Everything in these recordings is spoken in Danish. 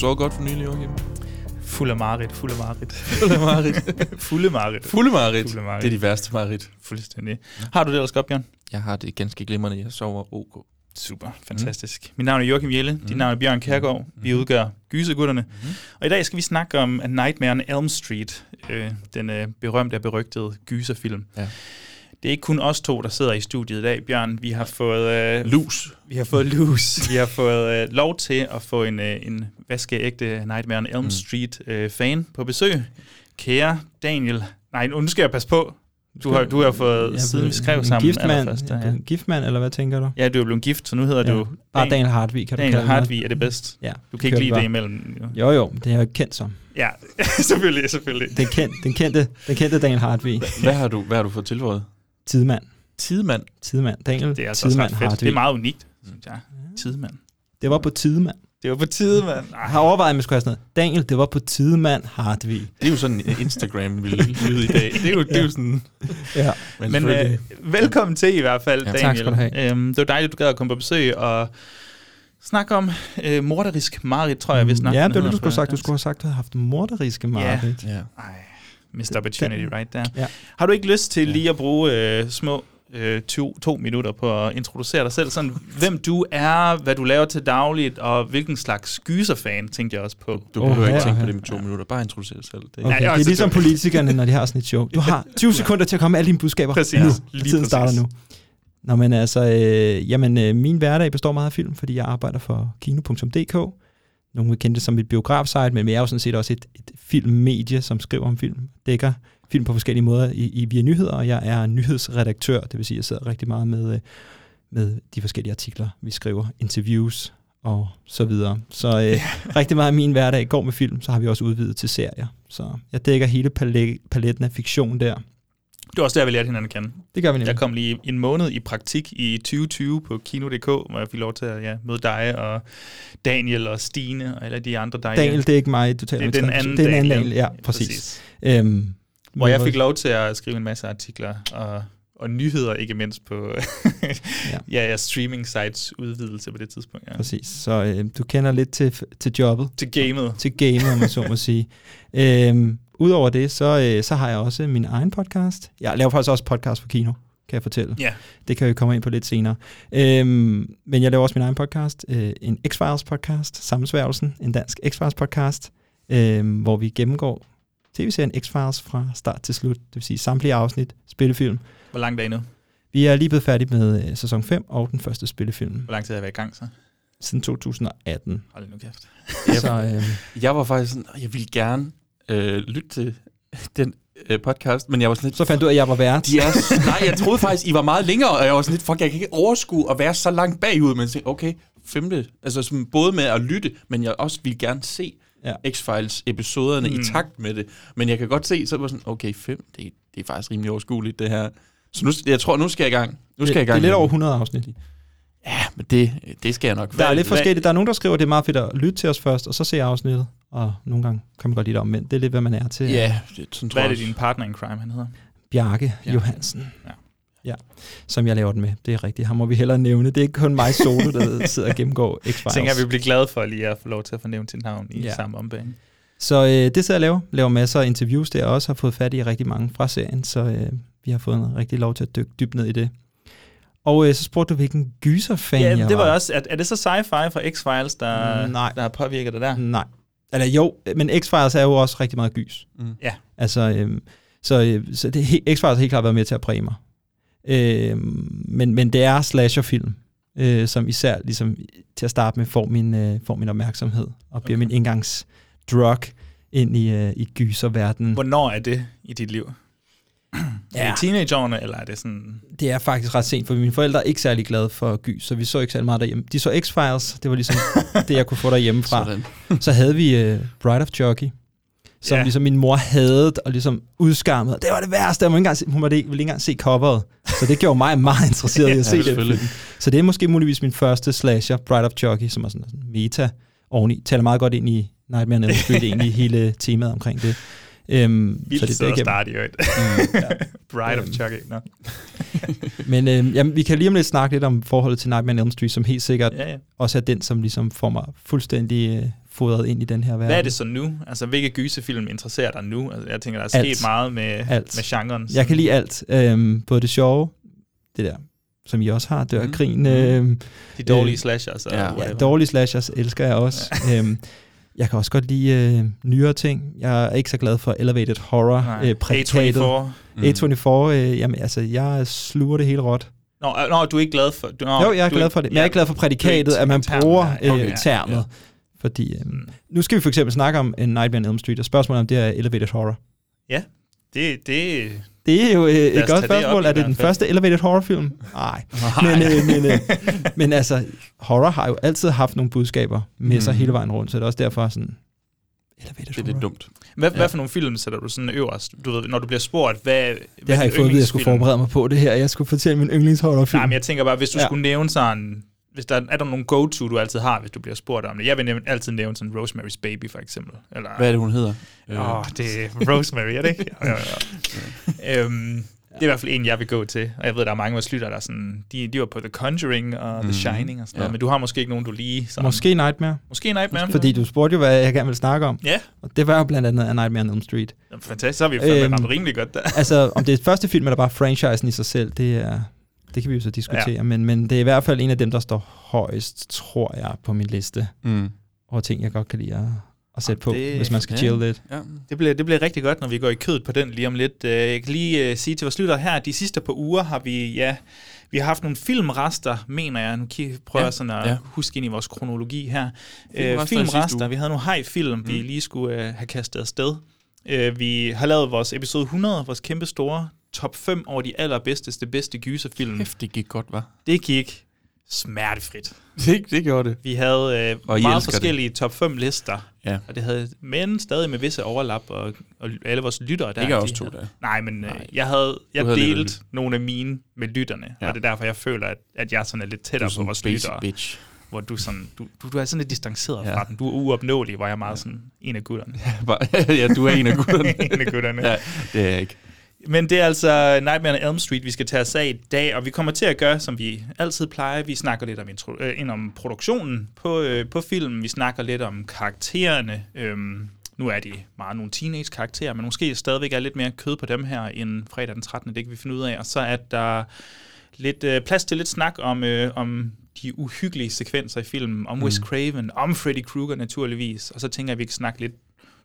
Så godt for nylig, Joachim. Fuld af marit, fuld af marit. Fuld af marit. Marit. Fulde marit. Fulde marit. Det er de værste marit. Fuldstændig. Har du det ellers godt, Bjørn? Jeg har det ganske glimrende. Jeg sover ok. Super, fantastisk. Mm. Mit navn er Joachim Jelle, mm. dit navn er Bjørn Kærgaard. Mm. Vi udgør Gysergutterne. Mm. Og i dag skal vi snakke om A Nightmare on Elm Street, øh, den øh, berømte og berygtede gyserfilm. Ja. Det er ikke kun os to, der sidder i studiet i dag, Bjørn. Vi har fået... Øh, Lus. Vi har fået lus. vi har fået øh, lov til at få en, øh, en vaskeægte Nightmare on Elm Mm. Street øh, fan på besøg. Kære Daniel... Nej, nu skal jeg passe på. Du har, du har fået, Jeg siden vi skrev en sammen Giftmand, allerførst, jeg ja. giftmand, eller hvad tænker du? Ja, du er blevet gift, så nu hedder Ja. du... Bare Daniel Hartvig, kan du Daniel kalde mig. Hartvig er det bedst. Ja, Du kan ikke lide bare. det imellem. Jo. Jo, jo, det er jeg kendt som. Ja, selvfølgelig, selvfølgelig. Den, kendt, den, kendte, den kendte Daniel Hartvig. Hvad har du, hvad har du fået tilføjet? Tidemand. Tidemand. Tidemand. Daniel Det er altså også Tidemand ret fedt. Det er meget unikt, synes jeg. Tidemand. Det var på Tidemand. Det var på tide, mand. Jeg har overvejet, om jeg skulle have sådan noget. Daniel, det var på Tidemand Hartvig. Det er jo sådan, Instagram vil lyde i dag. Det er jo, det er jo sådan... Ja. Men, Men øh, velkommen til i hvert fald, Ja, Daniel. tak skal du have. Øhm, det var dejligt, du gad at komme på besøg og snakke om øh, morderisk Marit, tror jeg, hvis nok. Ja, det var det, du skulle have sagt. Du skulle have sagt, at du havde haft morderiske mareridt. ja. Ej, missed opportunity Den- right there. Ja. Har du ikke lyst til lige at bruge øh, små øh, to, to minutter på at introducere dig selv? Sådan, hvem du er, hvad du laver til dagligt, og hvilken slags gyserfan, tænkte jeg også på. Du behøver Åh, ikke ja, tænke på ja. det med to minutter. Bare introducere dig selv. Det er Okay, Ja, det er det er ligesom politikerne, når de har sådan et show. Du har 20 sekunder til at komme med alle dine budskaber. Præcis. Nu. Lige Tiden præcis. starter nu. Nå, men altså, øh, jamen, øh, min hverdag består meget af film, fordi jeg arbejder for kino.dk. Nogle vil kende det som et biografsite, men vi er jo sådan set også et, et filmmedie, som skriver om film, dækker film på forskellige måder i, i via nyheder, og jeg er nyhedsredaktør, det vil sige, at jeg sidder rigtig meget med, øh, med de forskellige artikler, vi skriver, interviews og så videre. Så øh, rigtig meget af min hverdag går med film, så har vi også udvidet til serier. Så jeg dækker hele palet, paletten af fiktion der. Det var også der, vi lærte hinanden at kende. Det gør vi nemlig. Jeg kom lige en måned i praktik i 2020 på Kino.dk, hvor jeg fik lov til at ja, møde dig og Daniel og Stine og alle de andre dejlige. Daniel, det er ikke mig, du taler det er om. den anden det er den anden Daniel. Ja, præcis. Øhm, Hvor jeg fik lov til at skrive en masse artikler og, og nyheder, ikke mindst på ja. ja, ja, streaming sites udvidelse på det tidspunkt. Ja. Præcis, så øh, du kender lidt til, til jobbet. Til gamet. Til gamet, om man så må sige. Øhm, Udover det, så, øh, så har jeg også min egen podcast. Jeg laver faktisk også podcast for kino, kan jeg fortælle. Ja. Det kan vi komme ind på lidt senere. Øhm, men jeg laver også min egen podcast, øh, en X-Files podcast, Sammensværgelsen, en dansk X-Files podcast, øh, hvor vi gennemgår tv-serien X-Files fra start til slut, det vil sige samtlige afsnit, spillefilm. Hvor langt er I nu? Vi er lige blevet færdige med øh, sæson 5 og den første spillefilm. Hvor lang tid har jeg været i gang så? Siden 2018. Hold nu kæft. Så, øh, Jeg var faktisk sådan, "Åh, jeg ville gerne øh, lytte til den øh, podcast, men jeg var sådan lidt... så fandt du, at jeg var vært. De er, nej, jeg troede faktisk, I var meget længere, og jeg var sådan lidt, fuck, jeg kan ikke overskue at være så langt bagud, men jeg tænkte, okay, femte, altså sådan, både med at lytte, men jeg også ville gerne se Ja. X-Files episoderne Mm. i takt med det. Men jeg kan godt se, så var sådan, okay, fem, det, det er faktisk rimelig overskueligt, det her. Så nu, jeg tror, nu skal jeg i gang. Nu skal jeg i det, gang. det er lidt over den. 100 afsnit. Ja, men det, det skal jeg nok. Der er lidt forskelligt. Der er nogen, der skriver, at det er meget fedt at lytte til os først, og så se afsnittet. Og nogle gange kan man godt lide det omvendt. Det er lidt, hvad man er til. Ja, det, sådan tror Hvad er jeg det, din partner in crime, han hedder? Bjarke Bjarke. Johansen. Ja. ja. Som jeg laver den med. Det er rigtigt. Ham må vi hellere nævne. Det er ikke kun mig solo, der sidder og gennemgår Jeg X-Files. tænker, at vi bliver glade for lige at få lov til at fornævne sit navn i Ja. ja. samme ombæring. Så øh, det sidder jeg og laver. Laver masser af interviews der også. Har fået fat i rigtig mange fra serien, så øh, vi har fået en rigtig lov til at dykke dybt ned i det. Og øh, så spurgte du, hvilken gyserfan Ja, jeg det var også, er, er det så sci-fi fra X-Files, der, Mm, nej. der har påvirket dig der? Nej. Eller jo, men X-Files er jo også rigtig meget gys. Mm. Ja. Altså, øhm, så, øh, så det, X-Files har helt klart været med til at præge mig. Øhm, men, men det er slasherfilm, øh, som især ligesom til at starte med får min, øh, får min opmærksomhed og bliver Okay. min indgangsdrug ind i, øh, i gyserverdenen. Hvornår er det i dit liv? Ja. Er det teenageårene, eller er det sådan... Det er faktisk ret sent, for mine forældre er ikke særlig glade for gys, så vi så ikke særlig meget derhjemme. De så X-Files, det var ligesom det, jeg kunne få derhjemme fra. Så havde vi uh, Bride of Jockey, som ja. ligesom min mor havde og ligesom udskammet. Det var det værste, jeg må ikke engang se, hun måtte ikke, ville ikke engang se coveret. Så det gjorde mig meget interesseret i at se det. film. Så det er måske muligvis min første slasher, Bride of Jockey, som er sådan en meta oveni. Taler meget godt ind i Nightmare on Elm Street, egentlig hele temaet omkring det. Øhm, Vildt det, sted er at starte i øvrigt. Bride of Chucky. Nå. Men øh, jamen, vi kan lige om lidt snakke lidt om forholdet til Nightmare on Elm Street, som helt sikkert Ja, ja. også er den, som ligesom får mig fuldstændig øh, fodret ind i den her verden. Hvad er det så nu? Altså, hvilke gysefilm interesserer dig nu? Altså, jeg tænker, der er Alt. sket meget med, Alt. med genren. Jeg kan lide alt. Øhm, både det sjove, det der, som I også har, dør mm. grin. Øhm, De dårlige øh, slashers. ja. Ja, dårlige slashers elsker jeg også. øhm, jeg kan også godt lide øh, nyere ting. Jeg er ikke så glad for elevated horror. Nej. Øh, prædikatet. A24. Mm. A24, øh, jamen altså, jeg sluger det hele råt. Nå, øh, nå, du er ikke glad for... Du, nå, jo, jeg er glad for det. Men jeg er ikke glad for prædikatet, at man termen, bruger ja, øh, okay, termet. ja. Fordi, øh, Mm. nu skal vi for eksempel snakke om en Nightmare on Elm Street, og spørgsmålet om det er elevated horror. Det, det, Det er jo øh, et godt det spørgsmål. op i er det den første elevated horror-film? Nej. Men, øh, men, øh, men altså, horror har jo altid haft nogle budskaber med sig Mhm. hele vejen rundt, så det er også derfor sådan, elevated Det er horror. lidt dumt. hvad, Ja. hvad for nogle film sætter du sådan øverst? Du ved, når du bliver spurgt, hvad... Det har jeg fået at vide, jeg skulle forberede mig på det her. Jeg skulle fortælle min yndlingshorrorfilm. Nej, men jeg tænker bare, hvis du ja. skulle nævne sådan... Hvis der, er der nogle go-to, du altid har, hvis du bliver spurgt om det? Jeg vil nævne, altid nævne sådan Rosemary's Baby, for eksempel. Eller, Hvad er det, hun hedder? Åh, oh, det er Rosemary, er det ikke? Jo, jo, jo. øhm, det er i hvert fald en, jeg vil gå til. Og jeg ved, der er mange af vores lytter, der er sådan, de, de var på The Conjuring og The Mhm. Shining og sådan noget, Ja. men du har måske ikke nogen, du lige... Sådan, Måske Nightmare. Måske Nightmare. Fordi du spurgte jo, hvad jeg gerne vil snakke om. Ja, Og det var jo blandt andet af Nightmare on Elm Street. Jamen, fantastisk. Så har vi jo fandme Øhm, ramt rimelig godt der. altså, om det er første film, eller bare franchisen i sig selv, det er... Det kan vi jo så diskutere, ja. men, men det er i hvert fald en af dem, der står højst, tror jeg, på min liste Mm. over ting, jeg godt kan lide at, at sætte på, det- hvis man skal ja. chill lidt. Ja. Det bliver, det bliver rigtig godt, når vi går i kødet på den lige om lidt. Øh, Jeg kan lige uh, sige til vores lyttere her, at de sidste par uger har vi, ja, vi har haft nogle filmrester, mener jeg. Nu prøver Ja, jeg sådan at ja. ja. huske ind i vores kronologi her. Filmrester Øh, i sidste filmrester. Vi havde nogle hej-film, mm. vi lige skulle uh, have kastet afsted. Uh, vi har lavet vores episode 100, vores kæmpe store top 5 over de allerbedste, bedste gyserfilm. Kæft, det gik godt, var. Det gik smertefrit. Det, det gjorde det. Vi havde øh, Og meget elsker det. forskellige top 5 lister, Ja. og det havde, men stadig med visse overlap, og, og alle vores lyttere der. Ikke de os to havde- der. Nej, men øh, Nej. jeg havde, jeg havde delte lidt. nogle af mine med lytterne, Ja. ja. og det er derfor, jeg føler, at, at jeg sådan er lidt er tættere på vores lyttere, bitch. hvor du, sådan, du, du, du er sådan lidt distanceret Ja. ja. fra den. Du er uopnåelig, hvor jeg er meget sådan en af gutterne. Bare- ja, du er en af gutterne. en af gutterne. ja, det er jeg ikke. Men det er altså Nightmare on Elm Street, vi skal tage os af i dag, og vi kommer til at gøre, som vi altid plejer. Vi snakker lidt om, intro, øh, ind om produktionen på, øh, på filmen, vi snakker lidt om karaktererne. Øhm, nu er de meget nogle teenage-karakterer, men måske stadigvæk er lidt mere kød på dem her end fredag den 13. Det kan vi finde ud af. Og så er der lidt øh, plads til lidt snak om, øh, om de uhyggelige sekvenser i filmen, om Wes Craven, om Freddy Krueger naturligvis. Og så tænker jeg, at vi kan snakke lidt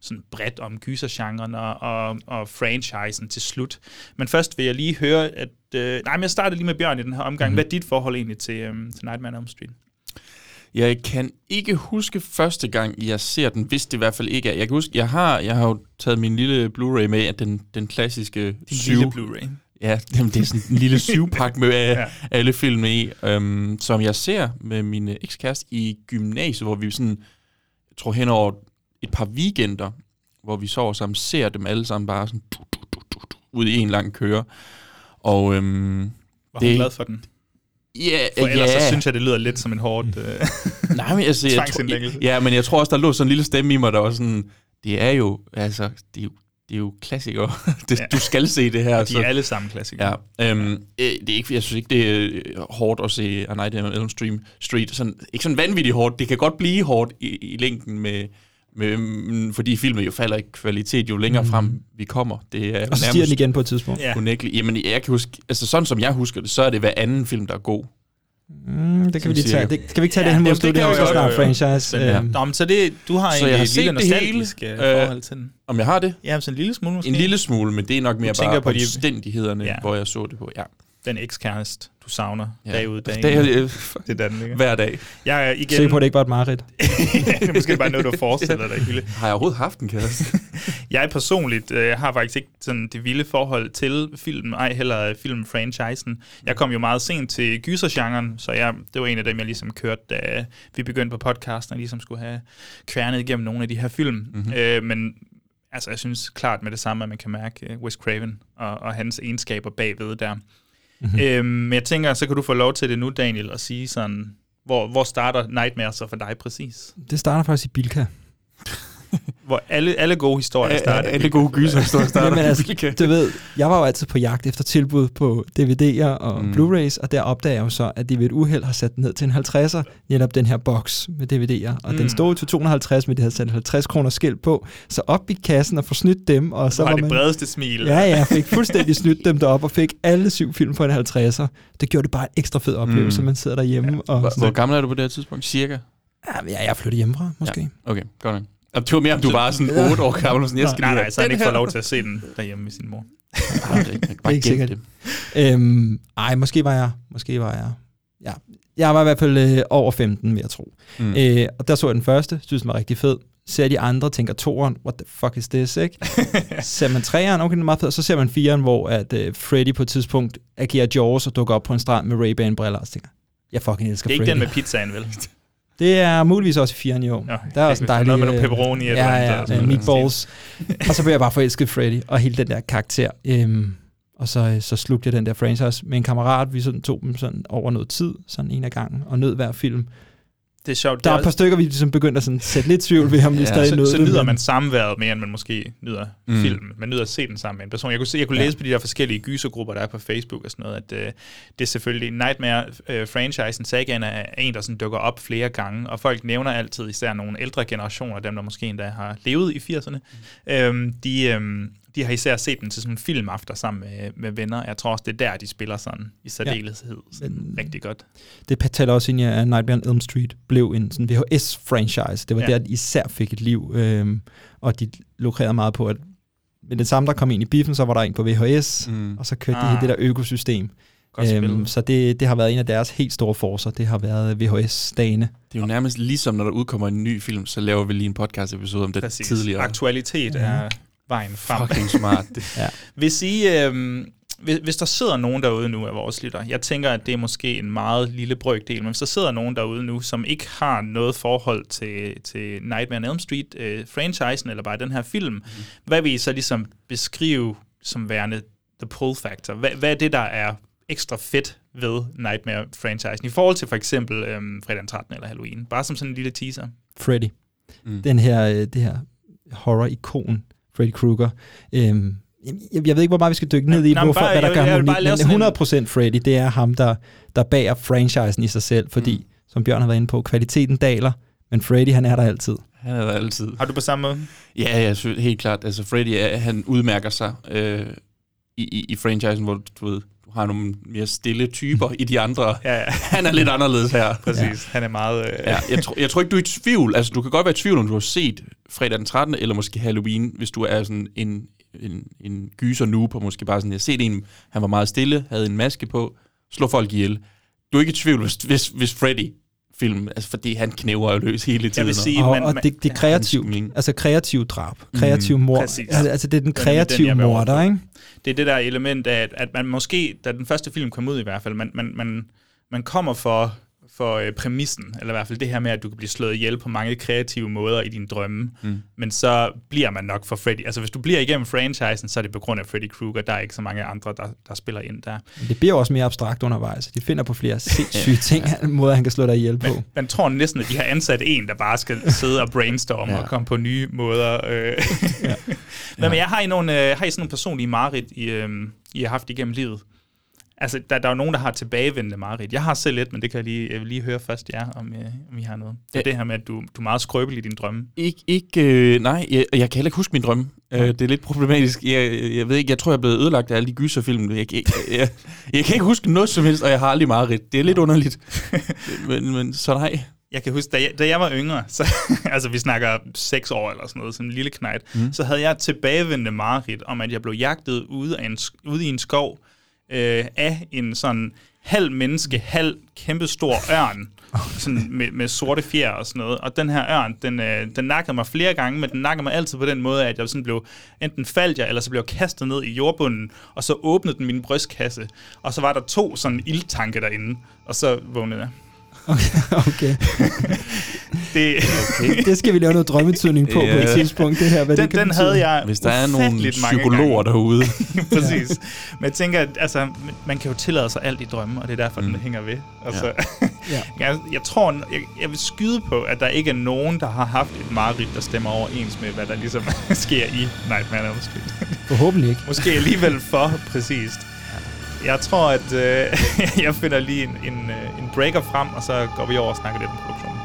sådan bredt om gysergenren og, og, og franchisen til slut. Men først vil jeg lige høre, at... Øh, nej, men jeg starter lige med Bjørn i den her omgang. Mm-hmm. Hvad er dit forhold egentlig til, øhm, til Nightmare on Elm Street? Jeg kan ikke huske første gang, jeg ser den, hvis det i hvert fald ikke er. Jeg kan huske, jeg har, jeg har jo taget min lille Blu-ray med, at den, den klassiske Din syv... lille Blu-ray. Ja, jamen, det er sådan en lille syvpakke med ja. Ja. alle filmene i, øhm, som jeg ser med min øh, ekskæreste i gymnasiet, hvor vi sådan, jeg tror hen over et par weekender, hvor vi sover sammen, ser dem alle sammen bare sådan du, du, du, du, du, ud i en lang køre. Og øhm, Var Det- hun glad for den? ja, For ellers ja. så synes jeg, det lyder lidt som en hårdt... Øh, Nej, men altså, jeg tror, ja, men jeg tror også, der lå sådan en lille stemme i mig, der var sådan, det er jo, altså, det er jo, det er jo klassikere. det, Ja. Du skal se det her. de er alle sammen klassikere. Ja, øhm, øh, det er ikke, jeg synes ikke, det er øh, hårdt at se A Night on Elm Street. Street. Sådan, ikke sådan vanvittigt hårdt. Det kan godt blive hårdt i, i længden, med, med, mm, fordi filmen jo falder i kvalitet, jo længere mm. frem vi kommer. Det er Og så stiger den igen på et tidspunkt. Ja. unægteligt. Jamen, jeg kan huske, altså sådan som jeg husker det, så er det hver anden film, der er god. Mm, det kan vi lige tage. Det, skal vi ikke tage Ja, det hen mod det studiet, så snart franchise? Så, ja. Øhm, Nå, men så det, du har Så egentlig jeg har et set det hele. øh, Øh, forhold til den. Om jeg har det? Ja, så en lille smule måske. En lille smule, men det er nok mere bare på de- omstændighederne, Ja. hvor jeg så det på. Ja. Den ekskæreste, du savner Ja. dag ud, dag ind. øh, Det er den, ikke? Hver dag. Jeg er igen... Se på, at det ikke var et mareridt. det er måske bare noget, du forestiller dig, Hille. Har jeg overhovedet haft en kæreste? Jeg personligt øh, har faktisk ikke sådan det vilde forhold til filmen, ej heller filmfranchisen. Jeg kom jo meget sent til gysergenren, så jeg, det var en af dem, jeg ligesom kørte, da vi begyndte på podcasten, og ligesom skulle have kværnet igennem nogle af de her film. Mm-hmm. Øh, men altså, jeg synes klart med det samme, at man kan mærke uh, Wes Craven og, og hans egenskaber bagved der. Mm-hmm. Øh, men jeg tænker, så kan du få lov til det nu, Daniel, at sige sådan, hvor, hvor starter Nightmare så for dig præcis? Det starter faktisk i Bilka. Hvor alle, alle gode historier starter. Alle gode gyserhistorier starter Jamen altså, du ved, jeg var jo altid på jagt efter tilbud på DVD'er og Mm. Blu-rays, og der opdager jeg jo så, at de ved et uheld har sat den ned til en 50'er, netop den her boks med DVD'er. Og Mm. den stod til 250, men de havde sat 50 kroner skilt på. Så op i kassen og få snydt dem, og så var var det man... bredeste smil. Ja, ja, jeg fik fuldstændig snydt dem derop og fik alle syv film på en 50'er. Det gjorde det bare en ekstra fed oplevelse, Mm. man sidder derhjemme. Ja, og Hvor, hvor gammel er du på det her tidspunkt? Cirka? ja, jeg er flyttet hjemmefra, måske. Ja. Okay, godt nok. Og Det var mere, om du var sådan 8 år gammel, og sådan, jeg skal Nej, lige nej, så han ikke får lov til at se den derhjemme med sin mor. Ah, det er ikke- sikkert. det. Øhm, ej, måske var jeg, måske var jeg, ja, jeg var i hvert fald øh, over 15, vil jeg tro. Mm. Øh, og der så jeg den første, synes den var rigtig fed. Ser de andre, tænker toeren, what the fuck is this, ikke? ser man treeren, okay, den er meget fed, og så ser man fireren, hvor at, øh, Freddy på et tidspunkt agerer Jaws og dukker op på en strand med Ray-Ban-briller, og så tænker, jeg fucking elsker Det er ikke Freddy. den med pizzaen, vel? Det er muligvis også i firen i år. Nå, der er også en dejlig... Noget med øh, nogle pepperoni eller Ja, ja, ja, meatballs. og så blev jeg bare forelsket Freddy, og hele den der karakter. Øhm, og så, øh, så slugte jeg den der franchise med en kammerat. Vi sådan tog dem sådan over noget tid, sådan en af gangen, og nød hver film. Det er sjovt. Der er et par stykker, vi ligesom begyndte at sådan sætte lidt tvivl ved, om vi Ja, stadig så, nåede så nyder man samværet mere, end man måske nyder Mm. filmen. Man nyder at se den sammen med en person. Jeg kunne, se, jeg kunne Ja. læse på de der forskellige gysergrupper, der er på Facebook og sådan noget, at øh, det er selvfølgelig Nightmare-franchisen, sagaen er en, der sådan dukker op flere gange, og folk nævner altid, især nogle ældre generationer, dem der måske endda har levet i 80'erne, mm. øhm, de, øhm, de har især set den til sådan en filmafter sammen med, med venner. Jeg tror også, det er der, de spiller sådan i særdeleshed sådan Men- rigtig godt. Det taler også ind i, at Nightmare on Elm Street blev en sådan VHS-franchise. Det var Ja. ja. der, de især fik et liv, øhm, og de lukrerede meget på, at med det samme, der kom ind i biffen, så var der en på VHS, Mm. og så kørte de Ah. hele det der økosystem. Øhm, så det, det har været en af deres helt store forser. Det har været VHS-dagene. Det er jo nærmest ligesom, når der udkommer en ny film, så laver vi lige en podcast-episode om det Præcis. tidligere. Aktualitet Ja. er vejen frem. Fucking smart. Det, Hvis, I, øh, hvis, hvis der sidder nogen derude nu af vores lytter, jeg tænker, at det er måske en meget lille brøkdel, men hvis der sidder nogen derude nu, som ikke har noget forhold til, til Nightmare on Elm Street, øh, franchisen, eller bare den her film, mm. hvad vil I så ligesom beskrive som værende the pull factor? Hvad, hvad er det, der er ekstra fedt ved Nightmare-franchisen, i forhold til for eksempel øhm, fredag den 13. eller Halloween? Bare som sådan en lille teaser. Freddy. Mm. Mm. Den her, øh, det her horror-ikon, Freddy Krueger. Øhm, jeg, jeg ved ikke, hvor meget vi skal dykke ned i, Nå, hvorfor, bare- hvad der jeg- gør jeg lave men sådan en- 100% Freddy, det er ham, der, der bager franchisen i sig selv, fordi, mm. som Bjørn har været inde på, kvaliteten daler, men Freddy, han er der altid. han er der altid. Har du på samme måde? Ja, jeg synes helt klart. Altså, Freddy, han udmærker sig øh, i, i, i franchisen, hvor du ved, du har nogle mere stille typer i de andre. Ja, ja. Han er lidt anderledes her. Præcis. Ja. Han er meget... Øh, Ja, jeg, tror, jeg tror ikke, du er i tvivl. Altså, du kan godt være i tvivl, om du har set fredag den 13. eller måske Halloween, hvis du er sådan en, en, en gyser nu på måske bare sådan, jeg har set en, han var meget stille, havde en maske på, slå folk ihjel. Du er ikke i tvivl, hvis, hvis, hvis Freddy film, altså fordi han knæver jo løs hele tiden. Jeg vil sige, Og, man, og man, det, det er kreativt, han- altså kreativ drab, kreativ mor. præcis. Altså, altså det er den den, kreative jeg vil mor der, overføre. ikke? det er det der element af, at, at man måske, da den første film kom ud i hvert fald, man, man, man, man kommer for, for øh, præmissen, eller i hvert fald det her med, at du kan blive slået ihjel på mange kreative måder i dine drømme, mm. men så bliver man nok for Freddy. Altså hvis du bliver igennem franchisen, så er det på grund af Freddy Krueger. Der er ikke så mange andre, der, der spiller ind der. Men det bliver også mere abstrakt undervejs. De finder på flere sindssyge ting, måder han kan slå dig ihjel på. Men man tror næsten, at de har ansat en, der bare skal sidde og brainstorme ja. Ja. og komme på nye måder. Øh. ja. Men, men jeg har I, nogle, øh, har I sådan nogle personlige mareridt, I, øh, I har haft igennem livet? Altså, der, der er jo nogen, der har tilbagevendende mareridt. Jeg har selv et, men det kan jeg lige, jeg vil lige høre først jer, om, øh, om I har noget. Det er Ja. det her med, at du, du er meget skrøbelig i din drømme. Ikke, ikke øh, nej, jeg, jeg kan heller ikke huske min drømme. Øh, det er lidt problematisk. Jeg, jeg ved ikke, jeg tror, jeg er blevet ødelagt af alle de gyserfilm. Jeg, jeg, jeg, jeg kan ikke huske noget som helst, og jeg har aldrig meget rit. Det er lidt underligt. men, men så nej. Jeg kan huske, da jeg, da jeg var yngre, så, altså vi snakker seks år eller sådan noget, som en lille knægt, mm. så havde jeg tilbagevendende mareridt om, at jeg blev jagtet ude, af en, ude i en skov øh, af en sådan halv menneske, halv kæmpestor ørn, sådan med, med sorte fjer og sådan noget. Og den her ørn, den, øh, den nakkede mig flere gange, men den nakkede mig altid på den måde, at jeg sådan blev, enten faldt jeg, eller så blev jeg kastet ned i jordbunden, og så åbnede den min brystkasse, og så var der to sådan ildtanke derinde, og så vågnede jeg. Okay. Det, Okay. det skal vi lave noget drømmetydning på på et tidspunkt, det her. Hvad den, det kan den betyde. havde jeg Hvis der er nogle psykologer gange. derude. Præcis. Men jeg tænker, at altså, man kan jo tillade sig alt i drømme, og det er derfor, mm. den hænger ved. Altså, ja. Ja. jeg, jeg tror, jeg, jeg vil skyde på, at der ikke er nogen, der har haft et mareridt, der stemmer overens med, hvad der ligesom sker i Nightmare on Elm Street. Forhåbentlig ikke. Måske alligevel for præcist. Jeg tror, at øh, jeg finder lige en, en, øh, en breaker frem, og så går vi over og snakker lidt om produktionen.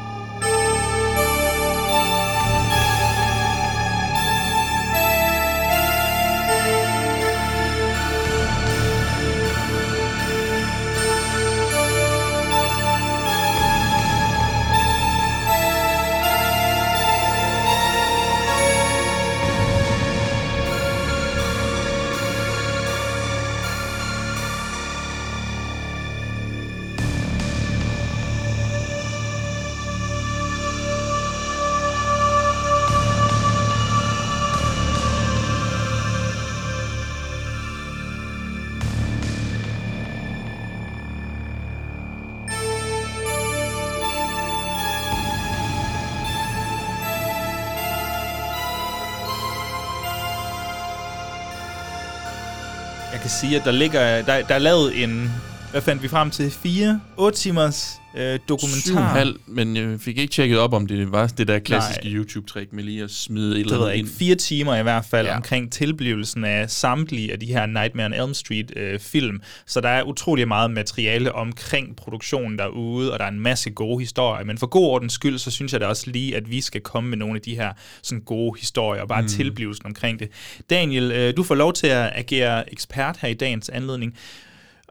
Sige, at der ligger, der, der er lavet en, hvad fandt vi frem til, fire, otte timers øh, dokumentar. 7,5, men jeg fik ikke tjekket op, om det var det der klassiske. YouTube-trick med lige at smide et eller andet ikke, ind. fire timer i hvert fald Ja. omkring tilblivelsen af samtlige af de her Nightmare on Elm Street øh, film. Så der er utrolig meget materiale omkring produktionen derude, og der er en masse gode historier. Men for god ordens skyld, så synes jeg da også lige, at vi skal komme med nogle af de her sådan gode historier, og bare mm. tilblivelsen omkring det. Daniel, øh, du får lov til at agere ekspert her i dagens anledning.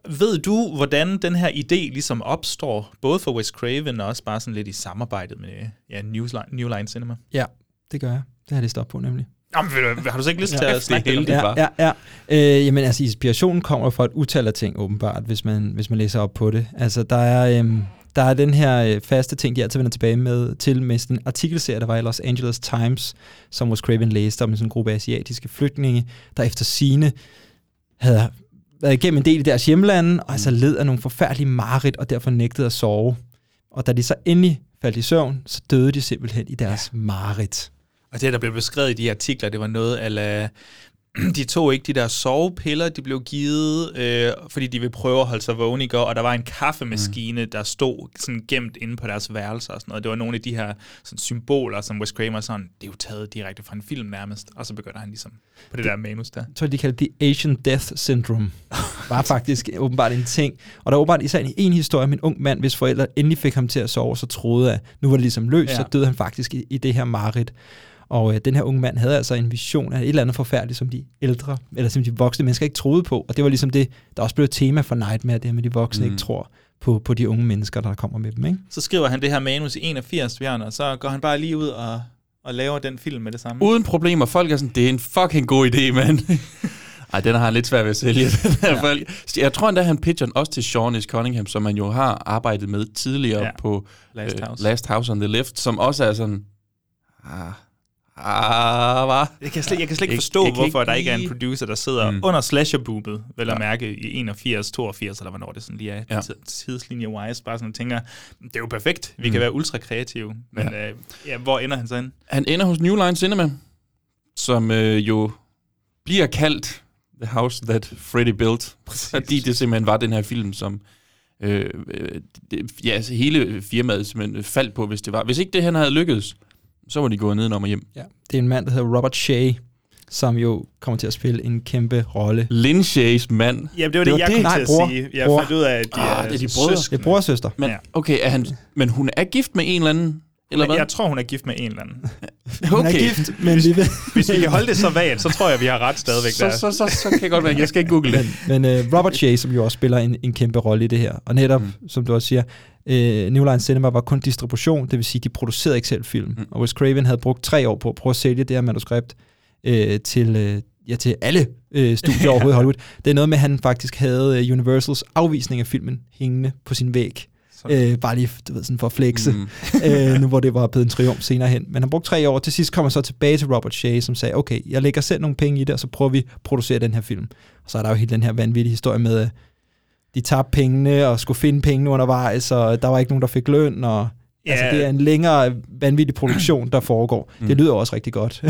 Ved du, hvordan den her idé ligesom opstår, både for Wes Craven og også bare sådan lidt i samarbejdet med ja, New, Line, New Line Cinema? Ja, det gør jeg. Det har det stoppet på, nemlig. Jamen, har du så ikke lyst til det at snakke lidt om det? Ja, ja, ja. Øh, jamen altså, inspirationen kommer fra et utal af ting, åbenbart, hvis man, hvis man læser op på det. Altså, der er, øhm, der er den her øh, faste ting, de altid vender tilbage med, til med sådan en artikelserie, der var i Los Angeles Times, som Wes Craven læste om sådan en gruppe asiatiske flygtninge, der efter sine havde været igennem en del i deres hjemlande, og altså led af nogle forfærdelige mareridt, og derfor nægtede at sove. Og da de så endelig faldt i søvn, så døde de simpelthen i deres ja. mareridt. Og det, der blev beskrevet i de artikler, det var noget ala, de tog ikke de der sovepiller, de blev givet, øh, fordi de ville prøve at holde sig vågne i går, og der var en kaffemaskine, mm. der stod sådan gemt inde på deres værelser og sådan noget. Det var nogle af de her sådan, symboler, som Wes Craven sådan, det er jo taget direkte fra en film nærmest, og så begynder han ligesom på det, det der manus der. Jeg tror, de kaldte det Asian Death Syndrome. var faktisk åbenbart en ting. Og der er åbenbart især en, historie om en ung mand, hvis forældre endelig fik ham til at sove, så troede, at nu var det ligesom løs, ja. Ja. så døde han faktisk i, i det her mareridt. Og øh, den her unge mand havde altså en vision af et eller andet forfærdeligt, som de ældre, eller som de voksne mennesker ikke troede på. Og det var ligesom det, der også blev et tema for Nightmare, det her med, at de voksne mm. ikke tror på, på de unge mennesker, der kommer med dem. Ikke? Så skriver han det her manus i 81, Bjørn, og så går han bare lige ud og, og laver den film med det samme. Uden problemer. Folk er sådan, det er en fucking god idé, mand. Ej, den har han lidt svært ved at sælge. Den her ja. folk. Jeg tror endda, han pitcher den også til Sean S. Cunningham, som man jo har arbejdet med tidligere ja. På Last øh, House. Last House on the Left, som også er sådan... Ah, ah, hvad? Jeg kan slet, jeg kan slet ikke Jeg- forstå, jeg kan hvorfor ikke der ikke er en producer, der sidder Mm. under slasherboobet, vel at mærke i 81, 82, eller hvornår det sådan lige er, Ja. ja. tidslinje-wise, bare sådan tænker, det er jo perfekt, vi Mm. kan være ultra kreative, men Ja. ja. Øh, ja, hvor ender han så ind? Han ender hos New Line Cinema, som øh, jo bliver kaldt The House That Freddy Built, Præcis. fordi det simpelthen var den her film, som øh, øh, det, ja, altså hele firmaet simpelthen faldt på, hvis det var. Hvis ikke det han havde lykkedes, så var de gået nedenom og hjem. Ja. Det er en mand, der hedder Robert Shea, som jo kommer til at spille en kæmpe rolle. Lynch's mand. Jamen, det var det, Det var jeg det. kom Nej, til at bror. sige. Jeg Bror. fandt ud af, at de Ah, er, det er de brødre. Det er bror og søster. Men, Ja. okay, er han, men hun er gift med en eller anden, eller hvad? Jeg tror, hun er gift med en eller anden. Hun er okay. gift, men vi ved... Hvis vi kan holde det så vagt, så tror jeg, vi har ret stadigvæk så, der. altså. så, så, så kan jeg godt være, jeg skal ikke google det. Men uh, Robert Shea, som jo også spiller en, en kæmpe rolle i det her, og netop, mm. som du også siger, uh, New Line Cinema var kun distribution, det vil sige, de producerede ikke selv film. Mm. Og Wes Craven havde brugt tre år på at prøve at sælge det her manuskript uh, til, uh, ja, til alle øh, studier overhovedet i Hollywood. Det er noget med, at han faktisk havde øh, Universals afvisning af filmen hængende på sin væg. Øh, bare lige, du ved, sådan for at flexe, mm. øh, nu hvor det var blevet en triumf senere hen. Men han brugte tre år. Til sidst kom han så tilbage til Robert Shea, som sagde, okay, jeg lægger selv nogle penge i det, og så prøver vi at producere den her film. Og så er der jo hele den her vanvittige historie med, at de tabte pengene og skulle finde pengene undervejs, og der var ikke nogen, der fik løn, og Ja. Altså, det er en længere vanvittig produktion, der foregår. Mm. Det lyder også rigtig godt.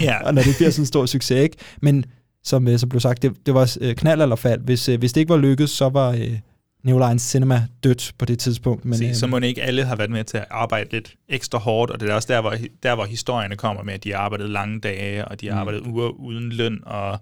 Ja. og når det bliver sådan en stor succes, ikke? Men som, øh, som blev sagt, det, det var øh, knald eller fald. Hvis, øh, hvis det ikke var lykkedes, så var øh, New Line Cinema dødt på det tidspunkt. Men, Se, øh, så må ikke alle have været med til at arbejde lidt ekstra hårdt, og det er også der, hvor, der, hvor historierne kommer med, at de har arbejdet lange dage, og de har Mm. arbejdet uger uden løn, og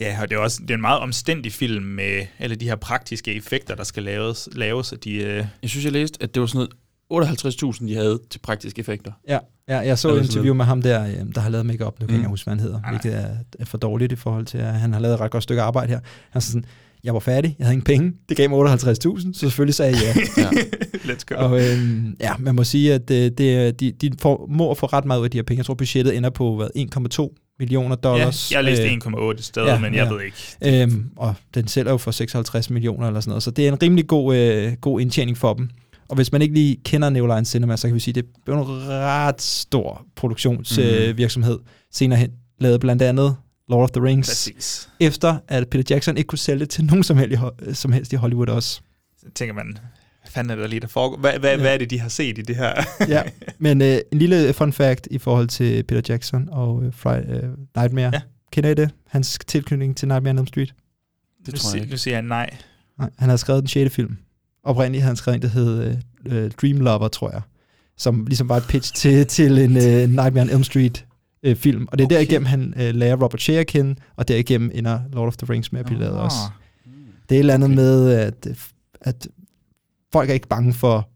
ja, og det er også det er en meget omstændig film med alle de her praktiske effekter, der skal laves, laves og de, øh, Jeg synes, jeg læste, at det var sådan noget 58.000, de havde til praktiske effekter. Ja, ja jeg så et interview med ham der, øh, der har lavet makeup. Nu kan jeg Mm. ikke huske, hvad han hedder, Nej. hvilket er, er for dårligt i forhold til, at han har lavet et ret godt stykke arbejde her. Han er sådan, jeg var færdig, jeg havde ingen penge, det gav mig 58.000, så selvfølgelig sagde jeg ja. Ja. let's go. Og øhm, ja, man må sige, at øh, det, de, de får, må få ret meget ud af de her penge. Jeg tror, budgettet ender på hvad, 1,2 millioner ja, dollars. jeg læste Øh, 1,8 steder, ja, men jeg ja. ved ikke. Øhm, og den sælger jo for 56 millioner eller sådan noget, så det er en rimelig god, øh, god indtjening for dem. Og hvis man ikke lige kender New Line Cinema, så kan vi sige, at det er en ret stor produktionsvirksomhed øh, virksomhed. senere hen. Lavet blandt andet Lord of the Rings, Præcis. efter at Peter Jackson ikke kunne sælge det til nogen som helst, i Ho- som helst i Hollywood også. Så tænker man, hvad fanden er der lige, der foregår? Hvad, hvad, Ja. hvad er det, de har set i det her? ja, men øh, en lille fun fact i forhold til Peter Jackson og øh, Fri- øh, Nightmare. Ja. Kender I det? Hans tilknytning til Nightmare on Elm Street? nu, tror jeg si- ikke. nu siger jeg nej. Nej, han havde skrevet den 6. film. Oprindeligt havde han skrevet en, der hed øh, øh, Dream Lover, tror jeg. Som ligesom var et pitch til, til en øh, Nightmare on Elm Street øh, film. Og det er okay. Derigennem, han øh, lærer Robert Shea at kende, og derigennem ender Lord of the Rings med at blive lavet også. Det er et eller andet Okay. med, at, at folk er ikke bange for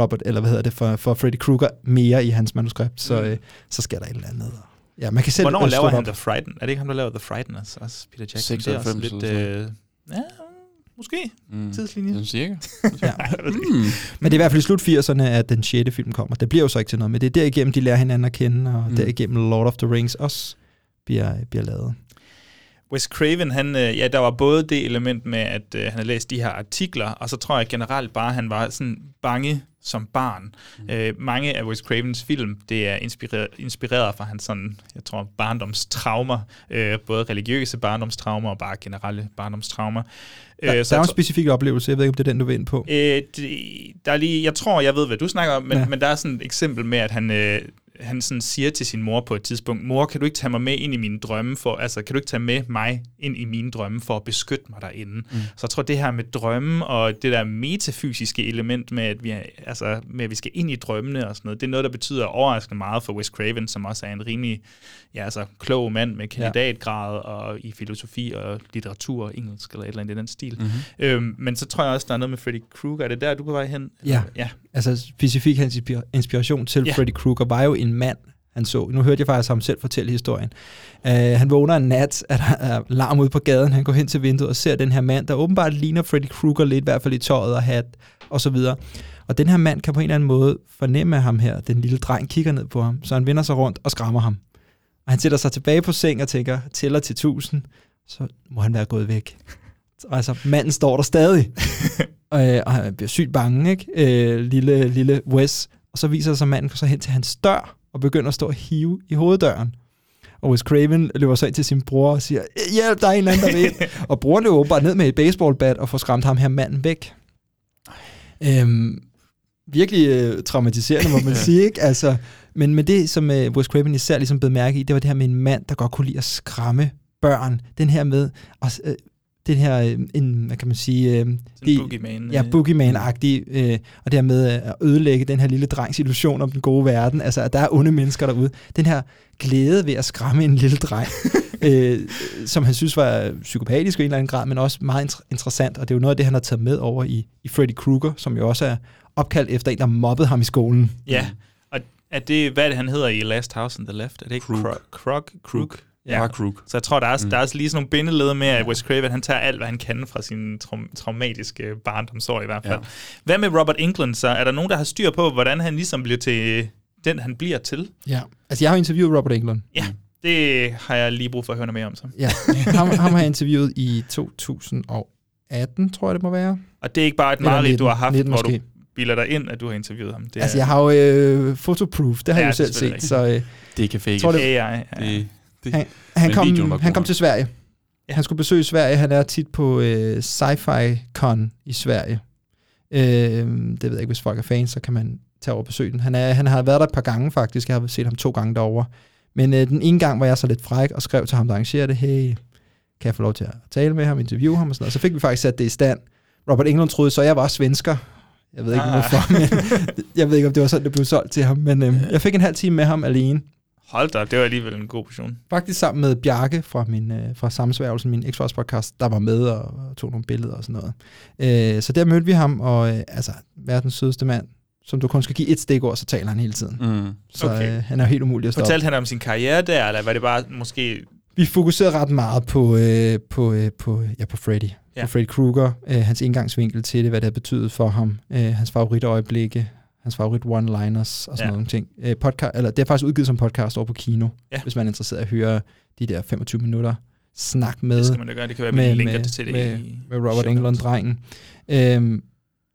Robert, eller hvad hedder det, for, for Freddy Krueger mere i hans manuskript, så, Mm. øh, så sker der et eller andet. Ja, man kan selv Hvornår laver han op. The Frighten? Er det ikke ham, der laver The Frighteners? Også Peter Jackson. Det er også 96 lidt... Øh, ja, måske. Mm. Tidslinjen. Sådan cirka. Ja. Mm. Men det er i hvert fald i slut 80'erne, at den 6. film kommer. Det bliver jo så ikke til noget, men det er derigennem, de lærer hinanden at kende, og Mm. mm. derigennem Lord of the Rings også bliver, bliver lavet. Wes Craven, han, øh, ja, der var både det element med, at øh, han havde læst de her artikler, og så tror jeg generelt bare, at han var sådan bange som barn. Mm. Øh, mange af Wes Cravens film, det er inspireret, inspireret fra hans sådan, jeg tror, barndomstraumer, øh, både religiøse barndomstraumer og bare generelle barndomstraumer. Der, der Øh, er så jo jeg en tror- specifik oplevelse, jeg ved ikke, om det er den, du vil ind på. Øh, det, der er lige, jeg tror, jeg ved, hvad du snakker om, men. Ja. men der er sådan et eksempel med, at han, øh, han sådan siger til sin mor på et tidspunkt, mor, kan du ikke tage mig med ind i mine drømme, for, altså kan du ikke tage med mig ind i mine drømme for at beskytte mig derinde? Mm. Så jeg tror, det her med drømme og det der metafysiske element med, at vi, er- altså, med, at vi skal ind i drømmene og sådan noget, det er noget, der betyder overraskende meget for Wes Craven, som også er en rimelig ja, altså, klog mand med kandidatgrad og i filosofi og litteratur og engelsk eller et eller andet i den stil. Mhm. Øhm, men så tror jeg også, der er noget med Freddy Krueger. Er det der, du er på vej hen? Ja. ja. Altså specifik hans inspira- inspiration til Ja. Freddy Krueger var jo en mand, han så. Nu hørte jeg faktisk ham selv fortælle historien. Uh, han vågner en nat, at der er larm ude på gaden. Han går hen til vinduet og ser den her mand, der åbenbart ligner Freddy Krueger lidt, i hvert fald i tøjet og hat og så videre. Og den her mand kan på en eller anden måde fornemme ham her. Den lille dreng kigger ned på ham, så han vender sig rundt og skræmmer ham. Og han sætter sig tilbage på seng og tænker, tæller til tusind, så må han være gået væk. Altså, manden står der stadig. øh, og han bliver sygt bange, ikke? Øh, lille, lille Wes. Og så viser det sig, at manden går så hen til hans dør og begynder at stå og hive i hoveddøren. Og Wes Craven løber så ind til sin bror og siger, hjælp, der er en eller anden, der vil ind. og broren løber bare ned med et baseballbat og får skræmt ham her manden væk. Øhm, virkelig øh, traumatiserende, må man sige, ikke? Altså, men, men det, som øh, Wes Craven især ligesom blev mærke i, det var det her med en mand, der godt kunne lide at skræmme børn. Den her med, og, øh, den her, øh, en, hvad kan man sige, øh, de- boogeyman. Ja, øh, boogeyman-agtig, øh, og dermed at ødelægge den her lille drengs illusion om den gode verden. Altså, at der er onde mennesker derude. Den her glæde ved at skræmme en lille dreng, øh, som han synes var psykopatisk i en eller anden grad, men også meget inter- interessant. Og det er jo noget af det, han har taget med over i, i Freddy Krueger, som jo også er opkaldt efter en, der mobbede ham i skolen. Ja, og er det, hvad er det, han hedder i Last House on the Left? Er det ikke Krug. Krog? Krog? Krug? Ja, Mark Krug. Så jeg tror, der er, Mm. der er også lige sådan nogle bindeled med, at Wes Craven, han tager alt, hvad han kan fra sin traum- traumatiske barndomsår i hvert fald. Ja. Hvad med Robert Englund så? Er der nogen, der har styr på, hvordan han ligesom bliver til den, han bliver til? Ja. Altså, jeg har interviewet Robert Englund. Ja. Det har jeg lige brug for at høre noget mere om så. Ja, ham, ham har jeg interviewet i 2018, tror jeg det må være. Og det er ikke bare et mareridt, du 19, har haft, 19 hvor du bilder dig ind, at du har interviewet ham. Det Altså, jeg har jo øh, fotoproof, det har Ja, jeg jo er selv set, så øh, Det kan fake. Tror det- AI. Ja. Det, det, han, han, kom, han kom til Sverige. Han skulle besøge Sverige. Han er tit på øh, Sci-Fi Con i Sverige. Øh, det ved jeg ikke, hvis folk er fans, så kan man tage over og besøge den. Han, er, han har været der et par gange faktisk. Jeg har set ham to gange derovre. Men øh, den ene gang var jeg så lidt fræk og skrev til ham, der arrangerer det, hey, kan jeg få lov til at tale med ham, interviewe ham og sådan noget. Så fik vi faktisk sat det i stand. Robert Englund troede så, jeg var svensker. Jeg ved ikke Ah. hvorfor, men jeg ved ikke, om det var sådan, det blev solgt til ham. Men øh, jeg fik en halv time med ham alene. Hold da, det var alligevel en god portion. Faktisk sammen med Bjarke fra, min, øh, fra Sammensværgelsen, min x podcast, der var med og, og tog nogle billeder og sådan noget. Øh, så der mødte vi ham, og øh, altså, verdens sødeste mand, som du kun skal give et stikord, så taler han hele tiden. mm. Så Okay. øh, han er jo helt umulig at stoppe. Fortalte han om sin karriere der, eller var det bare måske... Vi fokuserede ret meget på, øh, på, øh, på, ja, på Freddy. Ja. På Freddy Krueger, øh, hans indgangsvinkel til det, hvad det har betydet for ham, øh, hans favoritøjeblikke, hans favorit one-liners og sådan Ja. ja. nogle ting. Øh, podcast, eller, det er faktisk udgivet som podcast over på Kino, Ja. hvis man er interesseret i at høre de der 25 minutter snak med Det skal man da gøre, det kan være, med, linker med, det til det med, i med Robert show Englund, notes. drengen. Øhm,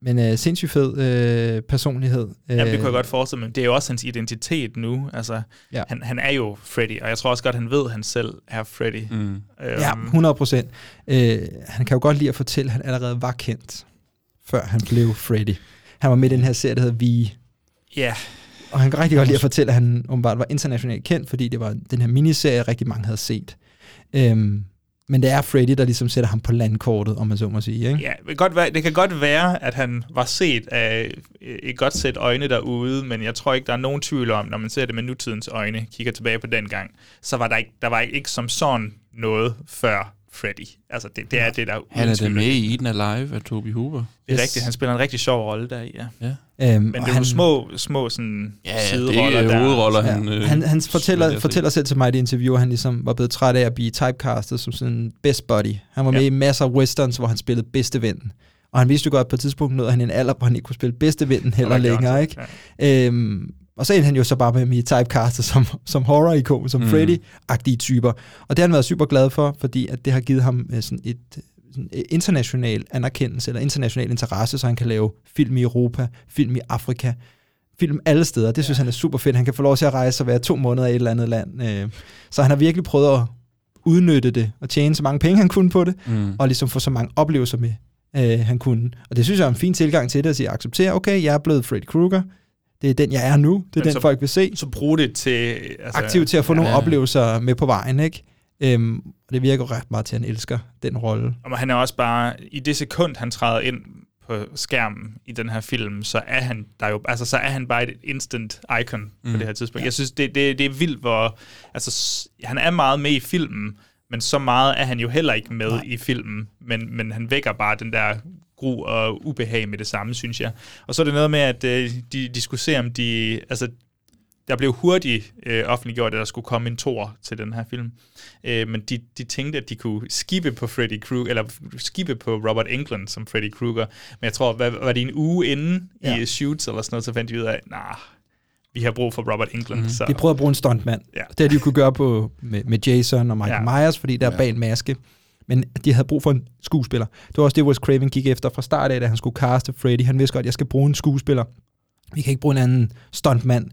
men øh, sindssygt fed øh, personlighed. Øh, Jamen, det kunne jeg godt forestille mig. Det er jo også hans identitet nu. Altså, Ja. han, han er jo Freddy, og jeg tror også godt, han ved, at han selv er Freddy. Mm. Øhm, Ja, 100 procent. Øh, han kan jo godt lide at fortælle, at han allerede var kendt, før han blev Freddy. Han var med i den her serie, der hedder Vi. ja, Og han kan rigtig godt lide at fortælle, at han åbenbart var internationalt kendt, fordi det var den her miniserie, rigtig mange havde set. Øhm, men det er Freddy, der ligesom sætter ham på landkortet, om man så må sige. Ikke? ja det, kan godt være, det kan godt være, at han var set af et godt sæt øjne derude, men jeg tror ikke, der er nogen tvivl om, når man ser det med nutidens øjne, kigger tilbage på den gang, så var der ikke, der var ikke som sådan noget før Freddy. Altså, det, det er det, der er Han er da med i Eden Alive af Toby Hooper. Det er Yes. rigtigt, han spiller en rigtig sjov rolle der i, ja. Ja. Øhm, Men det er jo små, små sådan Ja, ja, det sideroller er der. hovedroller, Ja. han... øh, han, han fortæller, fortæller selv til mig i det interview, at han ligesom var blevet træt af at blive typecastet som sådan en best buddy. Han var Ja. med i masser af westerns, hvor han spillede bedste ven. Og han vidste jo godt, at på et tidspunkt nåede han en alder, hvor han ikke kunne spille bedste ven heller længere. han Ikke? så? Øhm, og så endte han jo så bare med at blive typecastet som, som horror-ikon, som Mm. Freddy-agtige typer. Og det har han været super glad for, fordi at det har givet ham øh, sådan et sådan et international anerkendelse, eller international interesse, så han kan lave film i Europa, film i Afrika, film alle steder. Det synes han er super fedt. Han kan få lov til at rejse og være to måneder i et eller andet land. Øh, Så han har virkelig prøvet at udnytte det, og tjene så mange penge, han kunne på det, Mm. og ligesom få så mange oplevelser med, øh, han kunne. Og det synes jeg er en fin tilgang til det, at sige, acceptere, okay, jeg er blevet Freddy Krueger, det er den, jeg er nu, det er Men den, så- folk vil se. Så brug det til... Altså, Aktiv til at få nogle ja. oplevelser med på vejen, ikke? Øhm, og det virker ret meget til, at han elsker den rolle. Og han er også bare, i det sekund, han træder ind på skærmen i den her film, så er han der jo, altså så er han bare et instant icon mm. på Mm. det her tidspunkt. Jeg synes, det, det, det er vildt, hvor, altså han er meget med i filmen, men så meget er han jo heller ikke med Nej. i filmen, men, men han vækker bare den der gru og ubehag med det samme, synes jeg. Og så er det noget med, at øh, de, de skulle se, om de, altså der blev hurtigt øh, offentliggjort, at der skulle komme en tor til den her film. Øh, men de, de tænkte, at de kunne skippe på Freddy Krueger, eller skippe på Robert Englund som Freddy Krueger. Men jeg tror, hvad, var det en uge inden ja. I shoots eller sådan noget, så fandt de ud af, nah, vi har brug for Robert Englund. Mm. Så, De prøvede at bruge en stuntmand. Ja. Det har de jo kunne gøre på, med, med Jason og Michael Ja. ja. Myers, fordi der er Ja. bag en maske. Men de havde brug for en skuespiller. Det var også det, Wes Craven gik efter fra start af, da han skulle caste Freddy. Han vidste godt, at jeg skal bruge en skuespiller. Vi kan ikke bruge en anden stuntmand.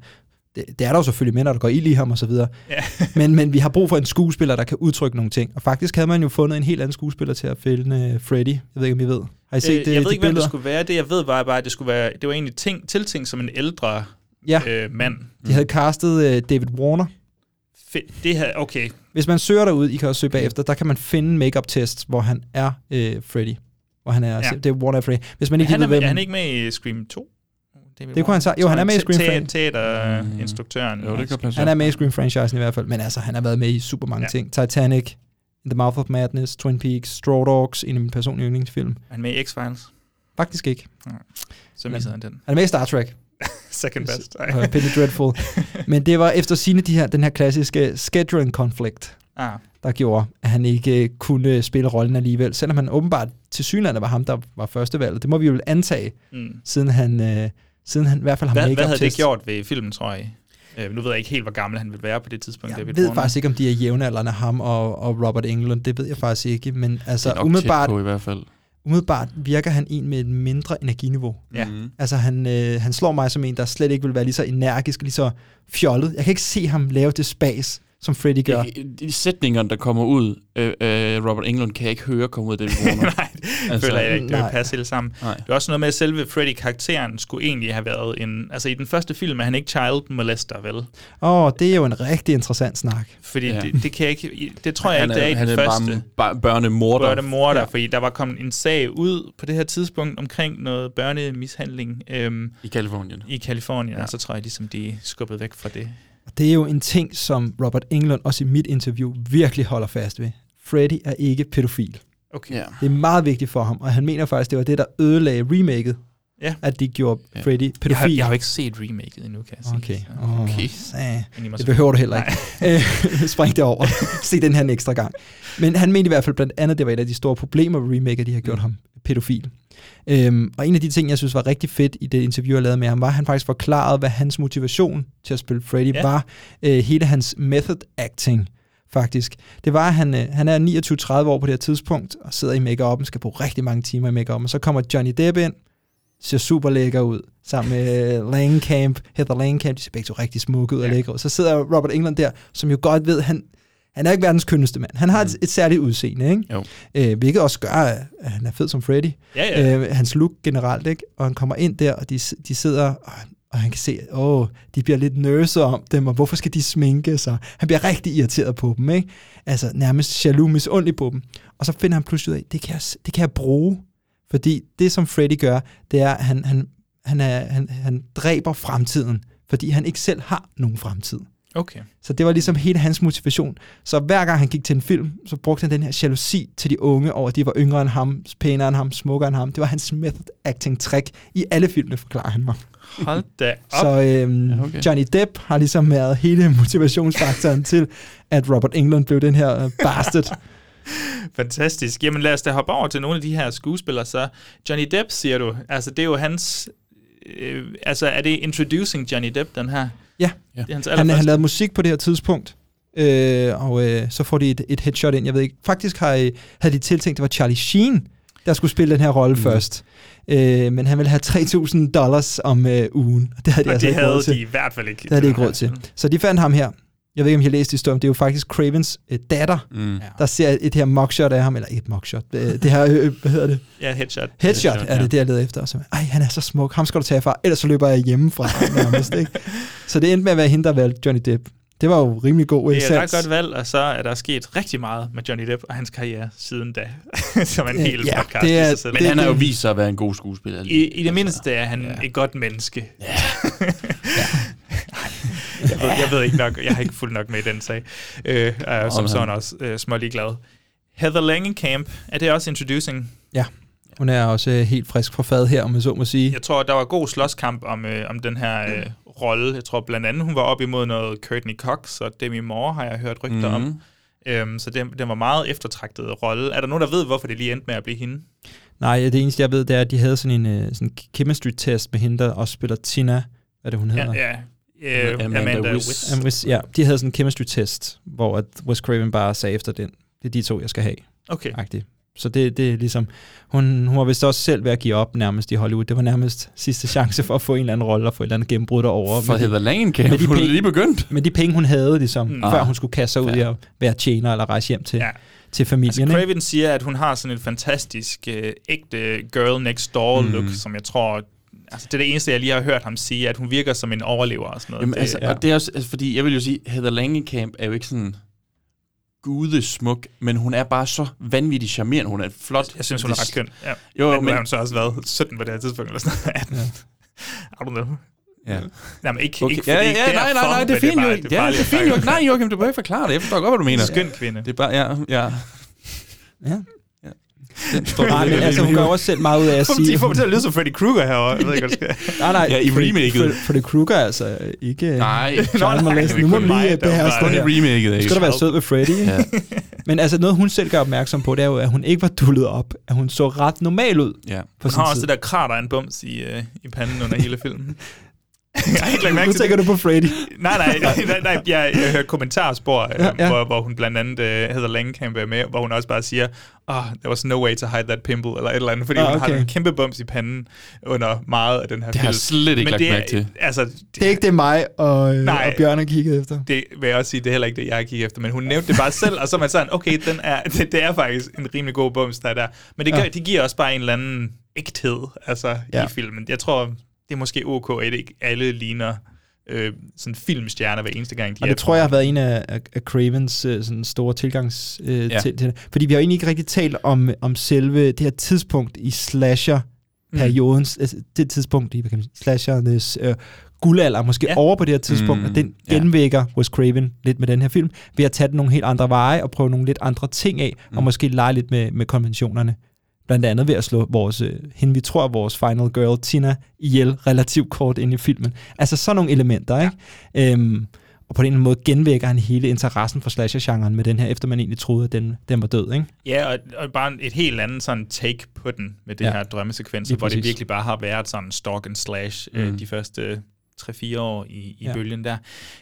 Det, det er der jo selvfølgelig når der går ild i ham og så videre. Ja. men, men vi har brug for en skuespiller, der kan udtrykke nogle ting. Og faktisk havde man jo fundet en helt anden skuespiller til at filme Freddy. Jeg ved ikke, om I ved. Har I set øh, det, jeg ved de ikke, hvem det skulle være. Det jeg ved var bare, at det skulle være, det var egentlig ting, tiltænkt som en ældre Ja, øh, mand. de havde castet uh, David Warner. Det her, okay. Hvis man søger derud, I kan også søge bagefter, der kan man finde makeup tests, hvor han er øh, Freddy. Hvor han er, Ja. det er Warner Freddy. Hvis man ikke Han er, ved, hvem... er han ikke med i Scream 2? David Det kunne han sige. Jo, han er med i Scream. Teater-instruktøren. Jo, det kan passe. han er med i Scream-franchisen i hvert fald, men altså, han har været med i super mange Ja. ting. Titanic, In the Mouth of Madness, Twin Peaks, Straw Dogs, en af mine personlige yndlingsfilm. Han er med i X-Files. Faktisk ikke. Så misser han den. Han er med i Star Trek. Second best. Ej. Uh, Penny Dreadful. Men det var efter sine de her, den her klassiske scheduling konflikt, Ah. der gjorde, at han ikke øh, kunne spille rollen alligevel, selvom han åbenbart til synligheden var ham, der var førstevalget. Det må vi jo antage, Mm. siden han, øh, siden han i hvert fald har make hvad havde det gjort ved filmen, tror jeg? Øh, nu ved jeg ikke helt, hvor gammel han vil være på det tidspunkt. Jeg David ved Warner. faktisk ikke, om de er jævnaldrende ham og, og Robert Englund. Det ved jeg faktisk ikke. Men Det er altså, umiddelbart, på i hvert fald. Umiddelbart virker han en med et mindre energiniveau. Ja. Mhm. Altså, han, øh, han slår mig som en, der slet ikke vil være lige så energisk og lige så fjollet. Jeg kan ikke se ham lave det spas, som Freddy gør. De, de sætninger, der kommer ud, øh, øh, Robert Englund kan jeg ikke høre komme ud af David Warner. Nej, det altså, føler jeg ikke, det vil nej. passe helt sammen. Nej. Det er også noget med, at selve Freddy-karakteren skulle egentlig have været en... Altså i den første film er han ikke child molester, vel? Åh, oh, det er jo en rigtig interessant snak. Fordi Ja. det, det, kan jeg ikke... Det tror jeg han ikke, det er i han den er første. bare børnemorder. Børne mor der, Ja. fordi der var kommet en sag ud på det her tidspunkt omkring noget børnemishandling øhm, I Kalifornien. i Kalifornien, Ja. ja. og så tror jeg ligesom, de skubbede væk fra det. Det er jo en ting, som Robert Englund også i mit interview virkelig holder fast ved. Freddy er ikke pædofil. Okay. Ja. Det er meget vigtigt for ham, og han mener faktisk, det var det, der ødelagde remaket, Ja. at de gjorde Ja. Freddy Jeg har, pædofil. jeg har jo ikke set remaket endnu, kan jeg sige. Okay. Så- Oh, Okay. okay. Det behøver du heller ikke. Øh, Spring det over. Se den her en ekstra gang. Men han mente i hvert fald blandt andet, det var et af de store problemer ved remake, at de har gjort Mm. ham pædofil. Øhm, og en af de ting, jeg synes var rigtig fedt i det interview, jeg lavede med ham, var, at han faktisk forklarede, hvad hans motivation til at spille Freddy Ja. var. Øh, hele hans method acting, faktisk. Det var, at han, øh, han er 29-30 år på det her tidspunkt, og sidder i make-up'en, skal bruge rigtig mange timer i make-up'en, og så kommer Johnny Depp ind, ser super lækker ud, sammen med øh, Langenkamp, Heather Langenkamp, de ser begge to rigtig smukke ud og Ja. lækre ud. Så sidder Robert England der, som jo godt ved, han, han er ikke verdens kønneste mand. Han har et, Mm. et særligt udseende, ikke? Jo. Øh, hvilket også gør, at at han er fed som Freddy. Ja, ja. Øh, hans look generelt, ikke? Og han kommer ind der, og de, de sidder, og, og han kan se, åh, de bliver lidt nervøse om dem, og hvorfor skal de sminke sig? Han bliver rigtig irriteret på dem, ikke? Altså nærmest jaloux, misundelig på dem. Og så finder han pludselig ud af, det kan jeg, det kan jeg bruge. Fordi det, som Freddy gør, det er, at han, han, han, er, han, han dræber fremtiden, fordi han ikke selv har nogen fremtid. Okay. Så det var ligesom hele hans motivation. Så hver gang han gik til en film, så brugte han den her jalousi til de unge over, at de var yngre end ham, pænere end ham, smukkere end ham. Det var hans method acting trick i alle filmene, forklarer han mig. Hold da op. Så øhm, Ja, okay. Johnny Depp har ligesom været hele motivationsfaktoren til, at Robert Englund blev den her øh, bastard. Fantastisk. Jamen lad os da hoppe over til nogle af de her skuespillere. Så Johnny Depp, siger du. Altså det er jo hans... Øh, altså er det Introducing Johnny Depp, den her? Ja. Det er hans Han, han lavede musik på det her tidspunkt, øh, og øh, så får de et, et headshot ind. Jeg ved ikke, faktisk har, øh, havde de tiltænkt, det var Charlie Sheen, der skulle spille den her rolle mm. først. Øh, men han ville have 3.000 dollars om øh, ugen, og det havde de Og altså det ikke råd havde til. de i hvert fald ikke. Det havde de ikke råd til. Så de fandt ham her. Jeg ved ikke, om I har læst historien. Det er jo faktisk Cravens øh, datter, Mm. der ser et her mugshot af ham, eller ikke et mugshot, øh, det her, øh, hvad hedder det? Ja, headshot. Headshot, Headshot, er ja. det, det jeg leder efter. Og så, Ej, han er så smuk, ham skal du tage fra, ellers så løber jeg hjemmefra nærmest, ikke? Så det endte med at være hende, der valgte Johnny Depp. Det var jo rimelig god Det er et indsats. godt valg, og så er der sket rigtig meget med Johnny Depp og hans karriere siden da. Som en Øh, hel ja, podcast det er- i sig selv. Men Det- han har jo det- vist sig at være en god skuespiller. I, I det mindste er han ja. et godt menneske. Ja. jeg, ved, jeg ved ikke nok, jeg har ikke fulgt nok med i den sag. Øh, er som sådan også øh, smålig glad. Heather Langenkamp, er det også introducing? Hun er også øh, helt frisk på fad her, om man så må sige. Jeg tror, der var god slåskamp om, øh, om den her øh, rolle. Jeg tror blandt andet, hun var op imod noget Courtney Cox og Demi Moore, har jeg hørt rygter mm. om. Mhm. Øhm, så den, den var meget eftertragtet rolle. Er der nogen, der ved, hvorfor det lige endte med at blive hende? Nej, det eneste, jeg ved, det er, at de havde sådan en uh, sådan chemistry-test med hende, der også spiller Tina. Hvad er det, hun hedder? Ja, ja. Øh, Amanda Amanda, Wiss. Wiss. Wes, ja, de havde sådan en chemistry-test, hvor at Wes Craven bare sagde efter den, det er de to, jeg skal have. Okay. Agtigt. Så det, det er ligesom, hun, hun var vist også selv ved at give op nærmest i Hollywood. Det var nærmest sidste chance for at få en eller anden rolle og få et eller andet gennembrud derovre. For Heather Langenkamp, med de hun penge- lige begyndt. med de penge, hun havde, ligesom, Mm. mm. før hun skulle kaste sig ud Ja. i at være tjener eller rejse hjem til, Ja. til familien. Altså, ikke? Craven siger, at hun har sådan et fantastisk øh, ægte girl next door look, Mm. som jeg tror... Altså, det er det eneste, jeg lige har hørt ham sige, at hun virker som en overlever og sådan noget. Jamen, det, altså, ja. og det er også, altså, fordi jeg vil jo sige, Heather Langenkamp er jo ikke sådan gudesmuk, men hun er bare så vanvittigt charmerende. Hun er flot. jeg synes, hun er ret køn. Ja. Jo, men, men har hun så også været 17 på det her tidspunkt, eller sådan noget. 18. I don't know. ja. Nej, men ikke, Okay. ikke ja, ja, ja, nej, nej, nej, det er fint, jo. Ja, det er fint, jo. Nej, Joachim, du behøver ikke forklare det. Jeg forstår godt, hvad du mener. Skøn kvinde. Det er bare, ja, ja. Ja. Nej, du men altså, hun gør også selv meget ud af at sige... De får mig til at lyde som Freddy Krueger herovre. Jeg ved ikke, hvad. Nej, nej, Ja, i remaket. Freddy- Krueger er altså ikke... Nej, nej, molest. det Nu må du lige beherske var det her. remaket, ikke? skal der være sød ved Freddy. Ja. Men altså noget, hun selv gør opmærksom på, det er jo, at hun ikke var dullet op. At hun så ret normal ud Ja. Hun har også tid. det der krater en bums i, øh, i panden under hele filmen. jeg har ikke lagt mærke Nu til tænker det. du på Freddy. Nej, nej, nej, nej, nej jeg, jeg hørte kommentarspor, ja, Ja, ja. Hvor, hvor hun blandt andet uh, hedder Langenkamp er med, hvor hun også bare siger, oh, there was no way to hide that pimple, eller et eller andet, fordi Ah, ah, hun okay. har en kæmpe bums i panden under meget af den her Det har film. jeg slet ikke Men lagt det er, mærke til. Altså, Det er ikke det mig og, øh, Nej. og Bjørn har kigget efter. det vil jeg også sige, det er heller ikke det, jeg kigger efter, men hun nævnte det bare selv, og så er man sådan, okay, den er, det, det er faktisk en rimelig god bums, der er der. Men det, gør, Ja. det giver også bare en eller anden ægthed altså, ja. i filmen. Jeg tror, det er måske ok, at ikke alle ligner øh, sådan filmstjerner hver eneste gang, de Og er det tror jeg har været en af, af, af Cravens øh, sådan store tilgangs øh, Ja. ja. til, til det. Fordi vi har jo egentlig ikke rigtig talt om, om selve det her tidspunkt i slasher-periodens, mm. altså det tidspunkt i hvad kan man sige, slashernes øh, guldalder, måske ja. Ja. over på det her tidspunkt, Mm, og den ja. genvækker Wes Craven lidt med den her film, ved at tage den nogle helt andre veje og prøve nogle lidt andre ting af, mm. og måske lege lidt med, med konventionerne. Blandt andet ved at slå vores, øh, hende vi tror, vores final girl, Tina, ihjel relativt kort ind i filmen. Altså sådan nogle elementer, ikke? Ja. Øhm, og på den måde genvækker han hele interessen for slasher-genren med den her, efter man egentlig troede, at den, den var død, ikke? Ja, og, og bare et helt andet sådan take på den med det Ja. ja. her drømmesekvenser, Lige hvor det virkelig bare har været sådan stalk and slash mm. Mm. øh, de første 3-4 år i, i Ja. ja. bølgen der.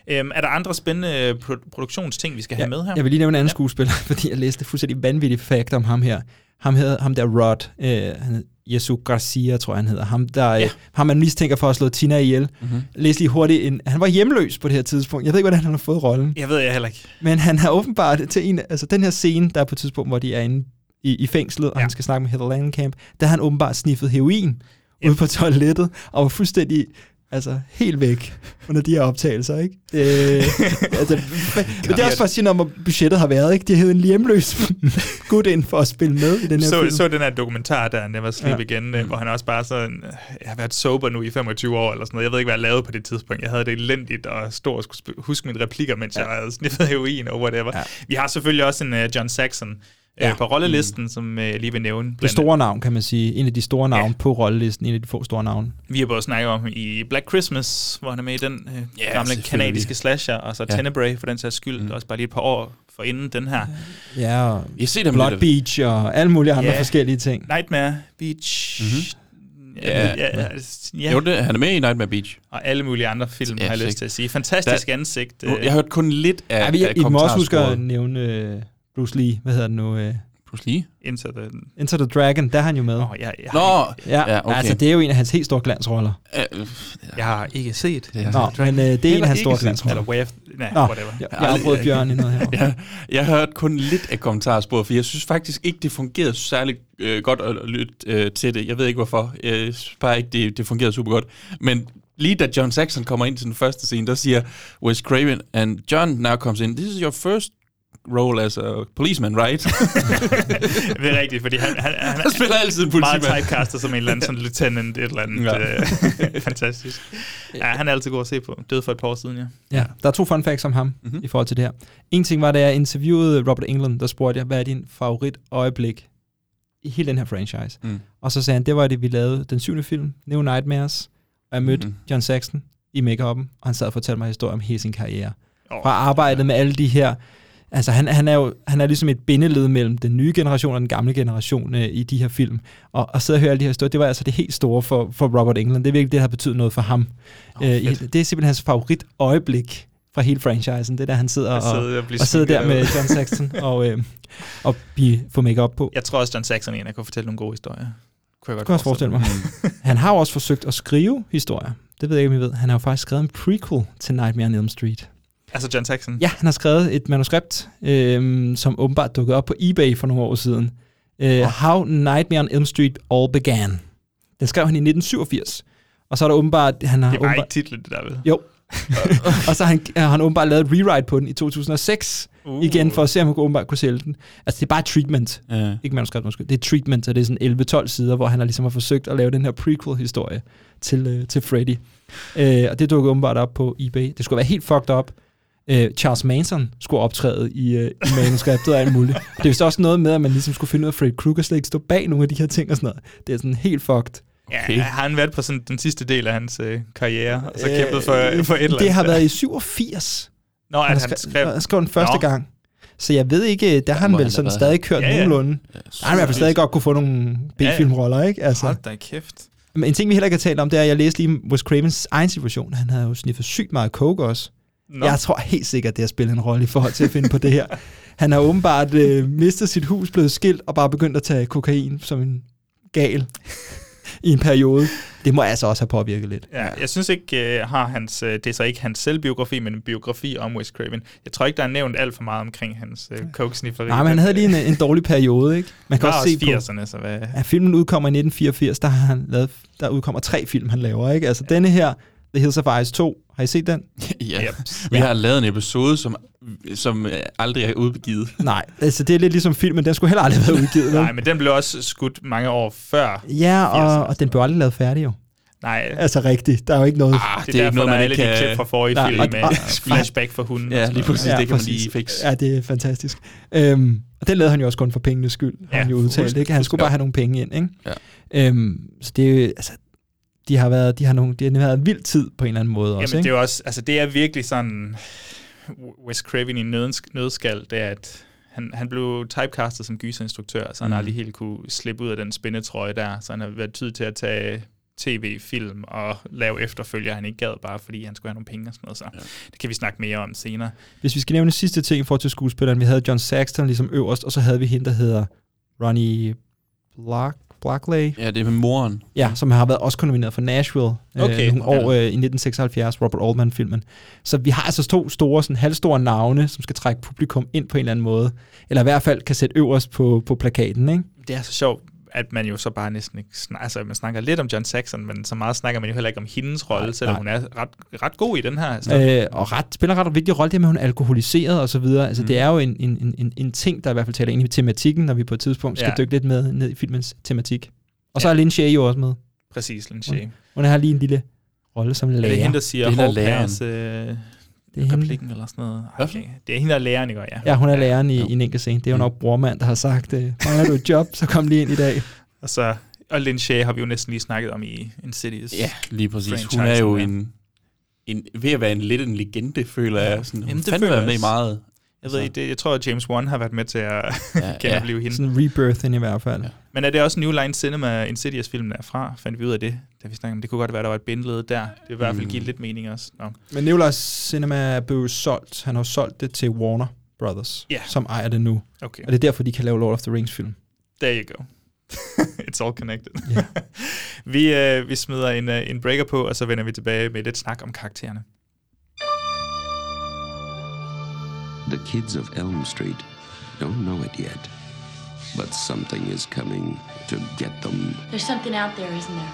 Øhm, er der andre spændende pro- produktionsting, vi skal have med her? Jeg vil lige nævne en anden Ja. ja. skuespiller, fordi jeg læste fuldstændig vanvittig fact om ham her. Ham, hedder, ham der Rod, øh, han Jesu Garcia, tror jeg han hedder. Ham, der, ja. Ja. øh, ham man mistænker for at slå Tina ihjel. Mhm. Mm-hmm. Læs lige hurtigt en, Han var hjemløs på det her tidspunkt. Jeg ved ikke, hvordan han har fået rollen. Jeg ved jeg heller ikke. Men han har åbenbart til en, altså den her scene, der er på et tidspunkt, hvor de er inde i, i fængslet, og Ja. han skal snakke med Heather Langenkamp, der har han åbenbart sniffet heroin Ja. ude på toilettet, og var fuldstændig altså helt væk under de her optagelser, ikke? Øh, altså, men, det er også for at sige noget om, budgettet har været, ikke? De har hævet en hjemløs gut ind for at spille med i den her så, film. så den her dokumentar der, Never Sleep Ja. Igen, øh, hvor han også bare sådan, øh, jeg har været sober nu i 25 år, eller sådan noget. Jeg ved ikke, hvad jeg lavede på det tidspunkt. Jeg havde det elendigt og stort og skulle huske mine replikker, mens ja. jeg havde sniffet heroin og whatever. Ja. Vi har selvfølgelig også en uh, John Saxon Ja. ja. på rollelisten, mm. som uh, jeg lige vil nævne. det store navn, kan man sige. En af de store navne Ja. på rollelisten. En af de få store navne. Vi har både snakket om i Black Christmas, hvor han er med i den uh, Ja, gamle kanadiske slasher, og så Ja. Tenebrae for den sags skyld, mm. også bare lige et par år for inden den her. Ja, og Jeg set ham Blood lidt. Beach og alle mulige andre Ja. forskellige ting. Nightmare Beach. Mhm. Ja, Ja. ja. Jo, det, han er med i Nightmare Beach. og alle mulige andre film, Ja, har jeg lyst til at sige. Fantastisk der, ansigt. Nu, øh, jeg har hørt kun lidt af, Ja, vi, af I må også huske at nævne Bruce Lee. Hvad hedder det nu? Uh, Bruce Lee? Into the... Enter the Dragon, der er han jo med. Åh, oh, jeg, jeg, Nå! har, Ja, Ja, okay. altså det er jo en af hans helt store glansroller. Øh, jeg har ikke set. det er- Nå, men uh, det er en af hans store Eller glansroller. Way of... Nej, Nå, whatever. jeg, jeg afbrød Bjørn i noget her. Jeg, jeg har hørt kun lidt af kommentarsporet, for jeg synes faktisk ikke, det fungerede særlig øh, godt at lytte øh, til det. Jeg ved ikke hvorfor. Jeg synes bare ikke, det, det fungerede super godt. Men lige da John Saxon kommer ind til den første scene, der siger Wes Craven, and John now comes in, this is your first role as a policeman, right? det er rigtigt, fordi han, han, han Han spiller altid en meget politimand. typecastet som en eller anden sådan lieutenant, et eller andet. Ja. Ja. Fantastisk. Ja, han er altid god at se på. Død for et par år siden, ja. Ja, der er to fun facts om ham Mhm. mm-hmm. i forhold til det her. En ting var, da jeg interviewede Robert England, der spurgte jeg, hvad er din favorit øjeblik i hele den her franchise? Mm. Og så sagde han, det var det, vi lavede den syvende film, New Nightmares, og jeg mødte mm. John Saxon i make og han sad og fortalte mig historier om hele sin karriere. Oh, Fra arbejdet med alle de her Altså han, han er jo han er ligesom et bindeled mellem den nye generation og den gamle generation øh, i de her film. Og at sidde og høre alle de her historier, det var altså det helt store for, for Robert England. Det er virkelig det, der har betydet noget for ham. Åh, øh, det er simpelthen hans favorit øjeblik fra hele franchisen. Det er der, han sidder og, sidde og og sidder der med. John Saxon og, øh, og blive, få make op på. Jeg tror også, John Saxon er en, der kunne fortælle nogle gode historier. Kunne jeg kan jeg også forestille mig. Han har også forsøgt at skrive historier. Det ved jeg ikke, om I ved. Han har jo faktisk skrevet en prequel til Nightmare on Elm Street. Altså John Saxon? Ja, han har skrevet et manuskript, øhm, som åbenbart dukkede op på eBay for nogle år siden. Uh, How Nightmare on Elm Street All Began. Den skrev han i 1987. Og så er der åbenbart... Han har Det var åbenbart, ikke titlen, det der vel? Jo. og så har han, har han åbenbart lavet et rewrite på den i 2006. Uh. Igen for at se, om han kunne åbenbart kunne sælge den. Altså, det er bare et treatment. Ja. Ikke manuskript, måske. Det er treatment, og det er sådan 11-12 sider, hvor han har ligesom har forsøgt at lave den her prequel-historie til, øh, til Freddy. Øh, og det dukkede åbenbart op på eBay. Det skulle være helt fucked up. Øh, Charles Manson skulle optræde i, øh, i manuskriptet og alt muligt. Det er vist også noget med, at man ligesom skulle finde ud af, at Freddy Krueger slet ikke stod bag nogle af de her ting og sådan noget. Det er sådan helt fucked. Okay. Ja, har han været på sådan den sidste del af hans øh, karriere, og så kæmpet for, Øh, for et eller andet? Det har været i 87. Nå, at han, han skrev, han skrev den første Nå. gang. Så jeg ved ikke, der har han vel sådan stadig kørt Ja, ja. nogenlunde. Har han i hvert fald stadig godt kunne få nogle B-filmroller, ikke? Altså, Hold da kæft. Men en ting, vi heller ikke har talt om, det er, at jeg læste lige Wes Cravens egen situation. Han havde jo sniffet sygt meget coke også. Nå. Jeg tror helt sikkert, det har spillet en rolle i forhold til at finde på det her. Han har åbenbart øh, mistet sit hus, blevet skilt og bare begyndt at tage kokain som en gal i en periode. Det må altså også have påvirket lidt. Ja, jeg synes ikke, uh, har hans, uh, det er så ikke hans selvbiografi, men en biografi om Wes Craven. Jeg tror ikke, der er nævnt alt for meget omkring hans uh, coke-snifferi. Nej, men han havde lige en, en dårlig periode, ikke? Man kan var også se også på, 80'erne, så hvad... at filmen udkommer i 1984, der, har han lavet, der udkommer tre film, han laver, ikke? Altså denne her, The Hills of Ice 2, har I set den? ja. Yep. Vi har lavet en episode, som, som øh, aldrig er udgivet. Nej, altså det er lidt ligesom filmen, den skulle heller aldrig have været udgivet. vel? Nej, men den blev også skudt mange år før. Ja, 80'erne. og, og den blev aldrig lavet færdig jo. Nej, Altså rigtigt, der er jo ikke noget... Ah, det er, derfor, der er alle de klip fra forrige Nej, film og- med og- flashback for hunden. Ja, lige noget. præcis. det kan man lige fikse. Ja, det er fantastisk. Øhm, og den lavede han jo også kun for pengenes skyld, ja, Ja, han jo udtalt, fuldstændig. ikke? Han skulle bare Ja. have nogle penge ind, ikke? Ja. Øhm, så det er jo, altså, de har været, de har nogle, de har været en vild tid på en eller anden måde også, Jamen, det ikke? er jo også, altså det er virkelig sådan, Wes Craven i nødskal, det er, at han, han blev typecastet som gyserinstruktør, så han Mm. aldrig helt kunne slippe ud af den spændetrøje der, så han har været tid til at tage tv-film og lave efterfølger, han ikke gad, bare fordi han skulle have nogle penge og sådan noget. Så ja. det kan vi snakke mere om senere. Hvis vi skal nævne sidste ting i forhold til skuespilleren, vi havde John Saxton ligesom øverst, og så havde vi hende, der hedder Ronnie Black, Blackley, Ja, det er med moren. Ja, som har været også nomineret for Nashville Okay, øh, nogle ja. år øh, i 1976, Robert Altman-filmen. Så vi har altså to store, sådan halvstore navne, som skal trække publikum ind på en eller anden måde. Eller i hvert fald kan sætte øverst på, på plakaten, ikke? Det er så sjovt, at man jo så bare næsten ikke snakker, altså man snakker lidt om John Saxon, men så meget snakker man jo heller ikke om hendes rolle, selvom hun er ret, ret god i den her. Altså. Øh, og ret, spiller ret vigtig rolle, det med, at hun er alkoholiseret og så videre. Altså, Mm. det er jo en, en, en, en ting, der i hvert fald taler ind i tematikken, når vi på et tidspunkt skal Ja. dykke lidt med ned i filmens tematik. Og så Ja. er Lin Shay jo også med. Præcis, Lin Shay. Hun har lige en lille rolle som Er lærer. det hende, der siger Det er er hårdpærs, øh, Det er hende. replikken eller sådan noget? Okay. Det er hende, der er læreren, ikke? Ja. Ja, hun er læreren i, Jo. i en enkelt scene. Det er jo Mm. nok brormand, der har sagt, øh, mangler du et job, så kom lige ind i dag. Og, så, og Lin Shay har vi jo næsten lige snakket om i Insidious. Ja, lige præcis. Hun er jo der. en, en, ved at være en lidt en legende, føler jeg. Sådan, hun Jamen, det fandme føler været med jeg i meget. Jeg ved ikke, det, jeg tror, at James Wan har været med til at Ja, genopleve hende. Sådan en rebirth i hvert fald. Ja. Men er det også New Line Cinema, Insidious-filmen er fra? Fandt vi ud af det, da vi snakkede om det? kunne godt være, der var et bindeled der. Det vil i hvert fald Mm. give lidt mening også. Nå. Men Nicolas Cinema blev solgt. Han har solgt det til Warner Brothers, Ja. som ejer det nu. Okay, Og det er derfor, de kan lave Lord of the Rings film. there you go. It's all connected. Ja. vi, øh, vi smider en, øh, en breaker på, og så vender vi tilbage med lidt snak om karaktererne. The kids of Elm Street don't know it yet, but something is coming to get them. There's something out there, isn't there?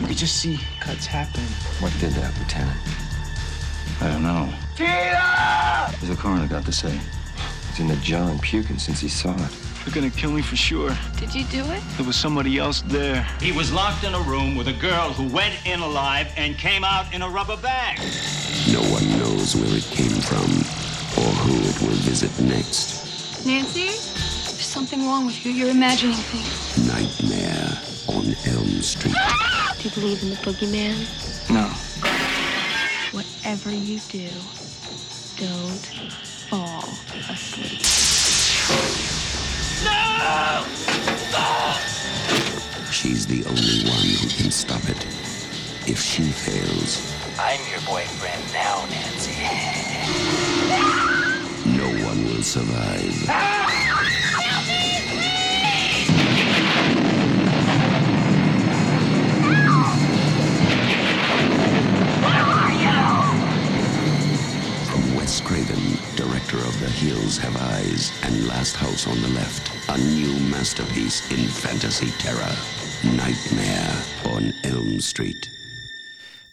You could just see cuts happen. What did that, Lieutenant? I don't know. What's the coroner got to say? He's in the jar and puking since he saw it. They're gonna kill me for sure. Did you do it? There was somebody else there. He was locked in a room with a girl who went in alive and came out in a rubber bag. No one knows where it came from or who it will visit next. Nancy? There's something wrong with you. You're imagining things. Nightmare on Elm Street. Do you believe in the boogeyman? No. Whatever you do, don't fall asleep. No! She's the only one who can stop it. If she fails, I'm your boyfriend now, Nancy. Will survive. From Wes Craven, director of The Hills Have Eyes and Last House on the Left, a new masterpiece in fantasy terror. Nightmare on Elm Street.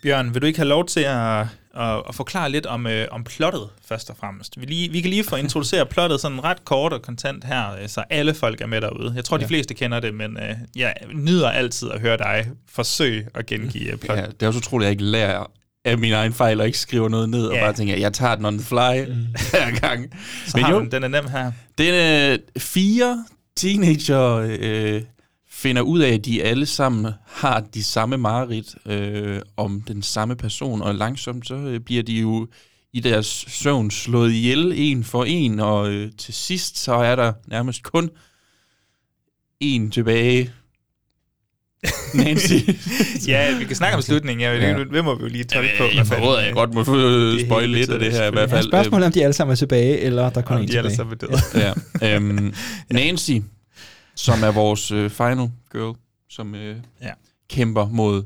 Bjørn, vil du ikke have lov til at, at, at forklare lidt om, øh, om plottet, først og fremmest? Vi, lige, vi kan lige få introduceret plottet sådan ret kort og kontant her, øh, så alle folk er med derude. Jeg tror. Ja. de fleste kender det, men øh, jeg nyder altid at høre dig forsøge at gengive øh, plottet. Ja, det er også utroligt, at jeg ikke lærer af min egen fejl og ikke skriver noget ned, og Ja. bare tænker, jeg tager den on the fly mm. hver gang. Så Men har jo, den, den er nem her. Den øh, fire teenager øh, finder ud af, at de alle sammen har de samme mareridt øh, om den samme person, og langsomt så øh, bliver de jo i deres søvn slået ihjel en for en, og øh, til sidst så er der nærmest kun en tilbage. Nancy. ja, vi kan snakke om slutningen. Ja, Ja. ja. Det må vi jo lige tolke på. Jeg at jeg godt må det spoil lidt af det her i hvert Ja, fald. spørgsmålet er, om de alle sammen er tilbage, eller der kun er Om en de alle tilbage. sammen er døde. ja. øhm, Nancy, som er vores øh, final girl, som øh, Ja. kæmper mod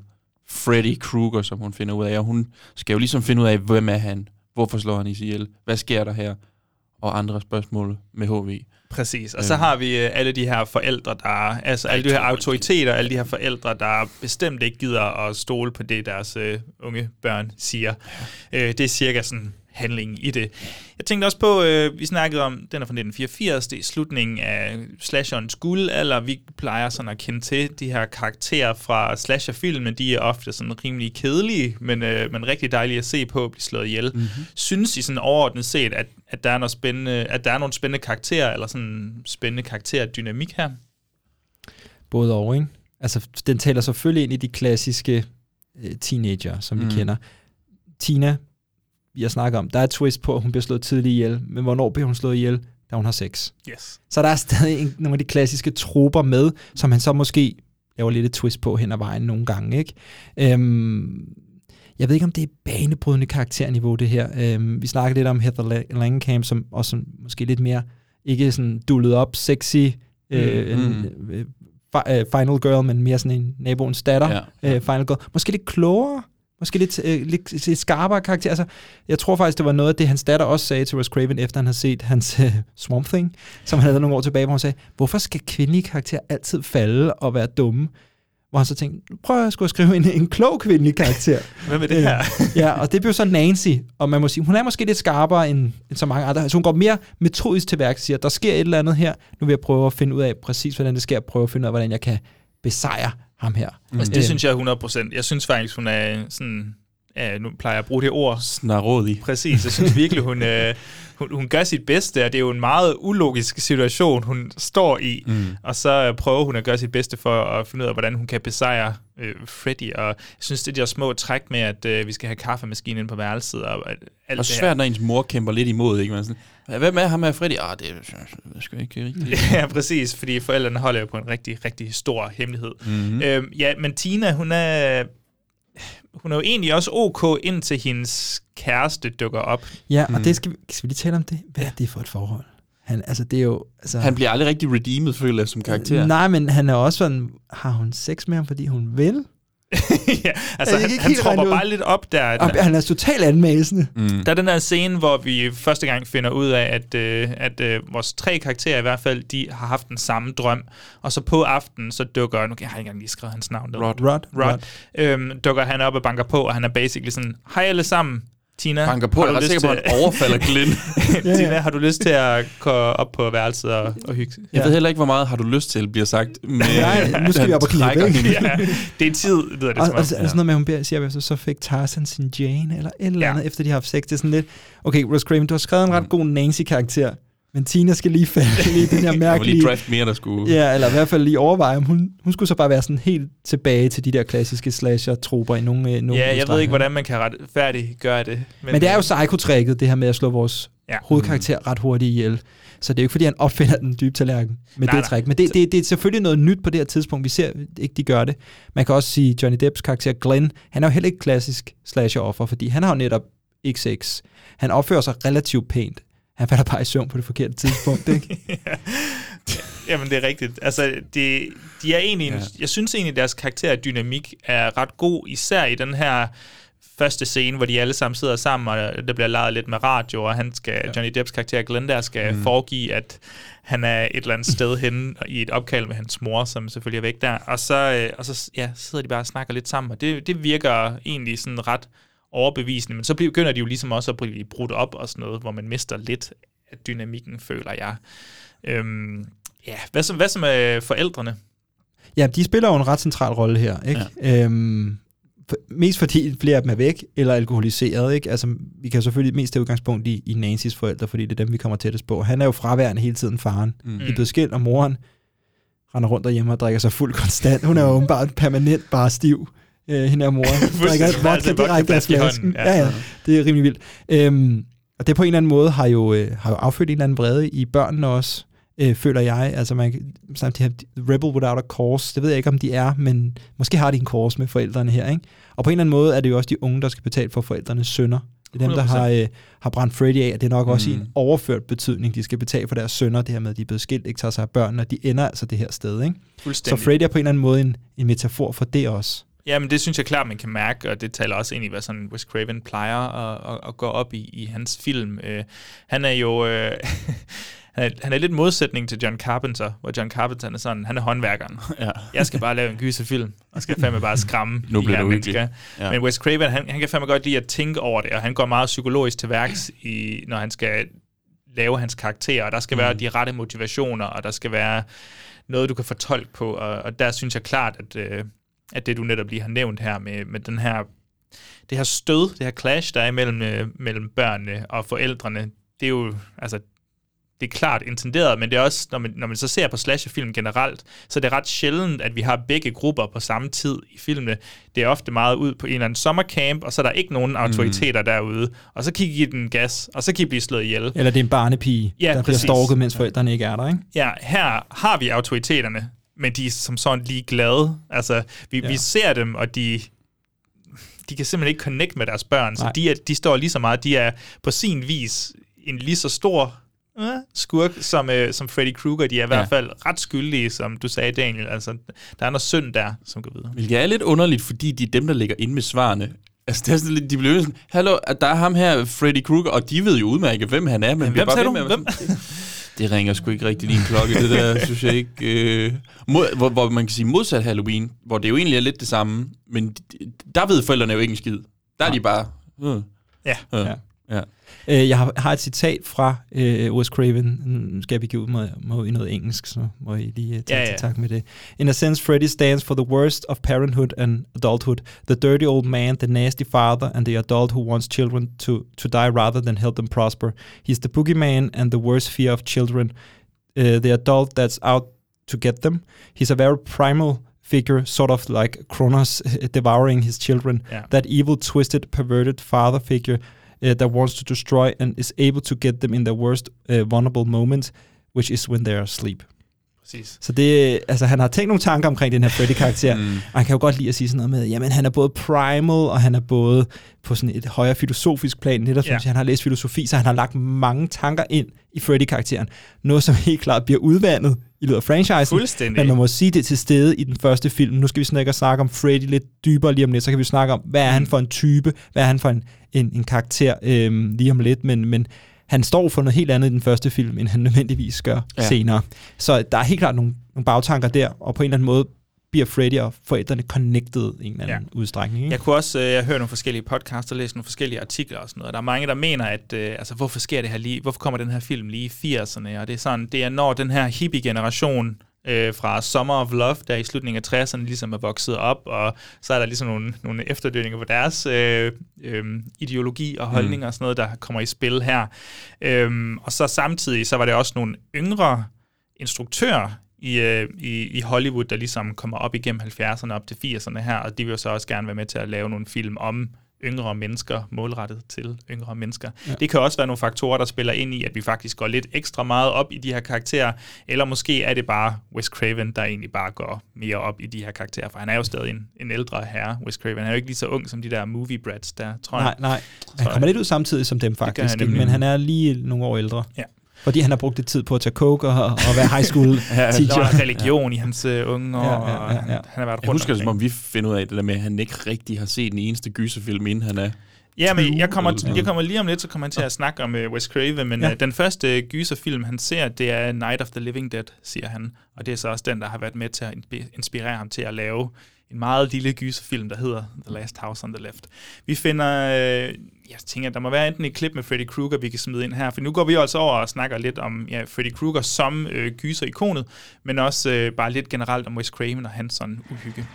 Freddy Krueger, som hun finder ud af. Og hun skal jo ligesom finde ud af, hvem er han? Hvorfor slår han ihjel? Hvad sker der her? Og andre spørgsmål med HV. Præcis. Og så Øhm. har vi øh, alle de her forældre, der altså alle de her autoriteter, alle de her forældre, der bestemt ikke gider at stole på det, deres øh, unge børn siger. Øh, det er cirka sådan handlingen i det. Jeg tænkte også på, øh, vi snakkede om, den er fra 1984, det er slutningen af slasherens guldalder. Vi plejer sådan at kende til de her karakterer fra slasherfilmen. De er ofte sådan rimelig kedelige, men, øh, men rigtig dejlige at se på at blive slået ihjel. Mm-hmm. Synes I sådan overordnet set, at, at, der er noget spændende, at der er nogle spændende karakterer, eller sådan spændende karakterdynamik her? Både og, ikke? Altså, den taler selvfølgelig ind i de klassiske øh, teenager, som. Mm. vi kender. Tina, vi har snakket om, der er et twist på, at hun bliver slået tidligt ihjel, men hvornår bliver hun slået ihjel? Da hun har sex. Yes. Så der er stadig en, nogle af de klassiske troper med, som han så måske laver lidt et twist på hen ad vejen nogle gange, ikke? Øhm, jeg ved ikke, om det er banebrydende karakterniveau, det her. Øhm, vi snakkede lidt om Heather La- Langenkamp, som også sådan, måske lidt mere, ikke sådan dullet op, sexy, øh, Mm, øh, øh, final girl, men mere sådan en naboens datter, Ja. øh, final girl. Måske lidt klogere, måske lidt, øh, lidt, lidt skarpere karakter. Altså, jeg tror faktisk, det var noget af det, hans datter også sagde til Wes Craven, efter han havde set hans øh, Swamp Thing, som han havde nogle år tilbage, hvor han sagde, hvorfor skal kvindelige karakterer altid falde og være dumme? Hvor han så tænkte, prøv at skulle skrive en, en klog kvindelig karakter. Hvem er det her? ja, og det blev så Nancy, og man må sige, hun er måske lidt skarpere end, end så mange andre. Så hun går mere metodisk til værk, siger, der sker et eller andet her, nu vil jeg prøve at finde ud af præcis, hvordan det sker, prøve at finde ud af, hvordan jeg kan besejre ham her. Altså, det synes jeg 100%. Jeg synes faktisk, hun er sådan... Ja, nu plejer jeg at bruge det ord. Snarådig. Præcis. Jeg synes virkelig, hun, øh, hun, hun gør sit bedste, og det er jo en meget ulogisk situation, hun står i. Mm. Og så prøver hun at gøre sit bedste for at finde ud af, hvordan hun kan besejre øh, Freddy. Og jeg synes, det er de her små træk med, at øh, vi skal have kaffemaskinen på værelset. Og, at, alt Og det her. svært, når ens mor kæmper lidt imod, ikke? Man sådan, Hvem er ham her, Freddy? Ah, det er sgu ikke rigtigt. ja, præcis, fordi forældrene holder jo på en rigtig, rigtig stor hemmelighed. Mhm. Øhm, ja, men Tina, hun er, hun er jo egentlig også ok, indtil hendes kæreste dukker op. Ja, og Mm. det skal vi, skal vi lige tale om det? Hvad er det for et forhold? Han, altså, det er jo... Altså, Han bliver aldrig rigtig redeemed, føler jeg, som karakter. Nej, men han er også sådan, har hun sex med ham, fordi hun vil? ja, altså, han, han tropper bare lidt op der. Og han er totalt anmæsende. Mm. Der er den her scene, hvor vi første gang finder ud af, at, øh, at øh, vores tre karakterer i hvert fald, de har haft den samme drøm. Og så på aftenen, så dukker, nu kan jeg har ikke engang lige skrevet hans navn. ned. Rod. Rod. Rod. Øhm, dukker han op og banker på, og han er basically sådan, hej alle sammen, Tina. Banker på, har jeg er du ret lyst sikker på, at han overfalder Glenn. Ja, ja. Tina, har du lyst til at gå op på værelset og, og hygge? Jeg ved heller ikke, hvor meget har du lyst til, bliver sagt. Med, Nej, nu skal vi op og klippe, ikke? ja, det er tid, lyder det Og, som og, og sådan noget med, at hun beder, siger, så, så fik Tarzan sin Jane, eller et eller Ja. andet, efter de har haft sex. Det er sådan lidt, okay, Ross Craven, du har skrevet en ret god Nancy-karakter, men Tina skal lige falde lige i den her lige mærkelige... draft mere, der skulle... Ja, eller i hvert fald lige overveje, om hun, hun skulle så bare være sådan helt tilbage til de der klassiske slasher-troper i nogle, øh, nogle Ja, jeg ved ikke, hvordan man kan retfærdigt gøre det. Men, men det er jo psykotrækket, det her med at slå vores Ja. hovedkarakter ret hurtigt ihjel. Så det er jo ikke, fordi han opfinder den dybe tallerken med Nej, det træk. Men det, det, det er selvfølgelig noget nyt på det her tidspunkt. Vi ser ikke, de gør det. Man kan også sige, Johnny Depps karakter Glenn, han er jo heller ikke klassisk slasher-offer, fordi han har jo netop XX. Han opfører sig relativt pænt. Han falder bare i søvn på det forkerte tidspunkt, ikke? Jamen, det er rigtigt. Altså, det, de er egentlig, ja. Ja. jeg synes egentlig, deres karakterdynamik er ret god, især i den her første scene, hvor de alle sammen sidder sammen, og der bliver leget lidt med radio, og han skal, ja. Johnny Depps karakter Glenn der skal mm. foregive, at han er et eller andet sted henne i et opkald med hans mor, som selvfølgelig er væk der. Og så, øh, og så ja, sidder de bare og snakker lidt sammen, og det, det virker egentlig sådan ret overbevisende, men så begynder de jo ligesom også at blive brudt op og sådan noget, hvor man mister lidt af dynamikken, føler jeg. Øhm, ja, hvad som, hvad som er forældrene? Ja, de spiller jo en ret central rolle her, ikke? Ja. Øhm, for, mest fordi flere af dem er væk, eller alkoholiseret, ikke? Altså, vi kan selvfølgelig mest tage udgangspunkt i, i Nancys forældre, fordi det er dem, vi kommer tættest på. Han er jo fraværende hele tiden, faren. Mm. De er blevet skilt, og moren render rundt derhjemme og drikker sig fuld konstant. Hun er jo åbenbart permanent bare stiv øh, hende er mor. drikker Altså, vodka vodkaflaske direkte af flasken. Ja, ja. Det er rimelig vildt. Øhm, og det på en eller anden måde har jo, øh, har jo affødt en eller anden vrede i børnene også, øh, føler jeg. Altså man, kan- samt de her rebel without a cause, det ved jeg ikke, om de er, men måske har de en cause med forældrene her. Ikke? Og på en eller anden måde er det jo også de unge, der skal betale for forældrenes sønder. Det er dem, der 100%. har, øh, har brændt Freddy af, og det er nok mm. også i Mm. en overført betydning, de skal betale for deres sønner, det her med, at de er blevet skilt, ikke tager sig af børnene, og de ender altså det her sted. Ikke? Så. Freddy er på en eller anden måde en, en metafor for det også. Ja, men det synes jeg klart, man kan mærke, og det taler også ind i, hvad sådan Wes Craven plejer at, at, at gå op i, i hans film. Uh, han er jo... Uh, han, er, han er lidt modsætning til John Carpenter, hvor John Carpenter er sådan, han er håndværkeren. Ja. Jeg skal bare lave en gyserfilm, og skal fandme bare skræmme Nu de bliver her det uhyggeligt. mennesker. Ja. Men Wes Craven, han, han kan fandme godt lide at tænke over det, og han går meget psykologisk til værks, i, når han skal lave hans karakterer, og der skal være Mm. de rette motivationer, og der skal være noget, du kan fortolke på, og, og der synes jeg klart, at, øh, at det, du netop lige har nævnt her, med, med den her, det her stød, det her clash, der er mellem, øh, mellem børnene og forældrene, det er jo, altså, det er klart intenderet, men det er også, når man, når man så ser på slasherfilm generelt, så er det ret sjældent, at vi har begge grupper på samme tid i filmene. Det er ofte meget ud på en eller anden sommercamp, og så er der ikke nogen autoriteter mm. derude, og så kan I give den gas, og så kan I blive slået ihjel. Eller det er en barnepige, Ja, der præcis. bliver stalket, mens forældrene ikke er der, ikke? Ja, her har vi autoriteterne, men de er som sådan lige glade. Altså, vi, Ja. vi ser dem, og de, de kan simpelthen ikke connect med deres børn, så de, er, de står lige så meget, de er på sin vis en lige så stor øh, skurk som, øh, som Freddy Krueger. De er i hvert Ja. fald ret skyldige, som du sagde, Daniel. Altså, der er noget synd der, som går videre. Hvilket er lidt underligt, fordi de er dem, der ligger inde med svarene. Altså, det er sådan lidt, de bliver sådan, hallo, der er ham her, Freddy Krueger, og de ved jo udmærket, hvem han er, men Men hvem bare du? med sådan, Det, ringer sgu ikke rigtig din klokke, det der, synes jeg ikke. Øh, mod, hvor, hvor, man kan sige modsat Halloween, hvor det jo egentlig er lidt det samme, men der ved forældrene jo ikke en skid. Der er de bare... Øh, Ja. øh, Ja. Ja. Øh, jeg har, har et citat fra øh, Wes Craven. Nu skal vi give mig, mig i noget engelsk, så må I lige uh, tage Ja, ja, tak med det. In a sense, Freddy stands for the worst of parenthood and adulthood. The dirty old man, the nasty father, and the adult who wants children to, to die rather than help them prosper. He's the boogeyman and the worst fear of children. Uh, the adult that's out to get them. He's a very primal figure, sort of like Kronos devouring his children. Ja. That evil, twisted, perverted father figure uh, that wants to destroy and is able to get them in their worst uh, vulnerable moment, which is when they're asleep. Præcis. Så det, altså, han har tænkt nogle tanker omkring den her Freddy-karakter, Mm. og han kan jo godt lide at sige sådan noget med, jamen han er både primal, og han er både på sådan et højere filosofisk plan, netop ja. han har læst filosofi, så han har lagt mange tanker ind i Freddy-karakteren. Noget, som helt klart bliver udvandet i løbet af franchisen. Fuldstændig. Men man må sige, det til stede i den første film. Nu skal vi snakke, snakke om Freddy lidt dybere lige om lidt, så kan vi snakke om, hvad er han for en type, hvad er han for en, en, en karakter øhm, lige om lidt, men, men han står for noget helt andet i den første film, end han nødvendigvis gør ja. senere. Så der er helt klart nogle, nogle bagtanker der, og på en eller anden måde bliver Freddy og forældrene connected i en eller anden ja. udstrækning. Ikke? Jeg kunne også, øh, jeg hører nogle forskellige podcasts og læse nogle forskellige artikler og sådan noget. Der er mange, der mener, at øh, altså, hvorfor sker det her lige, hvorfor kommer den her film lige i 80'erne? Og det er sådan, det er når den her hippie-generation øh, fra Summer of Love, der i slutningen af 60'erne ligesom er vokset op, og så er der ligesom nogle, nogle efterdønninger på deres øh, øh, ideologi og holdninger og sådan noget, der kommer i spil her. Øhm, og så samtidig, så var det også nogle yngre instruktører i, øh, i, i Hollywood, der ligesom kommer op igennem 70'erne op til 80'erne her, og de vil jo så også gerne være med til at lave nogle film om yngre mennesker, målrettet til yngre mennesker. Ja. Det kan også være nogle faktorer, der spiller ind i, at vi faktisk går lidt ekstra meget op i de her karakterer, eller måske er det bare Wes Craven, der egentlig bare går mere op i de her karakterer, for han er jo stadig en, en ældre herre, Wes Craven. Han er jo ikke lige så ung som de der movie brats der, tror jeg. Nej, nej. Han kommer lidt ud samtidig som dem faktisk, han men han er lige nogle år ældre. Ja. Fordi han har brugt lidt tid på at tage coke og, og være high school Der teacher. var religion ja. i hans uh, unge år, Ja, ja, ja, ja. og han, han har været rundt Jeg husker det, som om vi finder ud af det der med, at han ikke rigtig har set den eneste gyserfilm, inden han er... Ja, men jeg 20 kommer, jeg kommer lige om lidt, så kommer han til at snakke om uh, Wes Craven, men Ja. uh, den første gyserfilm, han ser, det er Night of the Living Dead, siger han. Og det er så også den, der har været med til at inspi- inspirere ham til at lave en meget lille gyserfilm, der hedder The Last House on the Left. Vi finder, øh, jeg tænker, der må være enten et klip med Freddy Krueger, vi kan smide ind her, for nu går vi altså over og snakker lidt om ja, Freddy Krueger som øh, gyser-ikonet, men også øh, bare lidt generelt om Wes Craven og hans sådan uhygge.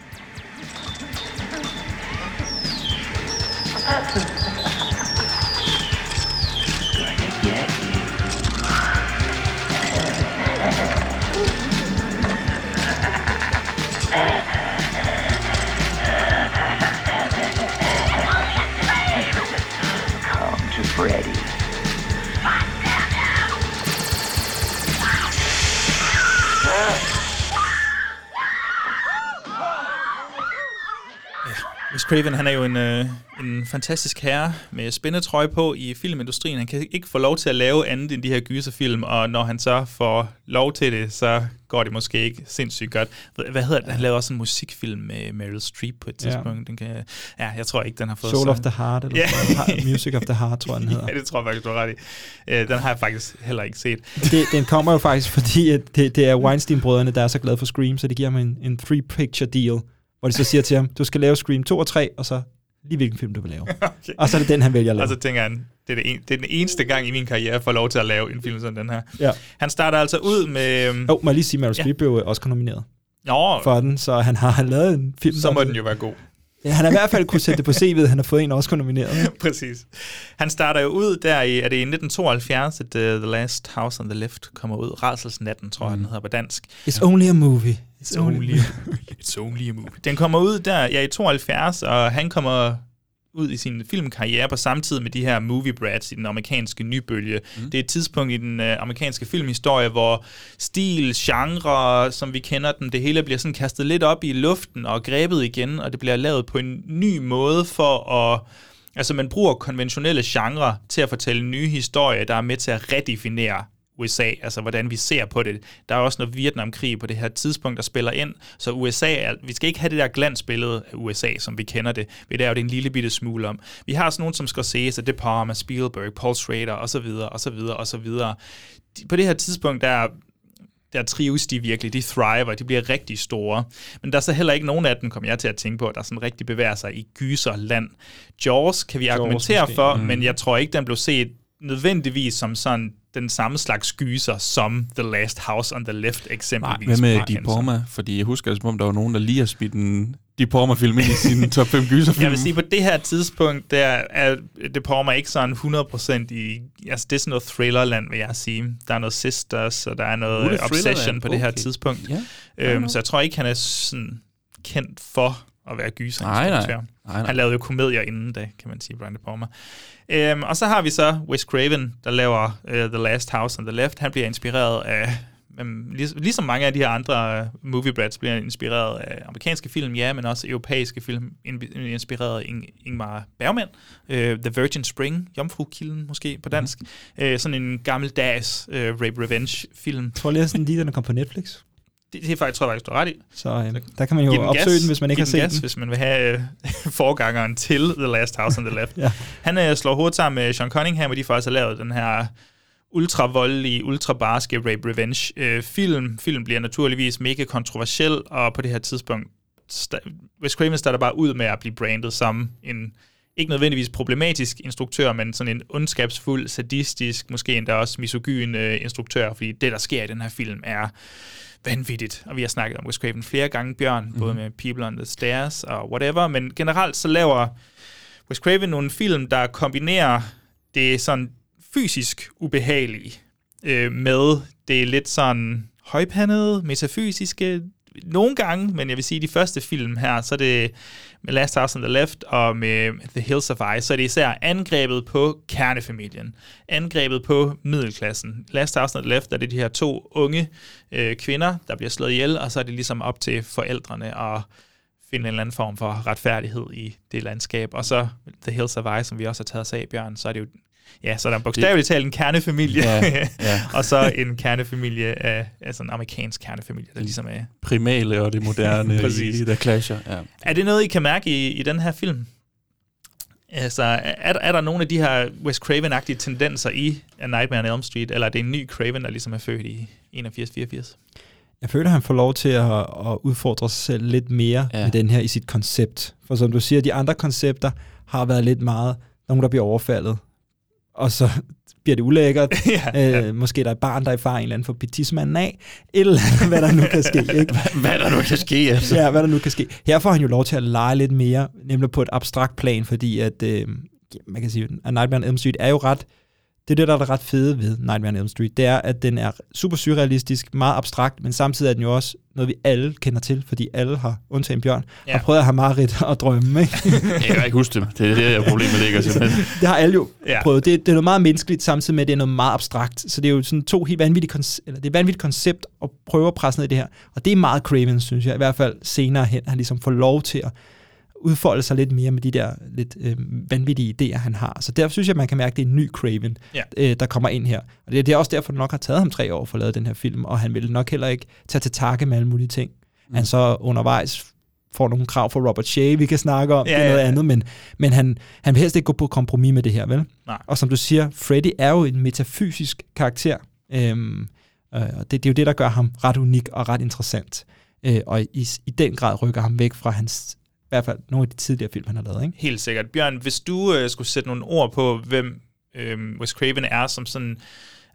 Craven, han er jo en, øh, en fantastisk herre med spændetrøje på i filmindustrien. Han kan ikke få lov til at lave andet end de her gyserfilm, og når han så får lov til det, så går det måske ikke sindssygt godt. Hvad- hedder det? Han lavede også en musikfilm med Meryl Streep på et Ja. tidspunkt. Den kan, ja, jeg tror ikke, den har fået Soul så... of the Heart, eller ja. Music of the Heart, tror jeg, den hedder. ja, det tror jeg faktisk, du har ret i. Øh, Den har jeg faktisk heller ikke set. det, den kommer jo faktisk, fordi at det, det er Weinstein-brødrene, der er så glade for Scream, så de giver ham en, en three-picture deal, hvor de så siger til ham, du skal lave Scream 2 og 3, og så lige hvilken film du vil lave. okay. Og så er det den, han vælger at lave. Og så tænker han, det er, det, en, det er den eneste gang i min karriere, jeg får lov til at lave en film som den her. Ja. Han starter altså ud med... øhm, Jo, må jeg lige sige, Meryl Streep blev også nomineret Nå, for den, så han har lavet en film. så må den jo være god. Ja, han har i hvert fald kunne sætte det på CV'et, han har fået en også nomineret. Præcis. Han starter jo ud der i, er det i 1972, at uh, The Last House on the Left kommer ud. Rædselsnatten, tror jeg, den hedder på dansk. It's only a movie. It's only, it's only a movie. Den kommer ud der ja, i 72, og han kommer ud i sin filmkarriere på samme tid med de her movie brats i den amerikanske nybølge. Mm. Det er et tidspunkt i den øh, amerikanske filmhistorie, hvor stil, genre, som vi kender dem, det hele bliver sådan kastet lidt op i luften og grebet igen, og det bliver lavet på en ny måde for at... Altså man bruger konventionelle genre til at fortælle nye historier, der er med til at redefinere USA, altså hvordan vi ser på det. Der er også noget Vietnamkrig på det her tidspunkt, der spiller ind, så USA er, vi skal ikke have det der glansbillede af USA, som vi kender det. Vi laver det en lille bitte smule om. Vi har sådan nogen som Scorsese, De Palma, Spielberg, Paul Schrader osv., osv., osv. På det her tidspunkt, der der trives de virkelig, de thriver, de bliver rigtig store. Men der er så heller ikke nogen af dem, kommer jeg til at tænke på, der sådan rigtig bevæger sig i gyserland. Jaws kan vi Jaws argumentere måske. for, Mm. men jeg tror ikke, den blev set nødvendigvis som sådan den samme slags gyser, som The Last House on the Left eksempelvis. Hvad med De. Palma? Fordi jeg husker som om der var nogen, der lige har smidt en De Palma-film ind i sin top 5 gyserfilm. Jeg vil sige, på det her tidspunkt, der er De Palma ikke sådan 100% i... Altså, det er sådan noget thrillerland, vil jeg sige. Der er noget Sisters, og der er noget det Obsession på det her tidspunkt. Ja. Øhm, så jeg tror ikke, han er sådan kendt for at være gyser. Nej, nej. Nej, nej. Han lavede jo komedier inden da, kan man sige, Brian De Palma. Øhm, og så har vi så Wes Craven, der laver uh, The Last House on the Left. Han bliver inspireret af, um, lig, ligesom mange af de her andre uh, movie brats, bliver inspireret af amerikanske film, ja, men også europæiske film, in- inspireret af Ing- Ingmar Bergman. Uh, The Virgin Spring, Jomfrukilden måske på dansk. Mm. Uh, sådan en gammeldags uh, rape revenge film. Jeg tror lige, at lige, den kommet på Netflix. Det, det er faktisk, tror jeg faktisk, du har ret i. Så øh, der kan man jo den opsøge gas. den, hvis man ikke har set gas, den. hvis man vil have øh, forgangeren til The Last House on the Left. Ja. Han øh, slår hovedet sammen med Sean Cunningham, og de faktisk har lavet den her ultra-voldelige, ultra-barske rape revenge øh, film. Bliver naturligvis mega kontroversiel, og på det her tidspunkt, sta- Wes Craven starter bare ud med at blive brandet som en ikke nødvendigvis problematisk instruktør, men sådan en ondskabsfuld, sadistisk, måske endda også misogyn øh, instruktør, fordi det, der sker i den her film, er vanvittigt. Og vi har snakket om Wes Craven flere gange, Bjørn, mm-hmm. både med People on the Stairs og whatever, men generelt så laver Wes Craven nogle film, der kombinerer det sådan fysisk ubehagelige øh, med det lidt sådan højpandede, metafysiske, nogle gange, men jeg vil sige, at de første film her, så er det med Last House on the Left og med The Hills of Ice, så er det især angrebet på kernefamilien. Angrebet på middelklassen. Last House on the Left er det de her to unge øh, kvinder, der bliver slået ihjel, og så er det ligesom op til forældrene at finde en eller anden form for retfærdighed i det landskab. Og så The Hills of Ice, som vi også har taget os af, Bjørn, så er det jo Ja, så er der bogstaveligt talt en kernefamilie, Ja, ja. og så en kernefamilie af, altså en amerikansk kernefamilie, der ligesom er... Primale og det moderne, Præcis. i, der clasher. Ja. Er det noget, I kan mærke i, i den her film? Altså, er, der- er der nogle af de her Wes Craven-agtige tendenser i A Nightmare on Elm Street, eller er det en ny Craven, der ligesom er født i 81-84? Jeg føler, at han får lov til at, at udfordre sig selv lidt mere ja. med den her i sit koncept. For som du siger, de andre koncepter har været lidt meget, nogen der bliver overfaldet, og så bliver det ulækkert. Ja, ja. øh, måske der er et barn, der er far en eller anden for petismanden af, eller hvad der nu kan ske. Ikke? Hvad der nu kan ske, altså. Ja, hvad der nu kan ske. Her får han jo lov til at lege lidt mere, nemlig på et abstrakt plan, fordi at, øh, man kan sige, at Nightmare on Elm Street er jo ret, det er det, der er det ret fede ved Nightmare on Elm Street, det er, at den er super surrealistisk, meget abstrakt, men samtidig er den jo også noget, vi alle kender til, fordi alle har, undtagen Bjørn, Ja. har prøvet at have mareridt og drømme. Ikke? Jeg kan ikke huske det. Det er det, der problemet ligger simpelthen. det har alle jo Ja. prøvet. Det, det er noget meget menneskeligt, samtidig med, at det er noget meget abstrakt. Så det er jo sådan to helt vanvittige, konce- eller det er vanvittigt koncept at prøve at presse ned i det her. Og det er meget Craven, synes jeg. I hvert fald senere hen, han ligesom får lov til at udfolde sig lidt mere med de der lidt øh, vanvittige idéer, han har. Så derfor synes jeg, man kan mærke, at det er en ny Craven, Ja. øh, der kommer ind her. Og det, det er også derfor, det nok har taget ham tre år for at lave den her film, og han vil nok heller ikke tage til takke med alle mulige ting. Mm. Han så undervejs får nogle krav fra Robert Shea, vi kan snakke om, Ja, ja, det er noget ja, ja. andet, men, men han, han vil helst ikke gå på kompromis med det her, vel? Nej. Og som du siger, Freddy er jo en metafysisk karakter, øhm, øh, og det, det er jo det, der gør ham ret unik og ret interessant, øh, og i, i den grad rykker ham væk fra hans, i hvert fald nogle af de tidligere film, han har lavet, ikke? Helt sikkert. Bjørn, hvis du øh, skulle sætte nogle ord på, hvem øh, Wes Craven er som sådan,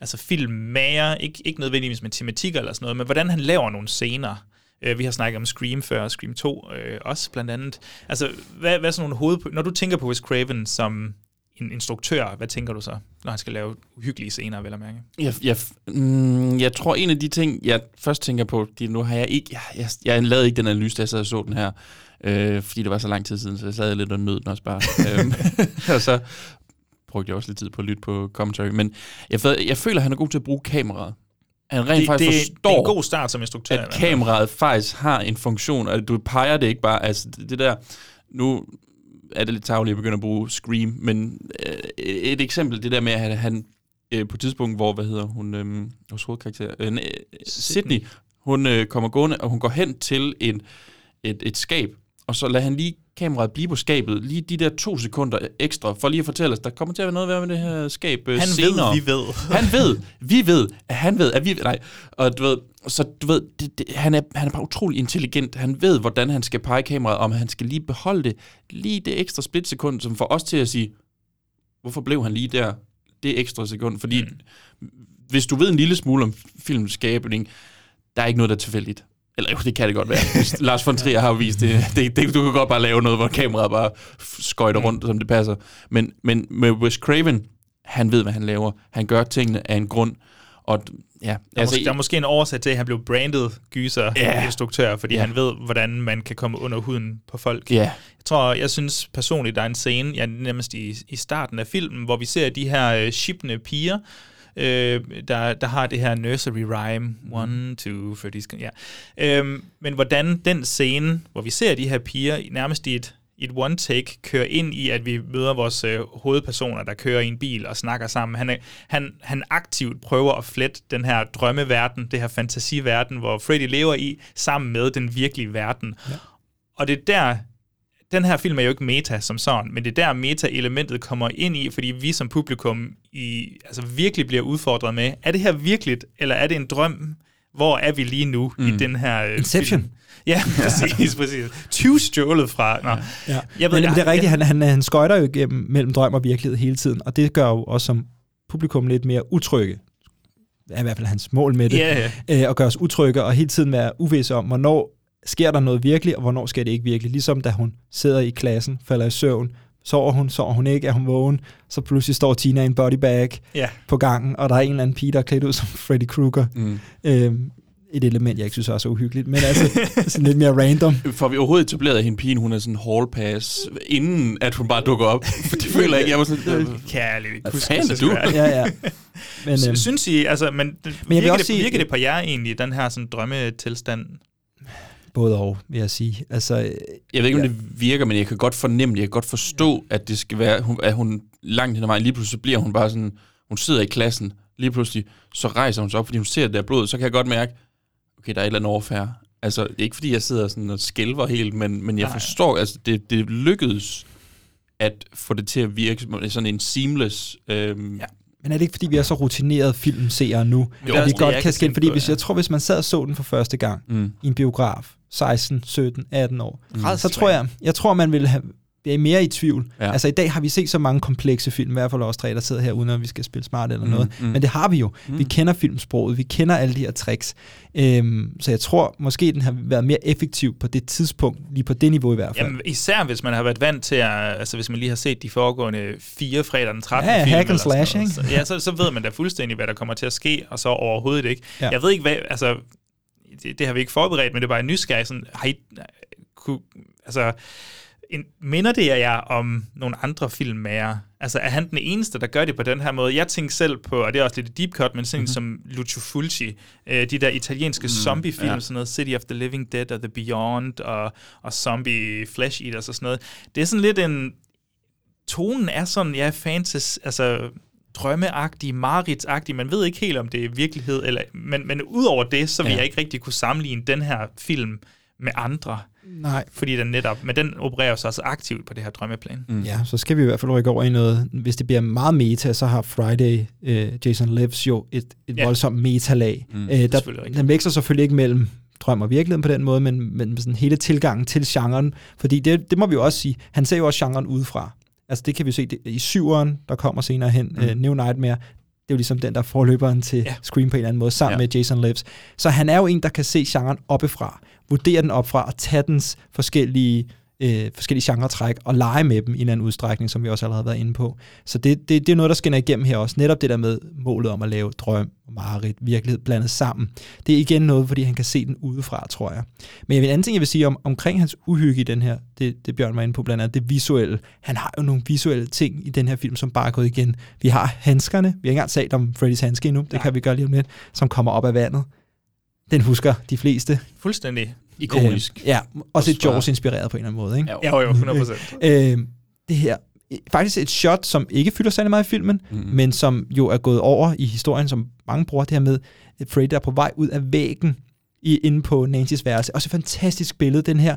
altså filmmager, ikke, ikke nødvendigvis med tematik eller sådan noget, men hvordan han laver nogle scener. Øh, vi har snakket om Scream før, og Scream 2 øh, også blandt andet. Altså, hvad, hvad er sådan nogle hoved... Når du tænker på Wes Craven som en instruktør, hvad tænker du så, når han skal lave uhyggelige scener, vel at mærke? Jeg, jeg, mm, jeg tror, en af de ting, jeg først tænker på, de, nu har jeg ikke, jeg, jeg, jeg lavede ikke den analyse, da jeg sad og så den her, øh, fordi det var så lang tid siden, så jeg sad lidt og nød den også bare. øhm, og så brugte jeg også lidt tid på at lytte på commentary, men jeg, jeg, føler, at han er god til at bruge kameraet. Han rent Det, faktisk det, forstår, det er en god start som instruktør. at kameraet faktisk har en funktion, og du peger det ikke bare, altså det, der, nu er det lidt tageligt at begynde at bruge Scream, men øh, et eksempel, det der med, at han øh, på et tidspunkt, hvor, hvad hedder hun, øh, vores hovedkarakter, øh, øh, Sydney, hun øh, kommer gående, og hun går hen til en, et, et skab, og så lader han lige kameraet blive på skabet, lige de der to sekunder ekstra, for lige at fortælle os, der kommer til at være noget værd med det her skab øh, Han ved, senere. vi ved. Han ved, vi ved, at han ved, at vi nej, og du ved, så du ved, det, det, han, er, han er bare utrolig intelligent. Han ved, hvordan han skal pege kameraet, om han skal lige beholde det, lige det ekstra splitsekund, som får os til at sige, hvorfor blev han lige der, det ekstra sekund? Fordi mm. hvis du ved en lille smule om filmskabning, der er ikke noget, der er tilfældigt. Eller jo, det kan det godt være. Lars von Trier har vist det. det, det du kan godt bare lave noget, hvor kameraet bare skøjter rundt, som det passer. Men, men med Wes Craven, han ved, hvad han laver. Han gør tingene af en grund. Og ja, Der, er måske, der er måske en årsag til, at han blev brandet gyser Ja. instruktør, fordi Ja. han ved, hvordan man kan komme under huden på folk. Ja. Jeg tror, jeg synes personligt, der er en scene, ja, nærmest i, i starten af filmen, hvor vi ser de her øh, shipne piger, øh, der, der har det her nursery rhyme, one, two, skal, ja. Øhm, men hvordan den scene, hvor vi ser de her piger nærmest i et, et one take, kører ind i, at vi møder vores øh, hovedpersoner, der kører i en bil og snakker sammen. Han, er, han, han aktivt prøver at flette den her drømmeverden, det her fantasiverden, hvor Freddy lever i, sammen med den virkelige verden. Ja. Og det er der, den her film er jo ikke meta som sådan, men det er der meta-elementet kommer ind i, fordi vi som publikum i, altså virkelig bliver udfordret med, er det her virkeligt, eller er det en drøm? Hvor er vi lige nu mm. i den her øh, Inception. Film? Ja, præcis, præcis. 20 stjålet fra... Nå. Ja. Jeg ved, men, jeg- det er rigtigt, han, han, han skøjter jo igennem mellem drøm og virkelighed hele tiden, og det gør jo også som publikum lidt mere utrygge. Er i hvert fald hans mål med det. Ja, Øh, at gøre os utrygge og hele tiden være uvidse om, hvornår sker der noget virkelig, og hvornår sker det ikke virkelig. Ligesom da hun sidder i klassen, falder i søvn, sover hun, sover hun ikke, er hun vågen, så pludselig står Tina i en bodybag Ja. på gangen, og der er en eller anden pige, der er klædt ud som Freddy Krueger. Mm. Øhm, et element, jeg ikke synes er så uhyggeligt, men altså sådan lidt mere random. Får vi overhovedet etableret, at hende pigen, hun er sådan en hall pass, inden at hun bare dukker op? For det føler jeg ikke, jeg var sådan... Kærligt. Hvad fanden er du? Ja, ja. Men, øhm, synes I, altså, men, men jeg virker, også det, sige- virker det på jer egentlig, den her sådan drømmetilstand? Både og, vil jeg sige. Altså, Jeg ved ikke, om ja. det virker, men jeg kan godt fornemme det. Jeg kan godt forstå, at det skal være, at hun langt hen ad vejen, lige pludselig bliver hun bare sådan, hun sidder i klassen, lige pludselig, så rejser hun sig op, fordi hun ser det der blod, så kan jeg godt mærke, okay, der er et eller andet overfærd. Altså, det er ikke fordi, jeg sidder sådan og skælver helt, men, men jeg Nej. forstår, altså, det, det lykkedes at få det til at virke som sådan en seamless... Øhm, ja. Men er det ikke, fordi vi er så rutinerede filmseere nu, er at vi godt kan skille? Fordi hvis, jeg tror, hvis man sad og så den for første gang Mm. i en biograf, 16, 17, 18 år, Mm. så tror jeg, jeg tror, man ville have være mere i tvivl. Ja. Ja. Altså i dag har vi set så mange komplekse film, i hvert fald os tre, der sidder her, uden at vi skal spille smart eller Mm, noget. mm. Men det har vi jo. Mm. Vi kender filmsproget, vi kender alle de her tricks. Øhm, så jeg tror, måske den har været mere effektiv på det tidspunkt, lige på det niveau i hvert fald. Jamen, især hvis man har været vant til at, altså hvis man lige har set de foregående fire fredag den 13. Ja, film, hack and slash, noget, så, ja, så, så ved man da fuldstændig, hvad der kommer til at ske, og så overhovedet ikke. Ja. Ja. Jeg ved ikke, hvad, altså, det, det har vi ikke forberedt, men det er bare en nysgerrig, sådan, har I, kunne, altså, en, minder det jer om nogle andre filmmager? Altså, er han den eneste, der gør det på den her måde? Jeg tænker selv på, og det er også lidt deep cut, men sådan mm-hmm. som Lucio Fulci, øh, de der italienske mm, zombiefilm, ja. sådan noget City of the Living Dead og The Beyond og, og Zombie Flesh Eaters og sådan noget. Det er sådan lidt en... Tonen er sådan, ja, fantasy, altså drømmeagtig, maritsagtig. Man ved ikke helt, om det er virkelighed, eller, men, men udover det, så vil ja. jeg ikke rigtig kunne sammenligne den her film med andre. Nej. Fordi den netop, men den opererer så også aktivt på det her drømmeplan. Mm. Ja, så skal vi i hvert fald rykke over i noget. Hvis det bliver meget meta, så har Friday, uh, Jason Lives jo et, et ja. voldsomt metalag. Mm. Uh, der, den vækster selvfølgelig ikke mellem drøm og virkeligheden på den måde, men, men sådan hele tilgangen til genren. Fordi det, det må vi jo også sige, han ser jo også genren udefra. Altså det kan vi se det, i syveren, der kommer senere hen, mm. uh, New Nightmare, det er jo ligesom den, der forløberen til ja. Scream på en eller anden måde, sammen ja. med Jason Lives. Så han er jo en, der kan se genren oppefra vurdere den op fra og tage dens forskellige, øh, forskellige genretræk og lege med dem i en anden udstrækning, som vi også allerede har været inde på. Så det, det, det er noget, der skinner igennem her også. Netop det der med målet om at lave drøm og mareridt, virkelighed blandet sammen. Det er igen noget, fordi han kan se den udefra, tror jeg. Men en anden ting, jeg vil sige om, omkring hans uhygge i den her, det, det Bjørn var inde på blandt andet, det visuelle. Han har jo nogle visuelle ting i den her film, som bare er gået igen. Vi har handskerne. Vi har ikke engang talt om Freddys handske endnu. Det ja. kan vi gøre lige om lidt. Som kommer op af vandet. Den husker de fleste. Fuldstændig. Ikonisk. Øh, ja, også et Jaws inspireret på en eller anden måde. Ikke? Jo, jo, 100%. øh, det her, faktisk et shot, som ikke fylder særlig meget i filmen, mm. men som jo er gået over i historien, som mange bruger det her med, Freddy er på vej ud af væggen i, inde på Nancy's værelse. Også et fantastisk billede, den her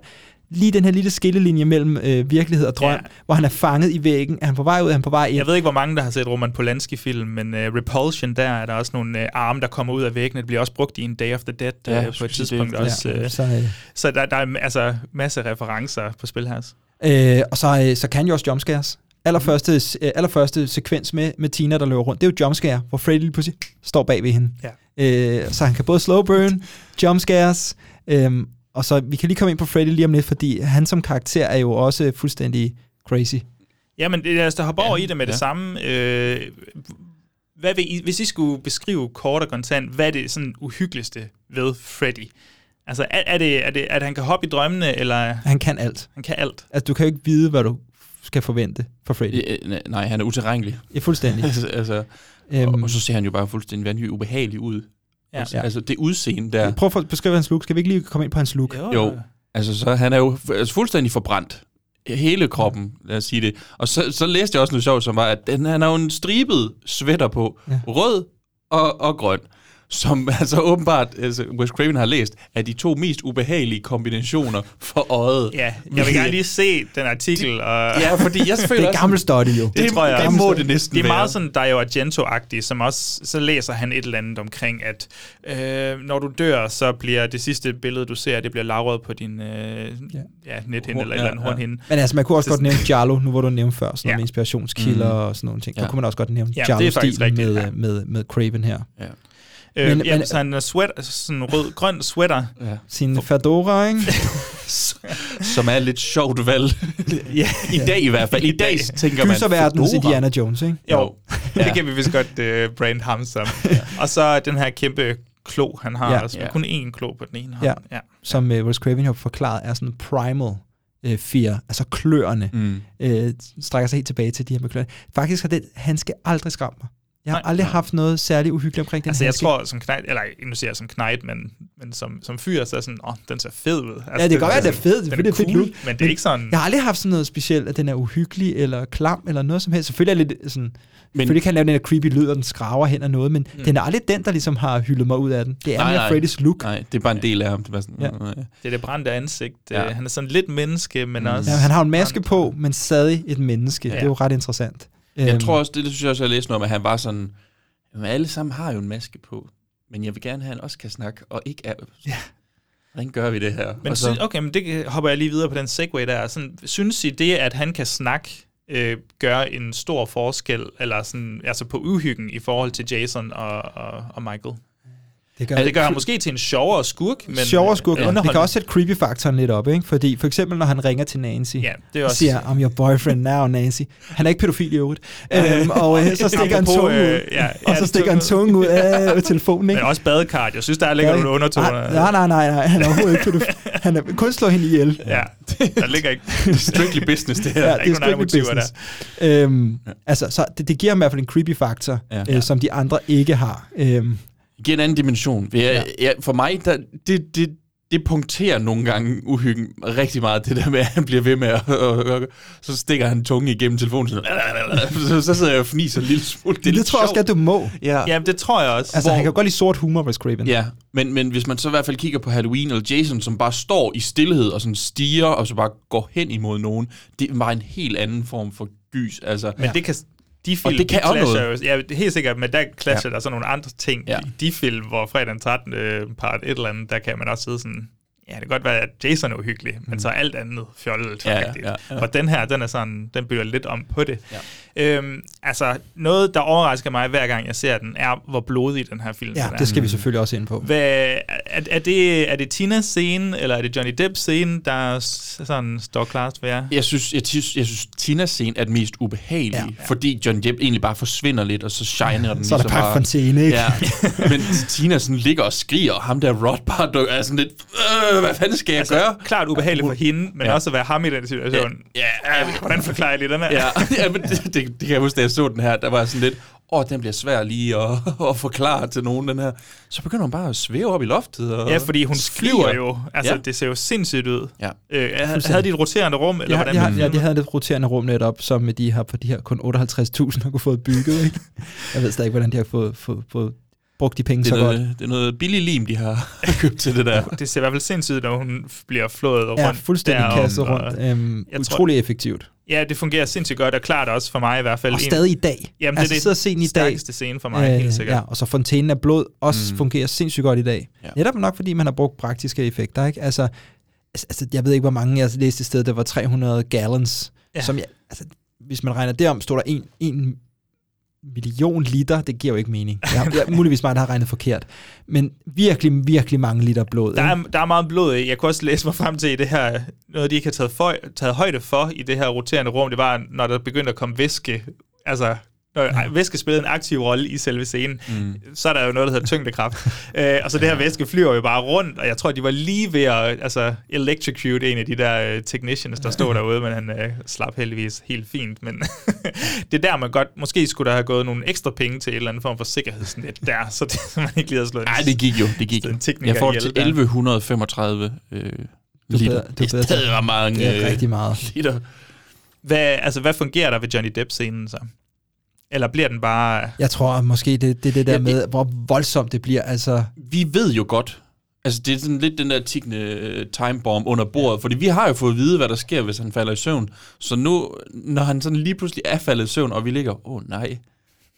lige den her lille skillelinje mellem øh, virkelighed og drøm, ja. hvor han er fanget i væggen. Er han på vej ud, er han på vej ind? Jeg ved ikke, hvor mange, der har set Roman Polanski-film, men uh, Repulsion, der er der også nogle uh, arme, der kommer ud af væggen. Det bliver også brugt i en Day of the Dead ja, uh, på et tidspunkt det, også. Ja, uh, så uh, så der, der er altså masse referencer på spil her. Øh, og så, uh, så kan jo også jumpscares. Allerførste, uh, allerførste sekvens med, med Tina, der løber rundt, det er jo jumpscare, hvor Freddy lige pludselig står bag ved hende. Ja. Uh, så han kan både slow burn, jumpscares, um, og så vi kan lige komme ind på Freddy lige om lidt, fordi han som karakter er jo også fuldstændig crazy. Ja, men lad os da hoppe over ja, i det med ja. det samme. Øh, hvad vil I, hvis I skulle beskrive kort og kontant, hvad er det sådan uhyggeligste ved Freddy? Altså, er, er, det, er det, at han kan hoppe i drømmene, eller... Han kan alt. Han kan alt. Altså, du kan jo ikke vide, hvad du skal forvente for Freddy. Ja, nej, han er utilregnelig. Ja, fuldstændig. altså, altså, um, og, og så ser han jo bare fuldstændig vanvittigt ubehagelig ud. Ja. Altså, ja. altså det udseende der. Prøv at beskrive hans look. Skal vi ikke lige komme ind på hans look? Jo, jo. altså så han er jo altså, fuldstændig forbrændt. Hele kroppen, lad os sige det. Og så, så læste jeg også noget sjovt, som var, at den, han har jo en stribet sweater på. Ja. Rød og, og grøn som altså åbenbart altså Wes Craven har læst, er de to mest ubehagelige kombinationer for øjet. Ja, jeg vil gerne lige se den artikel. Og ja, fordi jeg føler Det er gammel study jo. Det, det tror jeg. Det må det næsten Det er meget sådan Dario Argento-agtigt, som også, så læser han et eller andet omkring, at øh, når du dør, så bliver det sidste billede, du ser, det bliver lagret på din øh, ja. Ja, nethinde eller ja, et eller andet ja. hornhinde. Men altså, man kunne også så, godt nævne Giallo, nu hvor du nævnte før, sådan ja. med inspirationskilder mm. og sådan nogle ting. Ja. Så kunne man også godt nævne ja, Giallo-stilen med, ja. med, med Craven her. Ja. Øh, men, ja, men, så han sweater, sådan en rød-grøn sweater. Ja. Sin fedora, ikke? Som er lidt sjovt valg. ja, I dag i hvert fald. I dag tænker man... verdens Indiana Jones, ikke? Jo, ja. det kan vi vist godt uh, brand ham som. ja. Og så den her kæmpe klo, han har. Ja. Altså, ja. kun én klo på den ene hånd. Ja. ja. Som uh, Wes Craven har forklaret, er sådan primal uh, fear, altså kløerne, mm. uh, strækker sig helt tilbage til de her med kløerne. Faktisk har det, han skal aldrig skræmme mig. Jeg har nej, aldrig haft noget særligt uhyggeligt omkring den Altså, jeg tror, som knægt, eller nu siger jeg som knægt, men, men som, som fyr, så er sådan, åh, oh, den ser fed ud. Altså, ja, det kan godt være, at den er fed. Den er, cool, fedt men det er ikke sådan... Jeg har aldrig haft sådan noget specielt, at den er uhyggelig, eller klam, eller noget som helst. Selvfølgelig er det lidt sådan... Men, selvfølgelig kan han lave den her creepy lyd, og den skraver hen og noget, men mm. den er aldrig den, der ligesom har hyldet mig ud af den. Det er nej, mere Freddy's look. Nej, det er bare en del af ham. Det er, sådan, ja. det, er det brændte ansigt. Ja. Han er sådan lidt menneske, men mm. også... Ja, han har en maske på, men stadig et menneske. Ja. Det er jo ret interessant. Jeg øhm. tror også, det, det synes jeg også, jeg læste noget om, at han var sådan Jamen, alle sammen har jo en maske på, men jeg vil gerne have, at han også kan snakke, og ikke er... Ja. Hvordan gør vi det her? Men så, okay, men det hopper jeg lige videre på den segway der. Sådan, synes I det, at han kan snakke, øh, gør en stor forskel, eller sådan, altså på uhyggen i forhold til Jason og, og, og Michael? Det gør, Ja, det gør ham måske til en sjovere skurk, men... sjovere skurk. øh, Ja, det kan også sætte creepy-faktoren lidt op, ikke? Fordi for eksempel, når han ringer til Nancy, Ja, det er og også- siger, I'm your boyfriend now, Nancy. Han er ikke pædofil i øvrigt. øhm, og øh, så stikker han tungen ud, øh, ja, og ja, så stikker han tungen ud af telefonen, ikke? Men også badekart. Jeg synes, der ligger nogle undertoner. Nej, nej, nej, nej, han er overhovedet ikke pædofil. Han er kun slå hende ihjel. Ja, der ligger ikke... Strictly business, det her. Ja, Der er det ikke er andre strictly business. Øhm, altså, så det, det giver ham i hvert fald en creepy-faktor, Ja. øh, som de andre ikke har. Øhm, giver en anden dimension. Jeg, ja. Ja, for mig, der, det, det, det punkterer nogle gange uhyggen rigtig meget, det der med, at han bliver ved med at... Og, og, så stikker han tungen igennem telefonen. Sådan, så, så sidder jeg og fniser en lille smule. det, det tror jeg også godt, du må. Ja. Ja, det tror jeg også. Altså, han kan godt lide sort humor, Wes Craven. Ja, men, men hvis man så i hvert fald kigger på Halloween eller Jason, som bare står i stillhed og sådan stiger, og så bare går hen imod nogen, det er bare en helt anden form for gys. Altså, Men det kan... De film, Og det kan de også noget. jo, ja, helt sikkert, men der clasher Ja. der så nogle andre ting. Ja. I de film, hvor fredag den 13. øh, part et eller andet, der kan man også sidde sådan, ja, det kan godt være, at Jason er uhyggelig, men så alt andet fjollet. Ja, ja, ja, ja. Og den her, den er sådan, den bytter lidt om på det. Ja. Øhm, altså, noget, der overrasker mig hver gang jeg ser den, er, hvor blodig den her film Ja, er. det skal vi selvfølgelig også ind på. Hvad, er, er, det, er det Tinas scene, eller er det Johnny Depps scene, der sådan står klarest for jer? Jeg synes, jeg, synes, jeg synes Tinas scene er den mest ubehagelige, Ja. ja. fordi John Depp egentlig bare forsvinder lidt, og så shiner den Så er der ligesom bare fontæne, ikke? Ja, men Tina sådan ligger og skriger, og ham der Rod bare dukker- er sådan lidt, øh, hvad fanden skal jeg Altså, gøre? klart ubehageligt for hende, men Ja. også at være ham i den situation. Ja, Ja, hvordan forklarer jeg lige den her? Ja, ja men det, det, det kan jeg huske, da jeg så den her, der var sådan lidt, åh, den bliver svær lige at, at forklare til nogen, den her. Så begynder hun bare at svæve op i loftet. Og Ja, fordi hun skriger. flyver jo. Altså, Ja. det ser jo sindssygt ud. Ja. Øh, havde de et roterende rum, eller Ja, hvordan? ja, ja, de havde et roterende rum netop, som de har på de her kun 58.000 har kunne fået bygget. Ikke? Jeg ved stadig ikke, hvordan de har fået, fået, fået brugt de penge Det så er, godt. noget, det er noget billig lim, de har købt til det der. Det ser i hvert fald sindssygt ud, når hun bliver flået rundt. Ja, fuldstændig derom, kastet rundt. Øhm, Jeg tror- utrolig effektivt. Ja, det fungerer sindssygt godt, og klart også for mig i hvert fald. Og en- stadig i dag. Jamen, altså, det er det scenen i dag. scene for mig, helt sikkert. Ja, og så fontænen af blod også mm. fungerer sindssygt godt i dag. Ja. Netop nok, fordi man har brugt praktiske effekter. Ikke? Altså, altså- altså, jeg ved ikke, hvor mange jeg læste et sted, der var 300 gallons. Ja. Som jeg, altså, hvis man regner det om, står der en, en million liter. Det giver jo ikke mening. Jeg, jeg, muligvis mig, der har regnet forkert. Men virkelig, virkelig mange liter blod. Der ikke? er, der er meget blod i. Jeg kunne også læse mig frem til i det her, noget de ikke har taget, for, taget højde for i det her roterende rum, det var, når der begyndte at komme væske, altså når væske spillede en aktiv rolle i selve scenen, mm. så er der jo noget, der hedder tyngdekraft. øh, og så det her væske flyver jo bare rundt, og jeg tror, de var lige ved at altså, electrocute en af de der uh, technicians, der stod derude, men han uh, slap heldigvis helt fint. Men det er der, man godt, måske skulle der have gået nogle ekstra penge til en eller anden form for sikkerhedsnet der, så det, så man ikke lige havde slået Nej, det gik jo, det gik jo. Jeg får til der. 1135 øh, er liter. er det er stadig ret mange Det er øh, rigtig meget. liter. Hvad, altså, hvad fungerer der ved Johnny Depp-scenen så? Eller bliver den bare... Jeg tror måske, det er det, det der Ja, med, hvor voldsomt det bliver. Altså, Vi ved jo godt, altså det er sådan lidt den der tikkende øh, timebomb under bordet, fordi vi har jo fået at vide, hvad der sker, hvis han falder i søvn. Så nu, når han sådan lige pludselig er faldet i søvn, og vi ligger, åh oh, nej,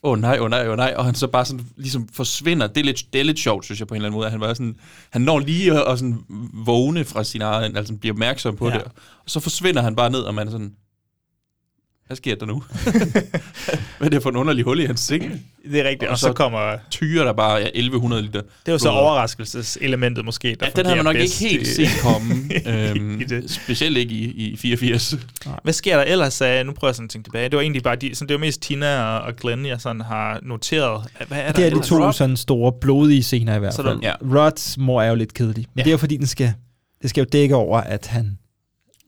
åh oh, nej, åh oh, nej, åh oh, nej, og han så bare sådan ligesom forsvinder. Det er lidt, det er lidt sjovt, synes jeg på en eller anden måde. Han, var sådan, han når lige at, at sådan vågne fra sin egen, altså bliver opmærksom på ja. det, og så forsvinder han bare ned, og man er sådan, hvad sker der nu? hvad er det for en underlig hul i hans seng? Det er rigtigt, og, og så, så kommer... tyrer der bare ja, 1100 liter. Det er jo så overraskelseselementet måske, der Ja, den havde man nok ikke helt set komme. øhm, i det. specielt ikke i, i 84. Hvad sker der ellers? af- Nu prøver jeg sådan at tænke tilbage. Det var egentlig bare de, sådan, det var mest Tina og, og Glenn, jeg sådan har noteret. Hvad er der det er de to sådan store blodige scener i hvert fald. Ja. Rods mor er jo lidt kedelig. Men ja. det er jo fordi, den skal, det skal jo dække over, at han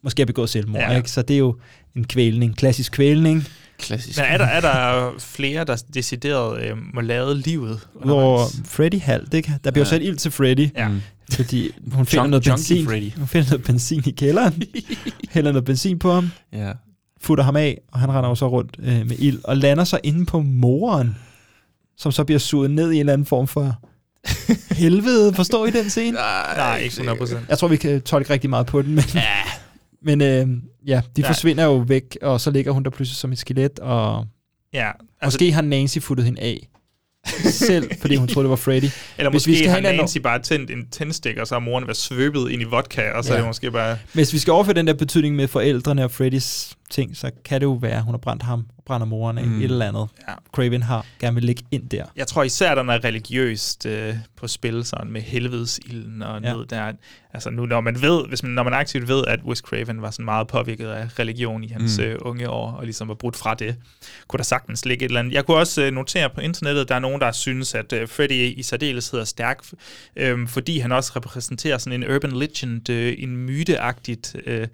måske har begået selvmord. Ja. Ikke? Så det er jo en kvælning. Klassisk kvælning. Klassisk. Men er der, er der flere, der decideret øh, må lade livet? Undervejs? Freddy halvt, ikke? Der bliver jo Ja. sat ild til Freddy. Ja. Fordi hun finder Junk- noget benzin. Freddy. Hun finder noget benzin i kælderen. hælder noget benzin på ham. Ja. Futter ham af, og han render jo så rundt øh, med ild. Og lander så inde på moren. Som så bliver suget ned i en eller anden form for helvede. Forstår I den scene? Nej, ikke 100%. Jeg tror, vi kan tolke rigtig meget på den, men, Ja. Men øh, ja, de Ja. forsvinder jo væk, og så ligger hun der pludselig som et skelet, og Ja, altså, måske har Nancy futtet hende af. selv, fordi hun troede, det var Freddy. Eller Hvis måske vi skal har Nancy bare tændt en tændstik, og så har moren været svøbet ind i vodka, og så ja. er det måske bare... Hvis vi skal overføre den der betydning med forældrene og Freddys ting, så kan det jo være, at hun har brændt ham, brænder moren af, Mm. et eller andet. Ja. Craven har gerne vil ligge ind der. Jeg tror især, der er religiøst øh, på spil, sådan med helvedesilden og Ja. ned der. Altså nu, når man ved, hvis man, når man aktivt ved, at Wes Craven var sådan meget påvirket af religion i hans Mm. mm. øh, unge år, og ligesom var brudt fra det, kunne der sagtens ligge et eller andet. Jeg kunne også øh, notere på internettet, der er nogen, der synes, at øh, Freddy i særdeleshed er stærk, øh, fordi han også repræsenterer sådan en urban legend, øh, en myteagtigt øh,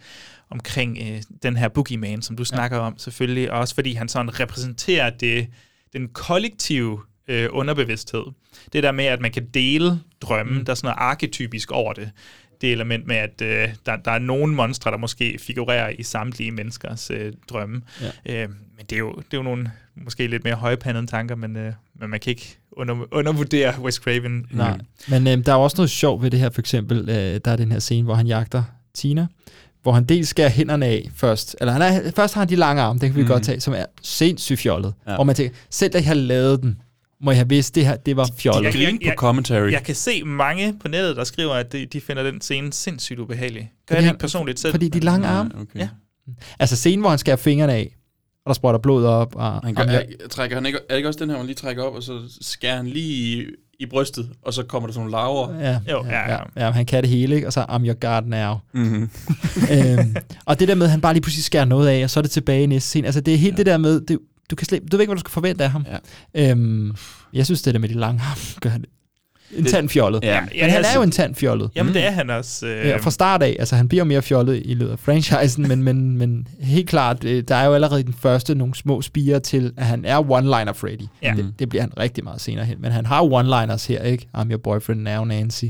omkring øh, den her boogeyman, som du snakker om selvfølgelig, og også fordi han sådan repræsenterer det, den kollektive øh, underbevidsthed. Det der med, at man kan dele drømme, mm. der er sådan noget arketypisk over det. Det element med, at øh, der, der er nogle monstre, der måske figurerer i samtlige menneskers øh, drømme. Ja. Øh, men det er, jo, det er jo nogle måske lidt mere højpandede tanker, men, øh, men man kan ikke under, undervurdere Wes Craven. Nej. Men øh, der er også noget sjovt ved det her, for eksempel, øh, der er den her scene, hvor han jagter Tina, hvor han dels skærer hænderne af først. Eller han er, først har han de lange arme, det kan vi Mhm. mm. godt tage, som er sindssygt fjollet. Ja. Ja. Og man tænker, selv da jeg har lavet den, må jeg have vidst, det her, det var fjollet. grine på commentary. Jeg kan se mange på nettet, der skriver, at de, de finder den scene sindssygt ubehagelig. Gør Fordi jeg det han- ikke personligt selv? Fordi de lange arme. Okay. Ja. Altså scenen, hvor han skærer fingrene af, og der sprøjter blod op. Og, Han gør, og- er, trækker han ikke, er det ikke også den her, man lige trækker op, og så skærer han lige i, brystet, og så kommer der sådan nogle laver? Ja, Jo, ja, ja. ja, han kan det hele, ikke? Og så I'm your god now. Mm-hmm. øhm, og det der med, at han bare lige pludselig skærer noget af, og så er det tilbage i næste scene. Altså, det er helt ja. det der med, det, du, kan slet, du ved ikke, hvad du skal forvente af ham. Ja. Øhm, jeg synes, det der med de lange arme gør han en tand fjollet. Ja. Men Ja, han altså- er jo en tand fjollet. Jamen, det er han også. Øh, Ja, fra start af, altså han bliver jo mere fjollet i løbet af franchisen, men, men, men helt klart, øh, der er jo allerede i den første nogle små spiger til, at han er one-liner Freddy. Ja. Det, det bliver han rigtig meget senere hen, men han har jo one-liners her, ikke? I'm your boyfriend now, Nancy.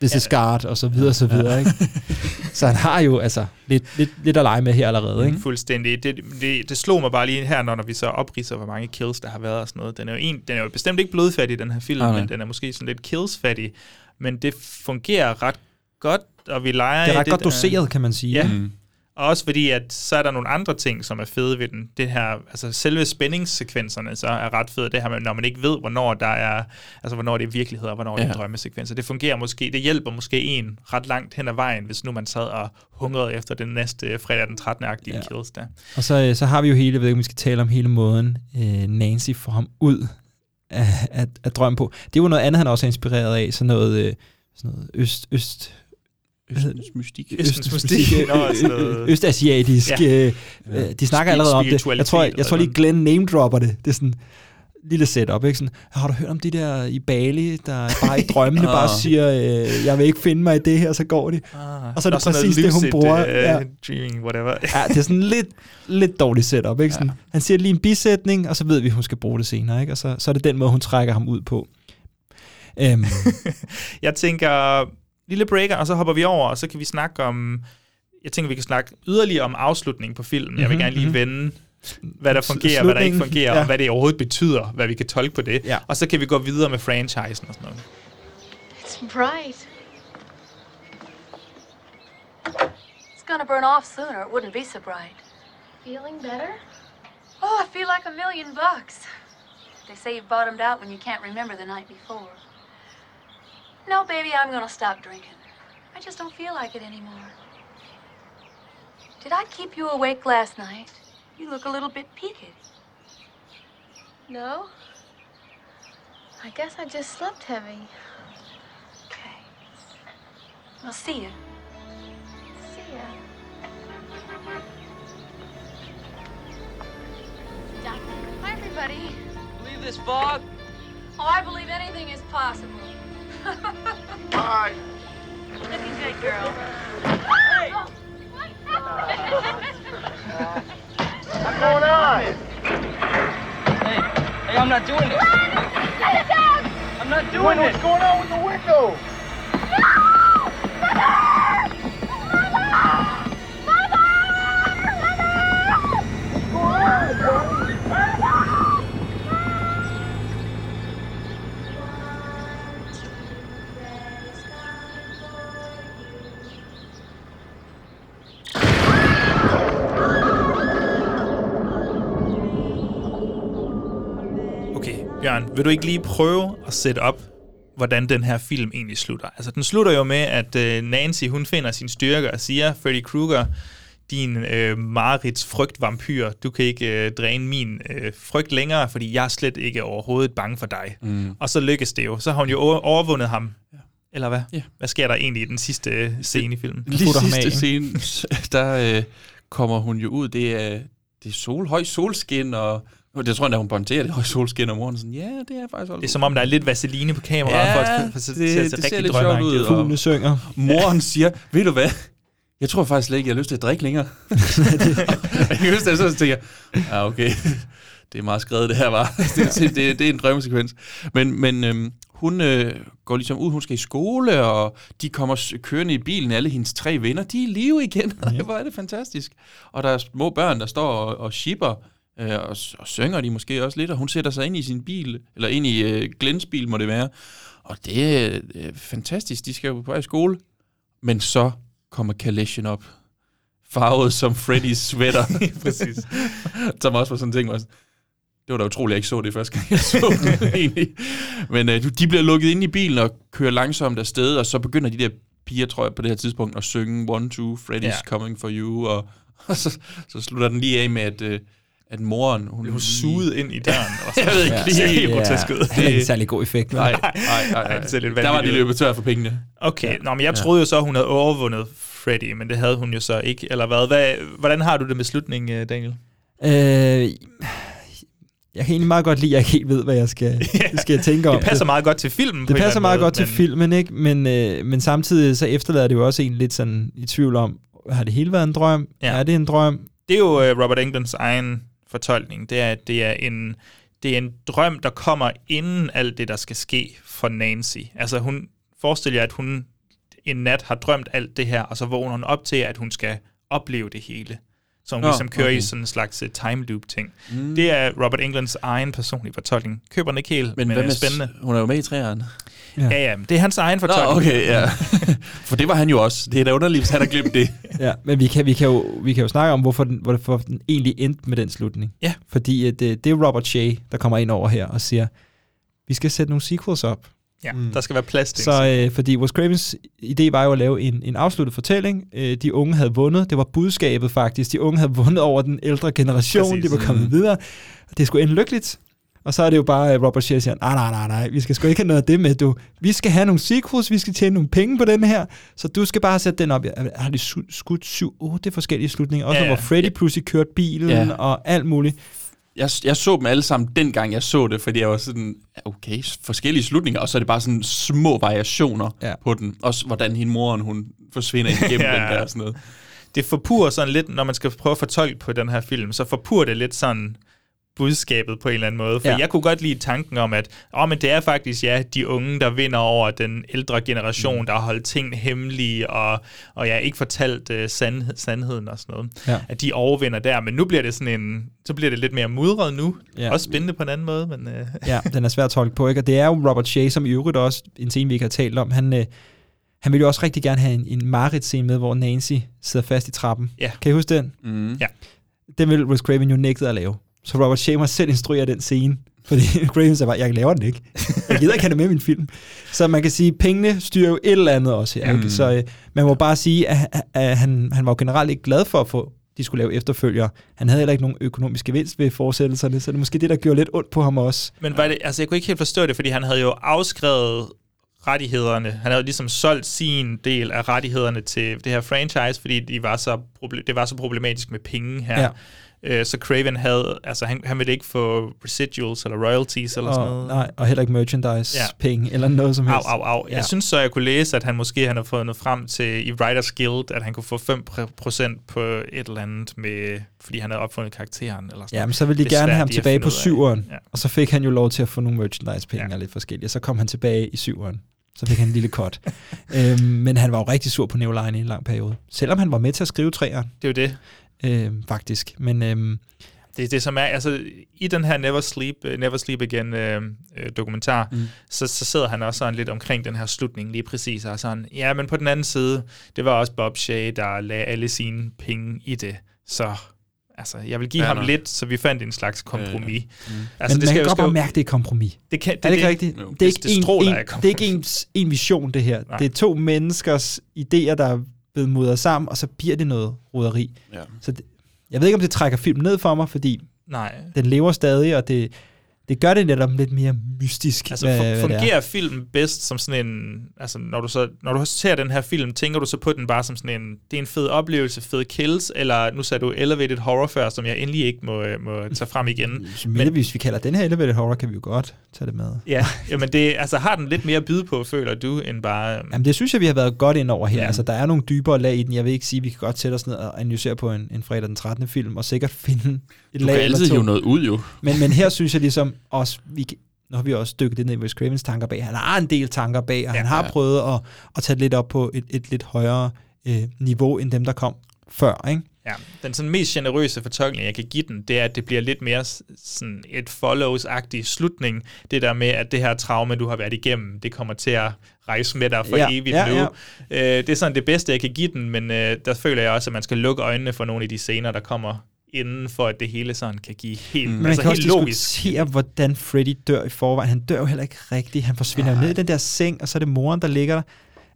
This ja. is God, og så videre, og så videre, ikke? Så han har jo altså lidt, lidt, lidt at lege med her allerede, ikke? Fuldstændig. Det, det, det slog mig bare lige her, når, når vi så opridser, hvor mange kills der har været og sådan noget. Den er jo, en, den er jo bestemt ikke blodfattig, den her film, nej. men den er måske sådan lidt killsfattig. Men det fungerer ret godt, og vi leger Det er i ret godt der- doseret, kan man sige. Ja. Mm. Og også fordi, at så er der nogle andre ting, som er fede ved den. Det her, altså selve spændingssekvenserne så er ret fede. Det her med, når man ikke ved, hvornår der er, altså hvornår det er virkelighed, og hvornår ja. det er drømmesekvenser. Det fungerer måske, det hjælper måske en ret langt hen ad vejen, hvis nu man sad og hungrede efter den næste fredag den 13. agtige ja. Kills der. Og så, øh, så har vi jo hele, jeg ved ikke, om vi skal tale om hele måden, øh, Nancy får ham ud af, af, af drøm på. Det er jo noget andet, han også er inspireret af, sådan noget, øh, sådan noget øst, øst, Østens mystik. Østens mystik. Østasiatisk. Ja. Ja. Øh, de snakker allerede om det. Jeg tror, jeg, jeg tror lige, Glenn name dropper det. Det er sådan lille setup, ikke? Sådan, har du hørt om de der i Bali, der bare i drømmene bare Ah. siger, øh, jeg vil ikke finde mig i det her, så går de. Ah, og så er det præcis det, hun bruger. øh, ja. Dreaming, whatever. ja, det er sådan lidt, lidt dårligt setup, ikke? Sådan, Han siger lige en bisætning, og så ved vi, hun skal bruge det senere, ikke? Og så, så er det den måde, hun trækker ham ud på. Øhm, Jeg tænker, lille breaker, og så hopper vi over, og så kan vi snakke om, jeg tænker, vi kan snakke yderligere om afslutningen på filmen. Jeg vil Mhm, gerne lige mhm. vende, hvad der fungerer, hvad der ikke fungerer, ja. og hvad det overhovedet betyder, hvad vi kan tolke på det. Ja. Og så kan vi gå videre med franchisen og sådan noget. It's bright. It's gonna burn off soon or it wouldn't be so bright. Feeling better? Oh, I feel like a million bucks. They say you've bottomed out when you can't remember the night before. No, baby, I'm gonna stop drinking. I just don't feel like it anymore. Did I keep you awake last night? You look a little bit peaked. No. I guess I just slept heavy. Okay. I'll see you. See ya. Hi, everybody. Believe this fog? Oh, I believe anything is possible. Bye. Looking good, girl. What's going on? Hey, hey, I'm not doing this. I'm not doing this. What's going on with the window? Okay, Bjørn, vil du ikke lige prøve at sætte op, hvordan den her film egentlig slutter? Altså, den slutter jo med, at øh, Nancy, hun finder sin styrke og siger, Freddy Krueger, din øh, Marits frygtvampyr, du kan ikke øh, dræne min øh, frygt længere, fordi jeg er slet ikke overhovedet bange for dig. Mm. Og så lykkes det jo. Så har hun jo over- overvundet ham. Ja. Eller hvad? Ja. Hvad sker der egentlig i den sidste øh, scene i filmen? Lige sidste scene, der øh, kommer hun jo ud, det er, det er sol, høj solskin, og og det tror jeg, at hun pointerer det høj solskin, og moren er sådan, ja, det er faktisk Det er som om, der er lidt vaseline på kameraet, Ja, for at, for, for, det- se det ser rigtig lidt sjovt ud, og- Fuglene synger. Moren siger, ved du hvad, jeg tror faktisk slet ikke, jeg har lyst til at drikke længere. jeg kan huske det, så tænker jeg, ja okay, det er meget skrevet det her, var. det, det, det, det er en drømmesekvens. Men, men øhm, hun øh, går ligesom ud, hun skal i skole, og de kommer kørende i bilen, alle hendes tre venner, de er i live igen. Ja. Hvor er det fantastisk. Og der er små børn, der står og, og shipper, øh, og, og synger de måske også lidt, og hun sætter sig ind i sin bil, eller ind i øh, Glens bil, må det være. Og det er øh, fantastisk, de skal jo på vej i skole. Men så kommer Kaleshin op, farvet som Freddys sweater. Præcis. som også var sådan en ting, var sådan, det var da utroligt, at jeg ikke så det første gang, jeg så den egentlig. Men øh, de bliver lukket ind i bilen og kører langsomt afsted, og så begynder de der piger, tror jeg, på det her tidspunkt, at synge One, Two, Freddy's Ja. Coming For You, og, og så, så slutter den lige af med, at, øh, at moren... Hun, Blev suget ind i døren, og så- jeg ved ikke, det er helt grotesk ud. Det er ikke en særlig god effekt. vel? Nej, nej, nej. Ej, det Der var de løbet tør for pengene. Okay, Ja. Nå, men jeg troede jo så, hun havde overvundet Freddy, men det havde hun jo så ikke, eller hvad? hvad hvordan har du det med slutningen, øh, Daniel? Øh, jeg kan egentlig meget godt lide, at jeg ikke helt ved, hvad jeg skal, skal jeg tænke om. Det passer meget godt til filmen. Det passer meget anden godt måde, til filmen, ikke? Men, øh, men samtidig så efterlader det jo også en lidt sådan i tvivl om, har det hele været en drøm? Ja. Er det en drøm? Det er jo øh, Robert Englunds egen fortolkning. Det er, at det er en det er en drøm, der kommer inden alt det, der skal ske for Nancy. Altså hun forestiller jer, at hun en nat har drømt alt det her, og så vågner hun op til, at hun skal opleve det hele. Så hun Nå, ligesom kører okay. i sådan en slags uh, time loop ting. Mm. Det er Robert Englands egen personlige fortolkning. Køber den ikke helt, men, Men hvad er med, spændende. hun er jo med i træerne. Ja, ja, ja det er hans egen Nå, fortolkning. okay, ja. For det var han jo også. Det er da underligt, hvis han har glemt det. Ja, men vi kan, vi kan, jo, vi kan jo snakke om, hvorfor den, hvorfor den egentlig endte med den slutning. Ja. Fordi at det, det er Robert Shea, der kommer ind over her og siger, vi skal sætte nogle sequels op. Ja, mm. der skal være plads til. Så øh, fordi Wes Cravens idé var jo at lave en, en afsluttet fortælling. Øh, de unge havde vundet. Det var budskabet faktisk. De unge havde vundet over den ældre generation. Præcis. De var kommet Mm. videre. Det skulle ende lykkeligt. Og så er det jo bare øh, Robert Shea, der siger, nej, nej, nej, nej, vi skal sgu ikke have noget af det med, du. Vi skal have nogle sequels, vi skal tjene nogle penge på den her, så du skal bare sætte den op. Ja, Har su- skudt syv, otte forskellige slutninger? Også Ja, ja, ja. hvor Freddy pludselig kørte bilen Ja. ja. og alt muligt. Jeg, jeg så dem alle sammen dengang, jeg så det, fordi jeg var sådan, okay, forskellige slutninger, og så er det bare sådan små variationer Ja. på den. Også hvordan hende moren, hun forsvinder igennem Ja. den der og sådan noget. det forpurer sådan lidt, når man skal prøve at fortolke på den her film, så forpurer det lidt sådan budskabet på en eller anden måde. For Ja. ja. jeg kunne godt lide tanken om, at oh, men det er faktisk ja, de unge, der vinder over den ældre generation, mm. der har holdt ting hemmelige, og, og jeg har ikke fortalt uh, sandhed, sandheden og sådan noget. Ja. At de overvinder der, men nu bliver det sådan en, så bliver det lidt mere mudret nu. Ja. Ja. Også spændende på en anden måde, men... Uh, Ja, den er svær at tolke på, ikke? Og det er jo Robert Shea, som i øvrigt også, en scene, vi ikke har talt om, han, øh, han ville jo også rigtig gerne have en, en Marit-scene med, hvor Nancy sidder fast i trappen. Ja. Kan I huske den? Mm. Ja. Den ville Wes Craven jo nægtet at lave. Så Robert Shea må selv instruere den scene. Fordi Craven sagde bare, jeg laver den ikke. Jeg gider ikke have det med i min film. Så man kan sige, pengene styrer jo et eller andet også her. Mm. Ikke? Så øh, man må bare sige, at, at, han, han var jo generelt ikke glad for at få de skulle lave efterfølger. Han havde heller ikke nogen økonomisk gevinst ved fortsættelserne, så det er måske det, der gjorde lidt ondt på ham også. Men var det, altså jeg kunne ikke helt forstå det, fordi han havde jo afskrevet rettighederne. Han havde ligesom solgt sin del af rettighederne til det her franchise, fordi de var så det var så problematisk med penge her. Ja. Øh, så Craven havde, altså han, han ville ikke få residuals eller royalties eller og, sådan noget. Nej, og heller ikke merchandise-penge eller noget som Au, helst. au, au. Jeg Ja. synes så, jeg kunne læse, at han måske han har fundet frem til i Writers Guild, at han kunne få 5% på et eller andet, med, fordi han havde opfundet karakteren. Eller sådan Ja, men så ville de Det er gerne have ham tilbage på syveren, Ja. og så fik han jo lov til at få nogle merchandise-penge ja. og lidt forskellige, og så kom han tilbage i syveren. Så fik han en lille cut. øhm, men han var jo rigtig sur på Neoline i en lang periode. Selvom han var med til at skrive træeren. Det er jo det. Øhm, faktisk. Men øhm, Det, det som er, altså i den her Never Sleep, uh, Never Sleep Again uh, dokumentar, Mm. så, så sidder han også sådan lidt omkring den her slutning lige præcis, og sådan, ja, men på den anden side, det var også Bob Shea, der lagde alle sine penge i det, så altså, jeg vil give Ja, ham nå. lidt, så vi fandt en slags kompromis. Mm. Altså, Men man kan godt bare mærke, det er kompromis. Det kan, det, er det ikke rigtigt? Jo, Det er ikke, det en, en, det er ikke en, en vision, det her. Nej. Det er to menneskers idéer, der er blevet mudret sammen, og så bliver det noget roderi. Ja. Så det, jeg ved ikke, om det trækker filmen ned for mig, fordi Nej. den lever stadig, og det, det gør det netop lidt mere mystisk. Altså, hvad- hvad det er. fungerer filmen bedst som sådan en... Altså, når du, så, når du ser den her film, tænker du så på den bare som sådan en... Det er en fed oplevelse, fed kills, eller nu sagde du elevated horror før, som jeg endelig ikke må, øh, må tage frem igen. Men hvis vi kalder den her elevated horror, kan vi jo godt tage det med. Ja, jamen det, altså har den lidt mere at byde på, føler du, end bare... øhm, Jamen, det synes jeg, vi har været godt ind over her. Ja. Altså, der er nogle dybere lag i den. Jeg vil ikke sige, at vi kan godt sætte os ned og analysere på en, en fredag den 13. film, og sikkert finde et Du lag kan eller altid to. hive noget ud, jo. Men, men her synes jeg ligesom også, vi nu har vi også dykket lidt ned i Wes Cravens tanker bag. Han har en del tanker bag, og ja, han har ja. prøvet at, at tage det lidt op på et, et lidt højere øh, niveau, end dem, der kom før. Ikke? Ja, den sådan mest generøse fortolkning, jeg kan give den, det er, at det bliver lidt mere sådan et follows-agtig slutning. Det der med, at det her traume, du har været igennem, det kommer til at rejse med dig for Ja, evigt ja, nu. ja. Øh, det er sådan det bedste, jeg kan give den, men øh, der føler jeg også, at man skal lukke øjnene for nogle af de scener, der kommer inden for, at det hele sådan kan give helt, Men man altså kan også helt logisk. diskutere, hvordan Freddy dør i forvejen. Han dør jo heller ikke rigtigt. Han forsvinder jo ned i den der seng, og så er det moren, der ligger der.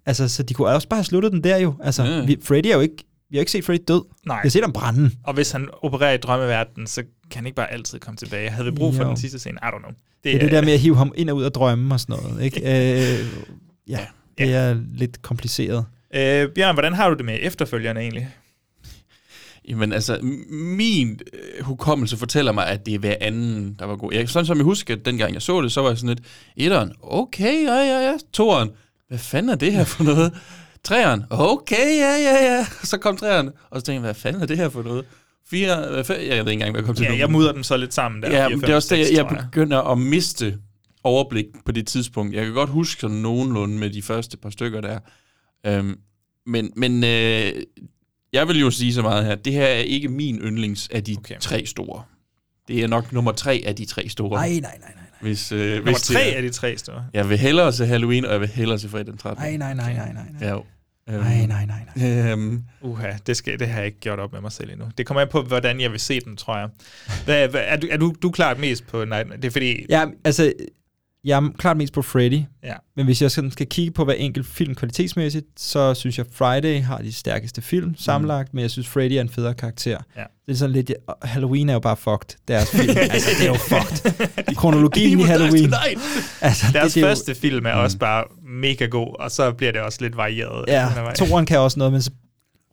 Altså, så de kunne også bare have sluttet den der jo. Altså, Ja. ja. vi, Freddy er jo ikke... Vi har ikke set Freddy død. Nej. Vi har set ham brænde. Og hvis han opererer i drømmeverdenen, så kan han ikke bare altid komme tilbage. Havde vi brug for Jo. den sidste scene? I don't know. Det er det der med at hive ham ind og ud af drømme og sådan noget. Ikke? øh, ja, det er lidt kompliceret. Øh, Bjørn, hvordan har du det med efterfølgerne egentlig? Jamen altså, min øh, hukommelse fortæller mig, at det er hver anden, der var god. Jeg, sådan som jeg husker, at dengang jeg så det, så var jeg sådan lidt, etteren, okay, ja, ja, ja. Toeren, hvad fanden er det her for noget? Treeren, okay, ja, ja, ja. Så kom treeren, og så tænkte jeg, hvad fanden er det her for noget? Fire, hvad fanden, jeg ved ikke engang, hvad jeg kom til Ja, nu. jeg mudrer dem så lidt sammen der. Ja, fire, men fem, det er også det, jeg, jeg begynder at miste overblik på det tidspunkt. Jeg kan godt huske sådan nogenlunde med de første par stykker der. Øhm, men men øh, jeg vil jo sige så meget her, det her er ikke min yndlings af de okay. tre store. Det er nok nummer tre af de tre store. Nej, nej, nej, nej. Hvis, øh, Nummer hvis det tre er- af de tre store. Jeg vil hellere se Halloween, og jeg vil hellere se fredag den 13. Nej, nej, nej, nej, nej. nej. Ja, jo. Øhm, Nej, nej, nej, nej. Øhm, Uha, det, skal, det har jeg ikke gjort op med mig selv endnu. Det kommer an på, hvordan jeg vil se den, tror jeg. Hvad, er, du, er du, du klart mest på Night Det er fordi... Ja, altså, jeg er klart mest på Freddy. Ja. Men hvis jeg sådan skal kigge på hver enkelt film kvalitetsmæssigt, så synes jeg, Friday har de stærkeste film sammenlagt, men jeg synes, Freddy er en federe karakter. Ja. Det er sådan lidt, og Halloween er jo bare fucked, deres film. altså, det er jo fucked. Kronologien i Halloween. Altså, Deres det jo- første film er også bare mega god, og så bliver det også lidt varieret. Ja, undervejs. toeren kan også noget, men så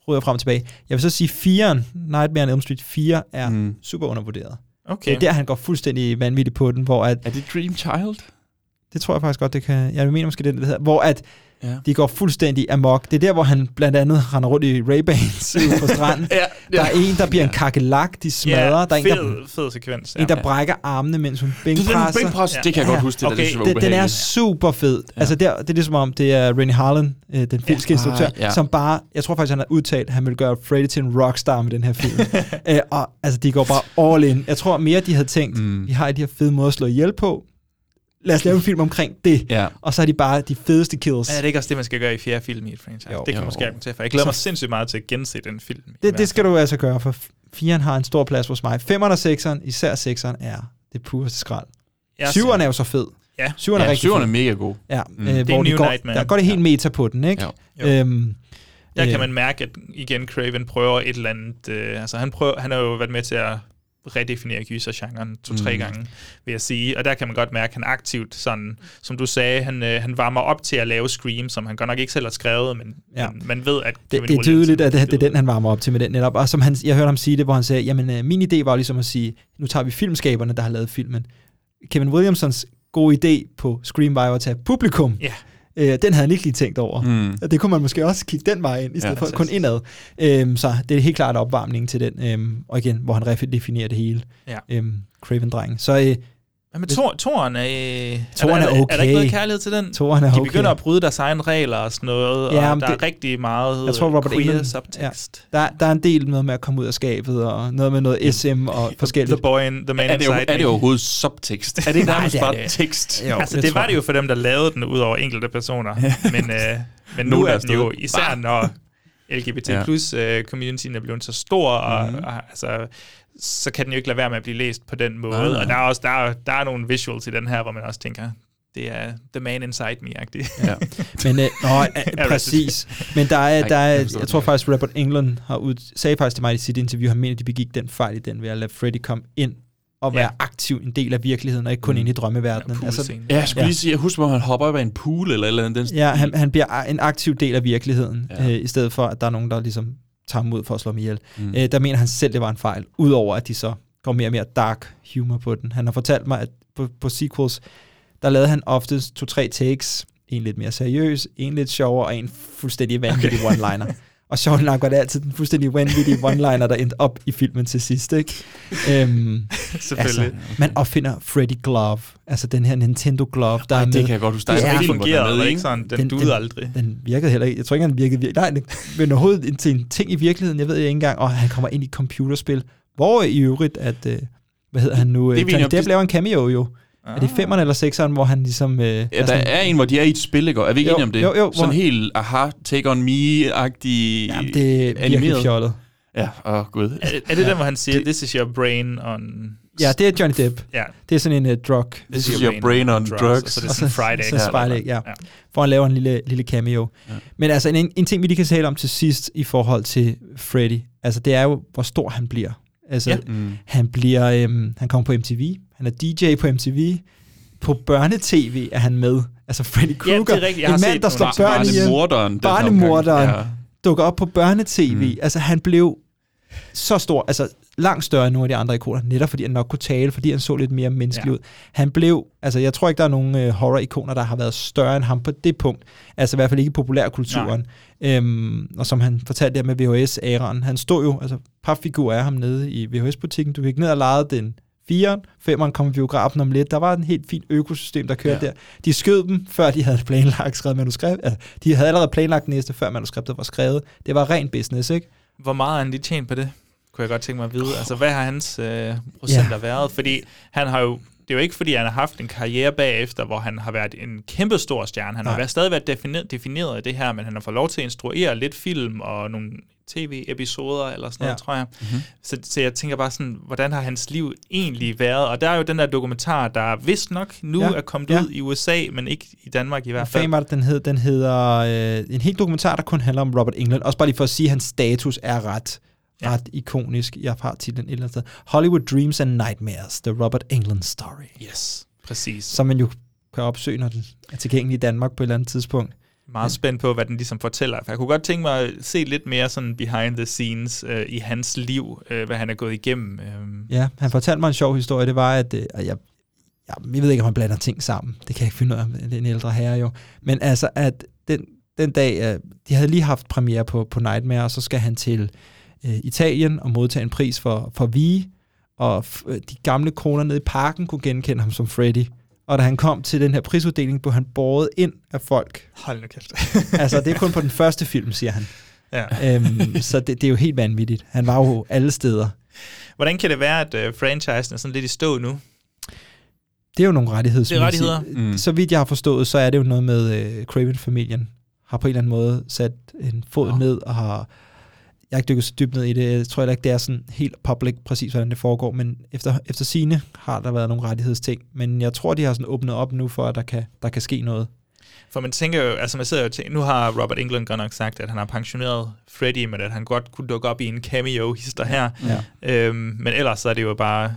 ryger jeg frem og tilbage. Jeg vil så sige, firen, Nightmare on Elm Street 4, er mm. super undervurderet. Okay. Det er der, han går fuldstændig vanvittigt på den, hvor at... Er det Dream Child? Det tror jeg faktisk godt, det kan... Jeg mener måske, det det, der hedder. Hvor at Ja. de går fuldstændig amok. Det er der, hvor han blandt andet render rundt i Ray-Bans på stranden. ja, Der er en, der bliver en kakelak, de smadrer. Ja, der er en, fed, der, fed sekvens. en, der brækker armene, mens hun bænkpresser. bænkpres, det kan jeg godt huske, det der, det den, den er super fed. Ja. Altså, der, det er ligesom om, det er Rennie Harlan, øh, den finske Ja. instruktør, Ah, ja. som bare, jeg tror faktisk, han har udtalt, at han vil gøre Freddy til en rockstar med den her film. øh, og altså, de går bare all in. Jeg tror mere, de havde tænkt, mm. vi har de her fede måder at slå ihjel på. Lad os lave en film omkring det. Ja. Og så er de bare de fedeste kills. Ja, det er ikke også det, man skal gøre i fjerde film i et franchise. Jo. det kan Jo. måske jeg til, for jeg glæder Så- mig sindssygt meget til at gense den film. Det, det skal du altså gøre, for firen har en stor plads hos mig. Femeren og sekseren, især sekseren, er det pureste skrald. Jeg Syveren er jo så fed. Ja. Syveren er Ja, rigtig syveren er mega god. Ja, Mm. mm. Det er øh, hvor new går, Nightmare. der går det helt meta på den, ikke? Jo. Øhm, Der øh, kan man mærke, at igen Craven prøver et eller andet... Øh, altså han, prøver, han har jo været med til at redefinere gyser-genren to-tre Mm. gange, vil jeg sige. Og der kan man godt mærke, at han aktivt, sådan, som du sagde, han, øh, han varmer op til at lave Scream, som han godt nok ikke selv har skrevet, men, Ja. man ved, at det, det er tydeligt, at det, det er den, han varmer op til med den netop. Og som han, jeg hørte ham sige det, hvor han sagde, jamen øh, min idé var ligesom at sige, nu tager vi filmskaberne, der har lavet filmen. Kevin Williamsons gode idé på Scream var at tage publikum. Ja. Øh, den havde han ikke lige tænkt over. Mm. Det kunne man måske også kigge den vej ind, i stedet Ja, for kun indad. Øhm, så det er helt klart opvarmningen til den. Øhm, og igen, hvor han redefinerer det hele. Ja. Øhm, Craven-dreng. Så øh, men Tor, Toren er... øh, Toren er, er der, okay. Er der ikke noget kærlighed til den? Toren er De okay. begynder at bryde deres egne regler og sådan noget, Ja, og der det- er rigtig meget jeg tror, Robert queer England, subtext. Ja, der, der er en del noget med at komme ud af skabet, og noget med noget SM og forskelligt. The boy in, the man Er det, er det overhovedet subtekst? Er det Nej, nærmest det er bare det. tekst? Jo, altså, det det, var det jo for dem, der lavede den, ud over enkelte personer. men øh, men nu Nogen er den jo, især når, LGBT Ja. plus uh, communityen er blevet så stor, og, Mhm. og altså, så kan den jo ikke lade være med at blive læst på den måde. Nej, nej. Og der er også der er, der er nogle visuals i den her, hvor man også tænker, det er the man inside me-agtigt. Ja. Men, øh, nå, øh, præcis. Men der er, der er jeg tror faktisk, Robert England har ud, sagde faktisk til mig i sit interview, han mener, at de begik den fejl i den ved at lade Freddy komme ind og være Ja. aktiv en del af virkeligheden, og ikke kun Mm. inde i drømmeverdenen. Ja, altså. Ja, jeg skulle Ja. lige sige, jeg husker, hvor han hopper op af en pool eller eller andet. Den ja, han, han bliver en aktiv del af virkeligheden, ja. øh, i stedet for, at der er nogen, der ligesom tager ham ud for at slå ham ihjel. Mm. Øh, der mener han selv, det var en fejl, udover at de så går mere og mere dark humor på den. Han har fortalt mig, at på, på sequels, der lavede han oftest to-tre takes, en lidt mere seriøs, en lidt sjovere, og en fuldstændig vanvittig okay. one-liner. Og sjovt nok var det altid den fuldstændig vanvittige one-liner, der endte op i filmen til sidst, ikke? Øhm, Selvfølgelig. Altså, man opfinder Freddy Glove, altså den her Nintendo Glove, der Ej, er med. det kan jeg godt huske. Der er Det er fungerede med, ikke ikke? sådan. Den, Den- duede den- aldrig. Den virkede heller ikke. Jeg tror ikke, den virkede virkelig. Nej, den, men overhovedet en, til en ting i virkeligheden. Jeg ved ikke engang. Og han kommer ind i computerspil. Hvor i øvrigt, at... Øh, hvad hedder han nu? Det Det vi Johnny. Depp laver en cameo jo. Ah. Er det femmeren eller sekseren, hvor han ligesom... Øh, Ja, der er en, hvor de er i et spil, ikke? Er vi ikke Jo, enige om det? jo, jo, Sådan hvor- helt, aha, take on me-agtig Jamen, det er virkelig animeret. fjollet. Ja, åh oh, gud. Er, er det den, hvor han siger, this is your brain on... Ja, det er Johnny Depp. Ja. Det er sådan en uh, drug. This is your brain on drugs. Og så er det sådan Friday. Så Friday, ja. For han laver en lille, lille cameo. Ja. Ja. Men altså, en, en ting, vi lige kan tale om til sidst i forhold til Freddy, altså det er jo, hvor stor han bliver. Altså, Ja. Mm. han bliver, øhm, han kommer på MTV, han er DJ på MTV, på børnetv er han med. Altså Freddy Ja, Krueger, er har en mand, set der slår børn ihjel. Barnemorderen. Barnemorderen. Ja. dukker op på børnetv. Mm. Altså han blev så stor, altså langt større end nogle af de andre ikoner, netop fordi han nok kunne tale, fordi han så lidt mere menneskelig Ja. ja. ud. Han blev, altså jeg tror ikke, der er nogen øh, horror-ikoner, der har været større end ham på det punkt. Altså i hvert fald ikke i populærkulturen. Øhm, og som han fortalte der med VHS-æraen, han stod jo, altså papfigur af ham nede i VHS-butikken. Du gik ned og lejede den 4'eren, 5'eren kom i biografen om lidt. Der var en helt fint økosystem, der kørte Ja. der. De skød dem, før de havde planlagt skrevet manuskript. Altså, de havde allerede planlagt den næste, før manuskriptet var skrevet. Det var ren business, ikke? Hvor meget har han lige tjent på det? Kunne jeg godt tænke mig at vide. Altså, hvad har hans øh, procenter Ja. været? Fordi han har jo det er jo ikke, fordi han har haft en karriere bagefter, hvor han har været en kæmpe stor stjerne. Han har Nej. været, stadig været defineret, defineret af det her, men han har fået lov til at instruere lidt film og nogle tv-episoder eller sådan noget, Ja. tror jeg. Mhm. Så, så jeg tænker bare sådan, hvordan har hans liv egentlig været? Og der er jo den der dokumentar, der vist nok nu Ja, er kommet ja. ud i USA, men ikke i Danmark i Hvad hvert fald. var det, den hed? Den hedder øh, en helt dokumentar, der kun handler om Robert England. Også bare lige for at sige, at hans status er ret, ja. ret ikonisk. Jeg har titlen et eller andet sted. Hollywood Dreams and Nightmares, The Robert England Story. Yes, præcis. Som man jo kan opsøge, når den er tilgængelig i Danmark på et eller andet tidspunkt. Meget spændt på, hvad den ligesom fortæller. For jeg kunne godt tænke mig at se lidt mere sådan behind the scenes øh, i hans liv, øh, hvad han er gået igennem. Øh. Ja, han fortalte mig en sjov historie. Det var, at øh, jeg, jeg, jeg ved ikke, om han blander ting sammen. Det kan jeg ikke finde ud af. Det er en ældre herre jo. Men altså, at den, den dag, øh, de havde lige haft premiere på, på Nightmare, og så skal han til øh, Italien og modtage en pris for, for Vige. Og øh, de gamle kroner nede i parken kunne genkende ham som Freddy. Og da han kom til den her prisuddeling, blev han båret ind af folk. Hold nu kæft. altså, det er kun på den første film, siger han. Ja. Øhm, så det, det er jo helt vanvittigt. Han var jo alle steder. Hvordan kan det være, at øh, franchisen er sådan lidt i stå nu? Det er jo nogle rettighedsmæssige. Det er rettigheder. Mm. Så vidt jeg har forstået, så er det jo noget med øh, Craven-familien har på en eller anden måde sat en fod Nå. ned og har... Jeg har ikke dykket så dybt ned i det. Jeg tror heller ikke, det er sådan helt public præcis, hvordan det foregår. Men efter, efter sine har der været nogle rettighedsting. Men jeg tror, de har sådan åbnet op nu for, at der kan, der kan ske noget. For man tænker jo, altså man sidder jo tænker, nu har Robert Englund godt nok sagt, at han har pensioneret Freddy, men at han godt kunne dukke op i en cameo-hister her. Ja. Øhm, men ellers så er det jo bare,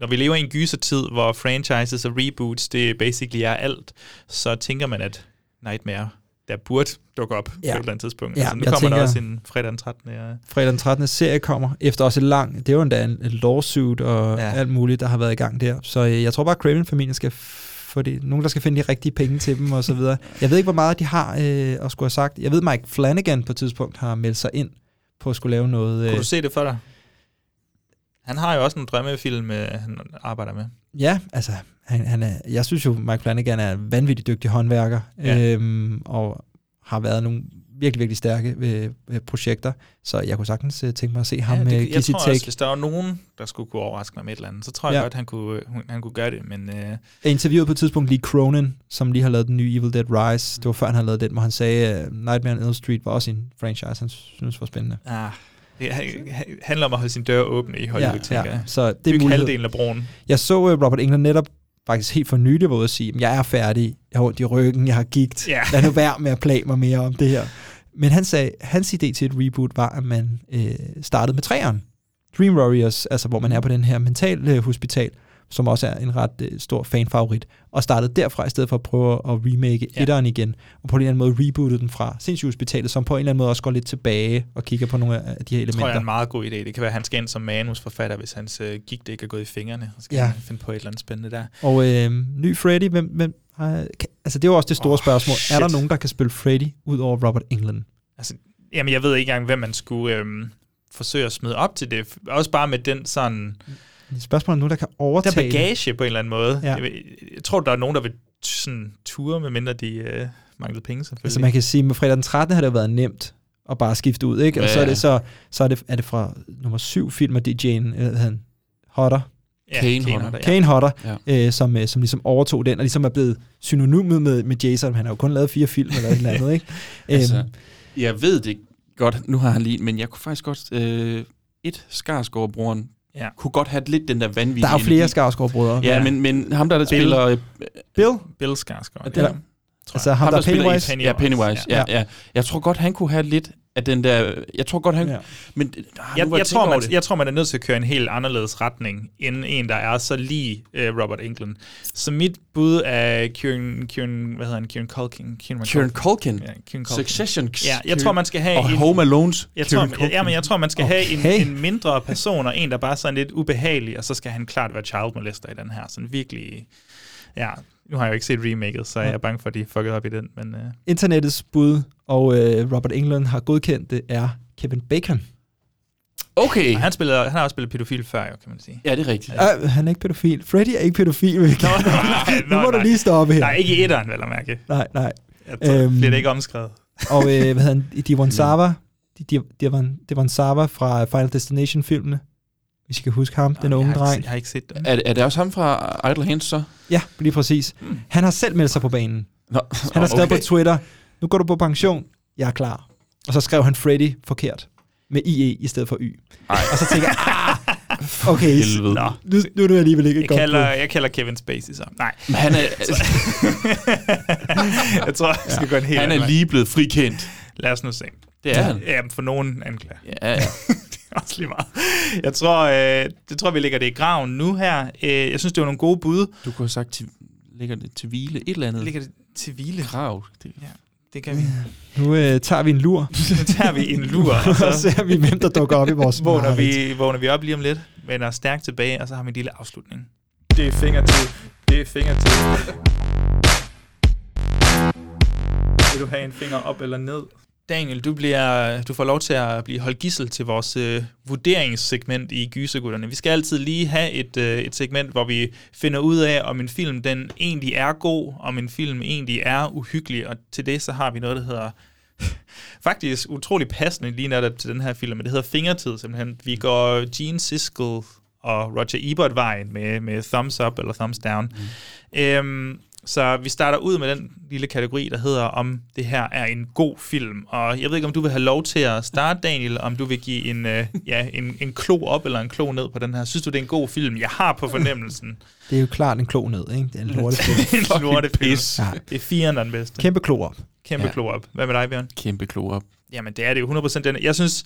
når vi lever i en gysertid, hvor franchises og reboots, det basically er alt, så tænker man, at Nightmare, der burde dukke op ja. På et eller andet tidspunkt. Ja, altså, nu kommer der tænker- også en fredag den 13. Ja. Fredag den 13. serie kommer, efter også et lang, det er jo endda en, en lawsuit og Ja. alt muligt, der har været i gang der. Så øh, jeg tror bare, at Craven-familien skal få det, nogen, der skal finde de rigtige penge til dem og så videre. Jeg ved ikke, hvor meget de har øh, at skulle have sagt. Jeg ved, Mike Flanagan på et tidspunkt har meldt sig ind på at skulle lave noget. Kunne Øh, du se det for dig? Han har jo også en drømmefilm, øh, han arbejder med. ja, altså, han, han er, jeg synes jo, Mike Flanagan er en vanvittig dygtig håndværker, Ja. øhm, og har været nogle virkelig, virkelig stærke øh, øh, projekter, så jeg kunne sagtens øh, tænke mig at se ham Ja, det, give jeg sit tror take. også, hvis der var nogen, der skulle kunne overraske mig med et eller andet, så tror jeg Ja. godt, han kunne, hun- han kunne gøre det. Men øh, Jeg interviewede på et tidspunkt Lee Cronin, som lige har lavet den nye Evil Dead Rise. Det var før han havde lavet den, hvor han sagde, at Nightmare on Elm Street var også en franchise, han synes var spændende. ah, det ha- handler om at holde sin dør åbne i Hollywood, Ja, tænker ja. jeg. Så det er Byg mulighed. halvdelen af broen. Jeg så uh, Robert England netop faktisk helt for nylig var ude at sige, at jeg er færdig, jeg har ondt i ryggen, jeg har gigt, Ja. lad nu være med at plage mig mere om det her. Men han sagde, hans idé til et reboot var, at man øh, startede med træeren. Dream Warriors, altså hvor man er på den her mental øh, hospital, som også er en ret øh, stor fanfavorit, og startede derfra i stedet for at prøve at remake Ja. etteren igen, og på en eller anden måde rebootede den fra Sindssygehospitalet, som på en eller anden måde også går lidt tilbage og kigger på nogle af de her Det elementer. tror jeg er en meget god idé. Det kan være, at han skal ind som manusforfatter, hvis hans øh, gik det ikke er gået i fingrene. Så skal Ja. han finde på et eller andet spændende der. Og øh, ny Freddy, hvem, hvem har, kan, altså det er jo også det store oh, spørgsmål. shit. Er der nogen, der kan spille Freddy ud over Robert England? Altså, jamen, jeg ved ikke engang, hvem man skulle øhm, forsøge at smide op til det. Også bare med den sådan... Det er nogen, der kan Der overtage det. bagage på en eller anden måde. Ja. Jeg, tror, der er nogen, der vil sådan ture, medmindre de øh, manglede penge, selvfølgelig. Altså man kan sige, med fredag den 13. har det været nemt at bare skifte ud, ikke? Og Ja, så er det så, så er det, er det fra nummer syv film af DJ'en, øh, hvad hedder han, Hodder, ja, Kane Kane Hodder. Kane Hodder, Ja. øh, som, øh, som ligesom overtog den, og ligesom er blevet synonymet med, med Jason. Han har jo kun lavet fire film eller et eller andet, ikke? Altså, Øhm, jeg ved det godt, nu har han lige, men jeg kunne faktisk godt, øh, et Skarsgård-broren, Ja. kunne godt have lidt den der vanvittige der er flere energi. Skarsgård-brødre. Ja, men, men ham der, der Bill. spiller... Øh, Bill? Bill Skarsgård. Er det ja. ham? Altså jeg. ham, der er spiller i Pennywise? Pennywise. Ja, Pennywise. Ja, Ja. ja. Jeg tror godt, han kunne have lidt af den der... Jeg tror godt, han... Ja. Men ah, Jeg, jeg, tror, man, det. jeg tror, man er nødt til at køre en helt anderledes retning, end en, der er så lige uh, Robert England. Så mit bud er Kieran, Kieran hvad hedder han, Kieran Culkin. Kieran, Kieran Culkin. Ja, Kieran Culkin. Succession. Ja, jeg tror, man skal have Og en- Home Alone's Jeg Kieran tror, ja, men jeg tror, man skal have Okay. en, en mindre person, og en, der bare er sådan lidt ubehagelig, og så skal han klart være child molester i den her. Sådan virkelig... Ja, nu har jeg jo ikke set remaket, så jeg er bange for, at de fuckede op i den, men... Uh, Internettets bud, og øh, Robert England har godkendt det, er Kevin Bacon. Okay. og han, spiller, han har også spillet pædofil før, jo, kan man sige. Ja, det er rigtigt. Ja. Øh, han er ikke pædofil. Freddy er ikke pædofil. Vil Nå, nej, nu nå, må du nej. lige stoppe her. Nej, ikke i etteren, vel at mærke. Nej, nej. Jeg tror, Øhm, bliver det ikke omskrevet. Og øh, hvad hedder han? Divon Sava. Divon Sava fra Final Destination-filmene. Hvis I kan huske ham, den unge dreng. Jeg har ikke set den. Er, er det også ham fra Idle Hands, så? Ja, lige præcis. Han har selv meldt sig på banen. Nå, Han har skrevet okay. på Twitter, nu går du på pension, jeg er klar. Og så skrev han Freddy forkert. Med IE i stedet for Y. Ej. Og så tænker jeg, ah, okay, Helvede. nå, nu, nu er du alligevel ikke Jeg godt kalder, bud. jeg kalder Kevin Spacey så. Nej. Men han er, jeg tror, jeg skal gå en helt han er lige blevet frikendt. Lad os nu se. Det er han. Ja, for nogen anklager. Ja, ja. også lige meget. Jeg tror, øh, det tror, vi lægger det i graven nu her. Øh, jeg synes, det var nogle gode bud. Du kunne have sagt, til, ligger det til hvile et eller andet. Ligger det til hvile? Krav. Det, Ja, det kan vi. Nu øh, tager vi en lur, Nu tager vi en lur, og så ser vi, hvem der dukker op i vores vågner vi, vågner vi op lige om lidt, vender stærkt tilbage, og så har vi en lille afslutning. Det er fingertid. Det er fingertid. Vil du have en finger op eller ned? Daniel, du, bliver, du får lov til at blive holdt gissel til vores øh, vurderingssegment i Gysergutterne. Vi skal altid lige have et, øh, et segment, hvor vi finder ud af, om en film den egentlig er god, om en film egentlig er uhyggelig, og til det så har vi noget, der hedder faktisk utrolig passende lige netop til den her film, men det hedder Fingertid simpelthen. Vi går Gene Siskel og Roger Ebert-vejen med, med thumbs up eller thumbs down. Mm. Øhm, så vi starter ud med den lille kategori, der hedder, om det her er en god film. Og jeg ved ikke, om du vil have lov til at starte, Daniel, om du vil give en, øh, ja, en, en klo op eller en klo ned på den her. Synes du, det er en god film? Jeg har på fornemmelsen. Det er jo klart en klo ned, ikke? Det er en lortefilm. en lortefilm. pis. Ja. Det er firen, der er den bedste. Kæmpe klo op. Kæmpe Ja. klo op. Hvad med dig, Bjørn? Kæmpe klo op. Jamen, det er det jo 100%. Den, jeg synes,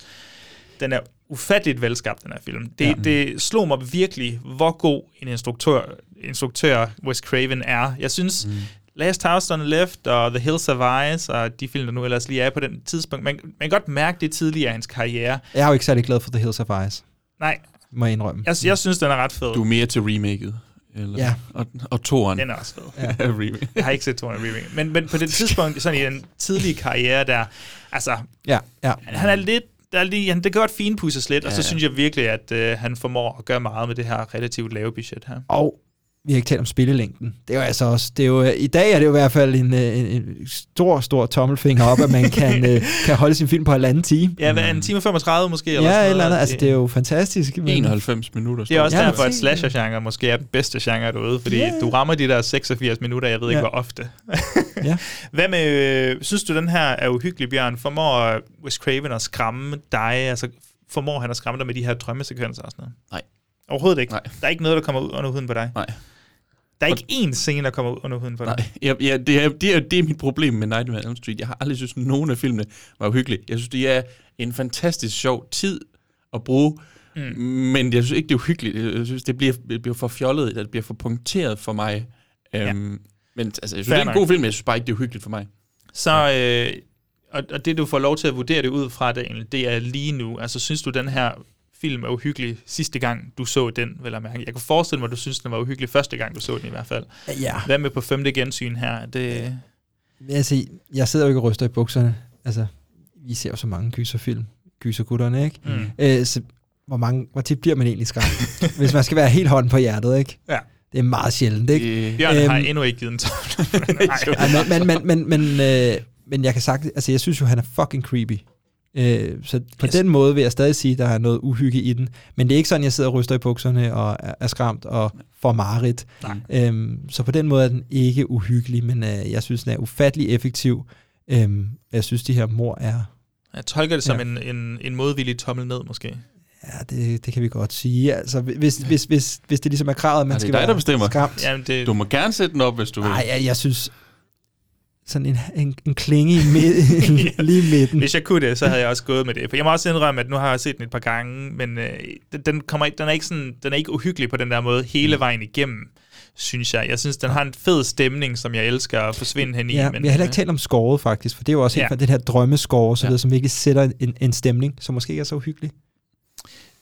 den er ufatteligt velskabt, den her film. Det, Ja. det slog mig virkelig, hvor god en instruktør, instruktør Wes Craven er. Jeg synes, mm. Last House on the Left og The Hills of Ice og de film, der nu ellers lige er på den tidspunkt, man, man kan godt mærke det tidligere i hans karriere. Jeg er jo ikke særlig glad for The Hills of Ice, Nej, må jeg indrømme. jeg, jeg synes, den er ret fed. Du er mere til remaket. Eller, Ja. Og, og toren. Den er også fed. Ja. remake. Jeg har ikke set Tony Remake. Men, men på det tidspunkt, sådan i den tidlige karriere der, altså, Ja, ja. han, han er lidt, der er lige, han, det kan godt finpudses lidt, ja. og så synes jeg virkelig, at øh, han formår at gøre meget med det her relativt lave budget her. Og vi har ikke talt om spillelængden. Det er jo altså også, det er jo, i dag er det jo i hvert fald en, øh, en, en stor, stor tommelfinger op, at man kan, øh, kan holde sin film på halvanden time. Ja, hvad, en time 35 måske? Eller Ja, sådan eller andet. Altså, det er jo fantastisk. men- 91 minutter. Det er også Ja, derfor, at slasher-genre måske er den bedste genre derude, fordi Ja. du rammer de der 86 minutter, jeg ved ikke, Ja. hvor ofte. Ja. Hvad med, øh, synes du, den her er uhyggelig, Bjørn? Formår Wes Craven at skræmme dig? Altså, formår han at skræmme dig med de her drømmesekvenser og sådan noget? Nej. Overhovedet ikke? Nej. Der er ikke noget, der kommer ud under huden på dig? Nej. Der er ikke én scene, der kommer ud under huden på dig? Nej, ja, ja, det, er, det, er, det er mit problem med Nightmare on Elm Street. Jeg har aldrig synes, at nogen af filmene var uhyggelige. Jeg synes, det er en fantastisk sjov tid at bruge, Mm. men jeg synes ikke, det er uhyggeligt. Jeg synes, det bliver, det bliver for fjollet, det bliver for punkteret for mig. Ja. Øhm, men altså, jeg synes, Fair det er en god film, men jeg synes bare ikke, det er uhyggeligt for mig. Så, øh, og, og det du får lov til at vurdere det ud fra, Daniel, det er lige nu. Altså, synes du, den her film er uhyggelig sidste gang, du så den, vel at mærke? Jeg kunne forestille mig, at du synes, den var uhyggelig første gang, du så den i hvert fald. Ja. Hvad med på femte gensyn her? Det, Altså, jeg sidder jo ikke og ryster i bukserne. Altså, vi ser jo så mange gyserfilm. Gysergutterne, ikke? Mm. Øh, så hvor, mange, hvor tit bliver man egentlig skræmt? Hvis man skal være helt hånden på hjertet, ikke? Ja. Det er meget sjældent, ikke? Øh, Bjørn har Øhm, endnu ikke givet en tommel. Men, men, men, men, men, øh, men jeg kan sagt, altså jeg synes jo, han er fucking creepy. Øh, så på Yes. den måde vil jeg stadig sige, at der er noget uhygge i den. Men det er ikke sådan, jeg sidder og ryster i bukserne og er, skræmt og får mareridt. Øhm, så på den måde er den ikke uhyggelig, men øh, jeg synes, den er ufattelig effektiv. Øhm, jeg synes, de her mor er... Jeg tolker det som Ja. en, en, en modvillig tommel ned, måske. Ja, det, det kan vi godt sige. Altså, hvis, hvis, hvis, hvis det ligesom er kravet, at man Er det skal dig, være der bestemmer? skræmt. Jamen, det, Du må gerne sætte den op, hvis du vil. Nej, jeg, jeg synes, sådan en, en, en klinge i midten, lige midten. Hvis jeg kunne det, så havde jeg også gået med det. For jeg må også indrømme, at nu har jeg set den et par gange, men øh, den- kommer, ikke- den, er ikke sådan, den er ikke uhyggelig på den der måde hele vejen igennem, synes jeg. Jeg synes, den har en fed stemning, som jeg elsker at forsvinde hen i. Ja, men, vi har heller ikke talt om skåret faktisk, for det er jo også Ja. ja. den her drømmeskåre, så Ja. videre, som virkelig sætter en, en stemning, som måske ikke er så uhyggelig.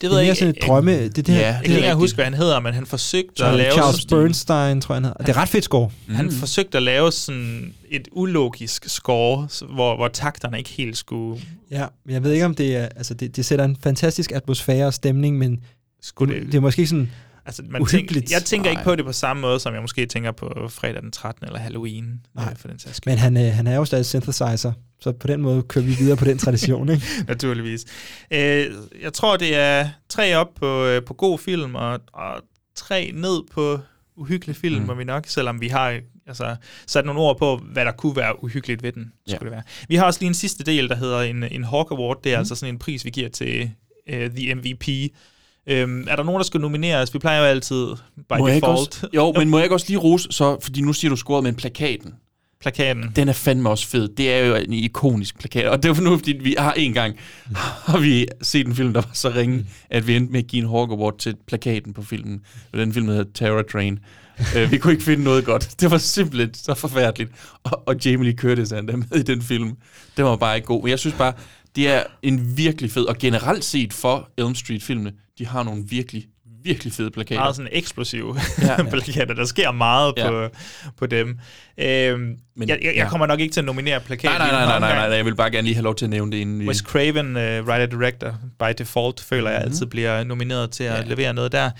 Det Det er mere sådan et drømme... Det, det her, Ja, Jeg det kan ikke huske, hvad han hedder, men han forsøgte at Charles, lave... Charles sådan- Bernstein, tror jeg, han hedder. Det er ret fedt score. Han Mm. forsøgte at lave sådan et ulogisk score, hvor, hvor takterne ikke helt skulle... Ja, men jeg ved ikke, om det er... Altså, det, det sætter en fantastisk atmosfære og stemning, men skulle det, det er måske ikke sådan... Altså, man tænker, jeg tænker ikke Nej. på det på samme måde, som jeg måske tænker på fredag den 13. eller Halloween. Nej. øh, For den sags skyld. Men han, øh, han er jo stadig synthesizer, så på den måde kører vi videre på den tradition, ikke? Naturligvis. Øh, jeg tror, det er tre op på, øh, på god film, og, og tre ned på uhyggelig film, Mm. må vi nok, selvom vi har altså, sat nogle ord på, hvad der kunne være uhyggeligt ved den. Ja. Skulle det være. Vi har også lige en sidste del, der hedder en, en Hawk Award. Det er mm. altså sådan en pris, vi giver til uh, The MVP. Øhm, er der nogen, der skal nomineres? Vi plejer jo altid by Må jeg default. også, jo, men må jeg ikke også lige rose, så, fordi nu siger du scoret med plakaten. Plakaten. Den er fandme også fed. Det er jo en ikonisk plakat. Og det er nu, fordi vi har en gang har vi set en film, der var så ringe, at vi endte med at give en Hawk Award til plakaten på filmen. Og den film hedder Terror Train. uh, vi kunne ikke finde noget godt. Det var simpelthen så forfærdeligt. Og, og Jamie Lee Curtis er med i den film. Det var bare ikke god. Men jeg synes bare, det er en virkelig fed, og generelt set for Elm Street-filmene, de har nogle virkelig, virkelig fede plakater. meget sådan eksplosive Ja, ja, plakater. Der sker meget Ja. på, på dem. Øhm, Men, Men- jeg, jeg, jeg ja. kommer nok ikke til at nominere plakaten. Nej, nej, nej, nej, nej, nej, jeg vil bare gerne lige have lov til at nævne det inden. Wes Craven, uh, writer-director, by default, føler jeg Mhm. altid bliver nomineret til at Ja. levere noget der.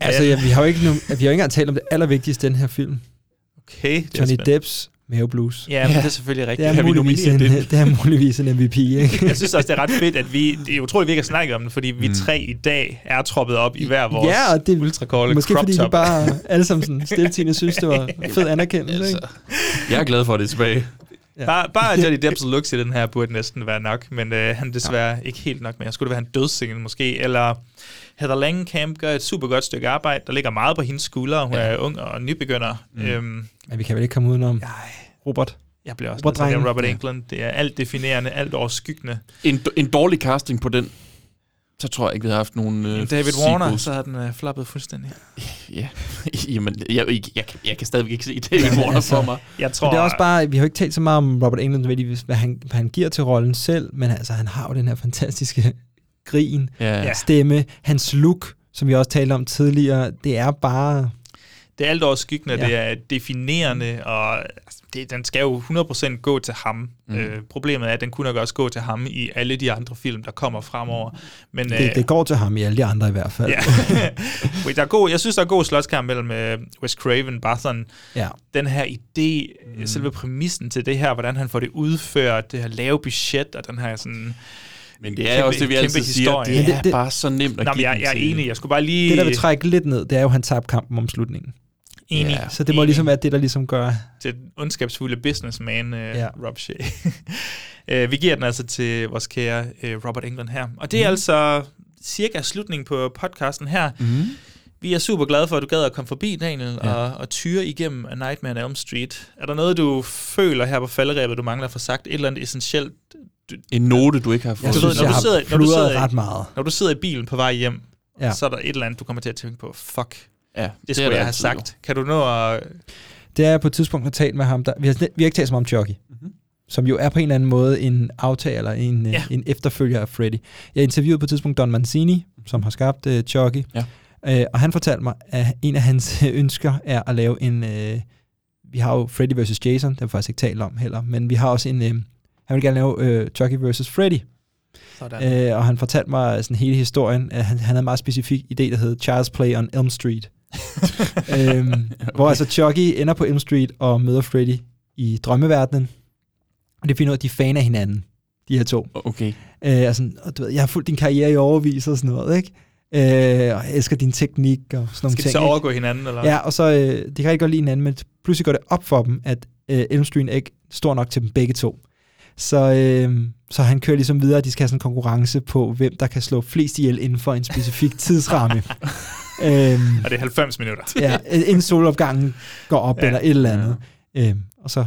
Altså, ja, vi har jo ikke, nu, vi har jo ikke engang talt om det allervigtigste i den her film. Okay, det er Johnny. Depps Mave Blues. Ja, men det er selvfølgelig Det rigtigt. er, Kan vi muligvis en, det? det er muligvis en MVP, ikke? Jeg synes også, det er ret fedt, at vi... Det er utroligt, at vi ikke har snakket om det, fordi vi Mm. tre i dag er troppet op i hver vores Ja, og det ultrakolde Måske crop fordi top. vi bare alle sammen sådan stiltigende synes, det var fed anerkendelse, Altså, ikke? jeg er glad for, at det er tilbage. Ja. Bare, bare Johnny Depps looks i den her burde næsten være nok, men øh, han er desværre ja. ikke helt nok mere. Skulle det være en dødssingle måske? Eller Heather Langenkamp gør et super godt stykke arbejde. Der ligger meget på hendes skuldre. Hun ja. er ung og nybegynder. Mm. Øhm, Men vi kan vel ikke komme udenom Ej. Robert. jeg bliver også Robert Drengen. Robert Ja. Englund. Det er alt definerende, alt overskyggende. En, en dårlig casting på den, så tror jeg ikke, vi har haft nogen øh, David Warner, sequels. så har den øh, floppet fuldstændig. Ja, jamen, jeg, jeg, jeg, kan- jeg kan stadigvæk ikke se David Warner altså, for mig. Jeg tror, Men det er også bare, vi har jo ikke talt så meget om Robert Englund, hvad han, hvad han giver til rollen selv, men altså, han har jo den her fantastiske grin, Ja. Stemme, hans look, som vi også talte om tidligere, det er bare... Det er alt over skyggende, Ja. det er definerende, og altså, det, den skal jo 100% gå til ham. Mm. Øh, problemet er, at den kunne nok også gå til ham i alle de andre film, der kommer fremover. Men, Det, det går til ham i alle de andre i hvert fald. Ja. Der er god, jeg synes, der er god slåskamp mellem uh, Wes Craven, sådan Ja. den her idé, mm. selve præmissen til det her, hvordan han får det udført, det her lave budget, og den her sådan... Men det er også det, vi altid siger, det er bare så nemt at Nå, men give jeg, jeg er enig, jeg skulle bare lige... Det, der vil trække lidt ned, det er jo, at han tabte kampen om slutningen. Enig. Ja, så det må ligesom være det, der ligesom gør... til den ondskabsfulde businessman, uh, Ja. Rob Shea. uh, vi giver den altså til vores kære uh, Robert England her. Og det er Mhm. altså cirka slutningen på podcasten her. Mhm. Vi er super glade for, at du gad at komme forbi, Daniel, Ja. ja. og, og tyre igennem A Nightmare on Elm Street. Er der noget, du føler her på falderæbet, du mangler at få sagt? Et eller andet essentielt? En note, du ikke har fået. du ved, når, du sidder, når, du sidder, i- ret meget. når du sidder i bilen på vej hjem, Ja. så er der et eller andet, du kommer til at tænke på. Fuck, Ja, det, er det skulle der jeg have sagt. Kan du nå at... Det er jeg på et tidspunkt har talt med ham. Der, vi, har, vi har ikke talt så meget om Chucky. Mm-hmm. Som jo er på en eller anden måde en aftager, eller en, ja. Ja. en efterfølger af Freddy. Jeg interviewede på et tidspunkt Don Mancini, som har skabt uh, Chucky. Ja. Uh, og han fortalte mig, at en af hans ønsker er at lave en... Uh, vi har jo Freddy vs. Jason, det har vi faktisk ikke talt om heller, men vi har også en... Uh, han vil gerne lave uh, Chucky vs. Freddy. Sådan. Øh, og han fortalte mig sådan hele historien. At han, han havde en meget specifik idé, der hed Child's Play on Elm Street. øhm, okay. Hvor altså Chucky ender på Elm Street og møder Freddy i drømmeverdenen. Og det finder ud af, at de er fan af hinanden, de her to. Okay. Øh, og sådan, og du ved, jeg har fulgt din karriere i overvis og sådan noget, ikke? Øh, og jeg elsker din teknik og sådan nogle Skal de ting. så ikke? overgå hinanden, eller? Ja, og så, øh, de kan rigtig godt lide hinanden, men pludselig går det op for dem, at øh, Elm Street er ikke stor nok til dem begge to. Så, øh, så han kører ligesom videre, at de skal have sådan en konkurrence på, hvem der kan slå flest ihjel inden for en specifik tidsramme. øhm, Og det er 90 minutter. ja, inden solopgangen går op, ja. Ja. eller et eller andet. Øhm, og så,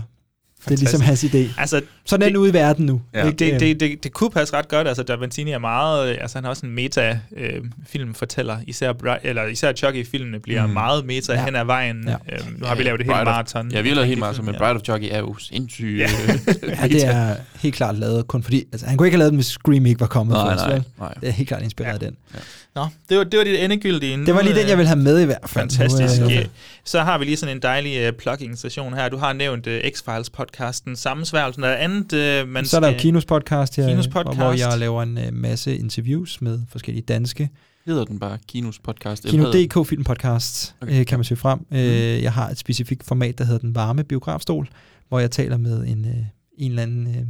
det er ligesom hans idé. Altså, Sådan er den ude i verden nu. Ja. ikke? Det, Øhm, det, det, det kunne passe ret godt. Altså, Davantini er meget... øh, Altså, han er også en meta-filmfortæller. især, Bri- eller især Chucky-filmene bliver Mm. meget meta Ja. ja. hen ad vejen. Ja. Ja. Øhm, nu har vi lavet det of- maraton. Ja, vi har lavet helt meget, men Bride of Chucky er jo sindssygt. Ja. ja, det er helt klart lavet kun fordi... Altså, han kunne ikke have lavet den, hvis Scream ikke var kommet Nej, nej, nej. Det er helt klart inspireret af den. Nå, det var, det var dit endegyldige. Det var lige den, jeg ville have med i hvert fald. Fantastisk. Nu, øh, Øh, Så har vi lige sådan en dejlig uh, plugging-station her. Du har nævnt uh, X-Files-podcasten Sammensværgelsen. Er andet, uh, man Så er der jo Kinos podcast her, Kinos hvor- podcast. hvor jeg laver en uh, masse interviews med forskellige danske. Hedder den bare Kinos podcast? Kino.dk Film Podcast Okay, okay, kan man søge frem. Mm. Øh, jeg har et specifikt format, der hedder Den Varme Biografstol, hvor jeg taler med en, øh, en eller anden øh,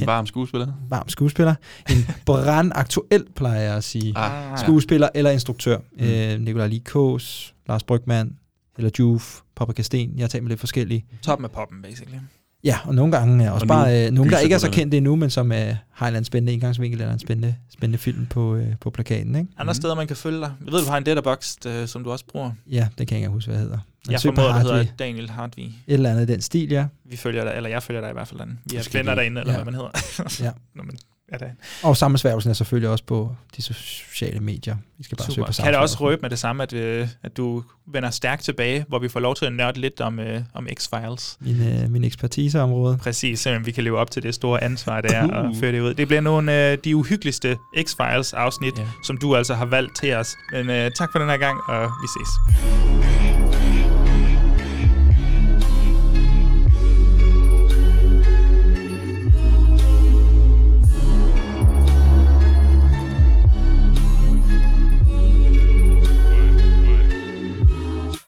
En varm skuespiller? varm skuespiller. En brandaktuel, plejer jeg at sige. Ah. Skuespiller eller instruktør. Mm. Mm. Øh, Nikolaj Likos, Lars Brygman, eller Juf, Papa Kasten. Jeg har talt med lidt forskellige. Toppen af poppen, basically. Ja, og nogle gange er også Og bare øh, nogle, der ikke er så kendte endnu, men som øh, har en eller anden spændende indgangsvinkel eller en spændende, spændende film på, øh, på plakaten. Ikke? Andre steder, man kan følge dig. Jeg ved, du har en letterbox, uh, som du også bruger. Ja, det kan jeg ikke huske, hvad det hedder. Men Jeg formoder, det hedder. Daniel Hartvig. Et eller andet den stil, ja. Vi følger dig, eller jeg følger dig i hvert fald. Den. Vi er venner derinde, eller ja. hvad man hedder. Ja. Når man er derinde. Og sammensværgelsen er selvfølgelig også på de sociale medier. Vi skal bare søge på Super. Kan det også røbe med det samme, at, øh, at du vender stærkt tilbage, hvor vi får lov til at nørde lidt om, øh, om X-Files? Min, øh, min ekspertiseområde. Præcis, simpelthen vi kan leve op til det store ansvar, det er Uh. at føre det ud. Det bliver nogle af de uhyggeligste X-Files afsnit, Ja. som du altså har valgt til os. Men øh, tak for den her gang, og vi ses.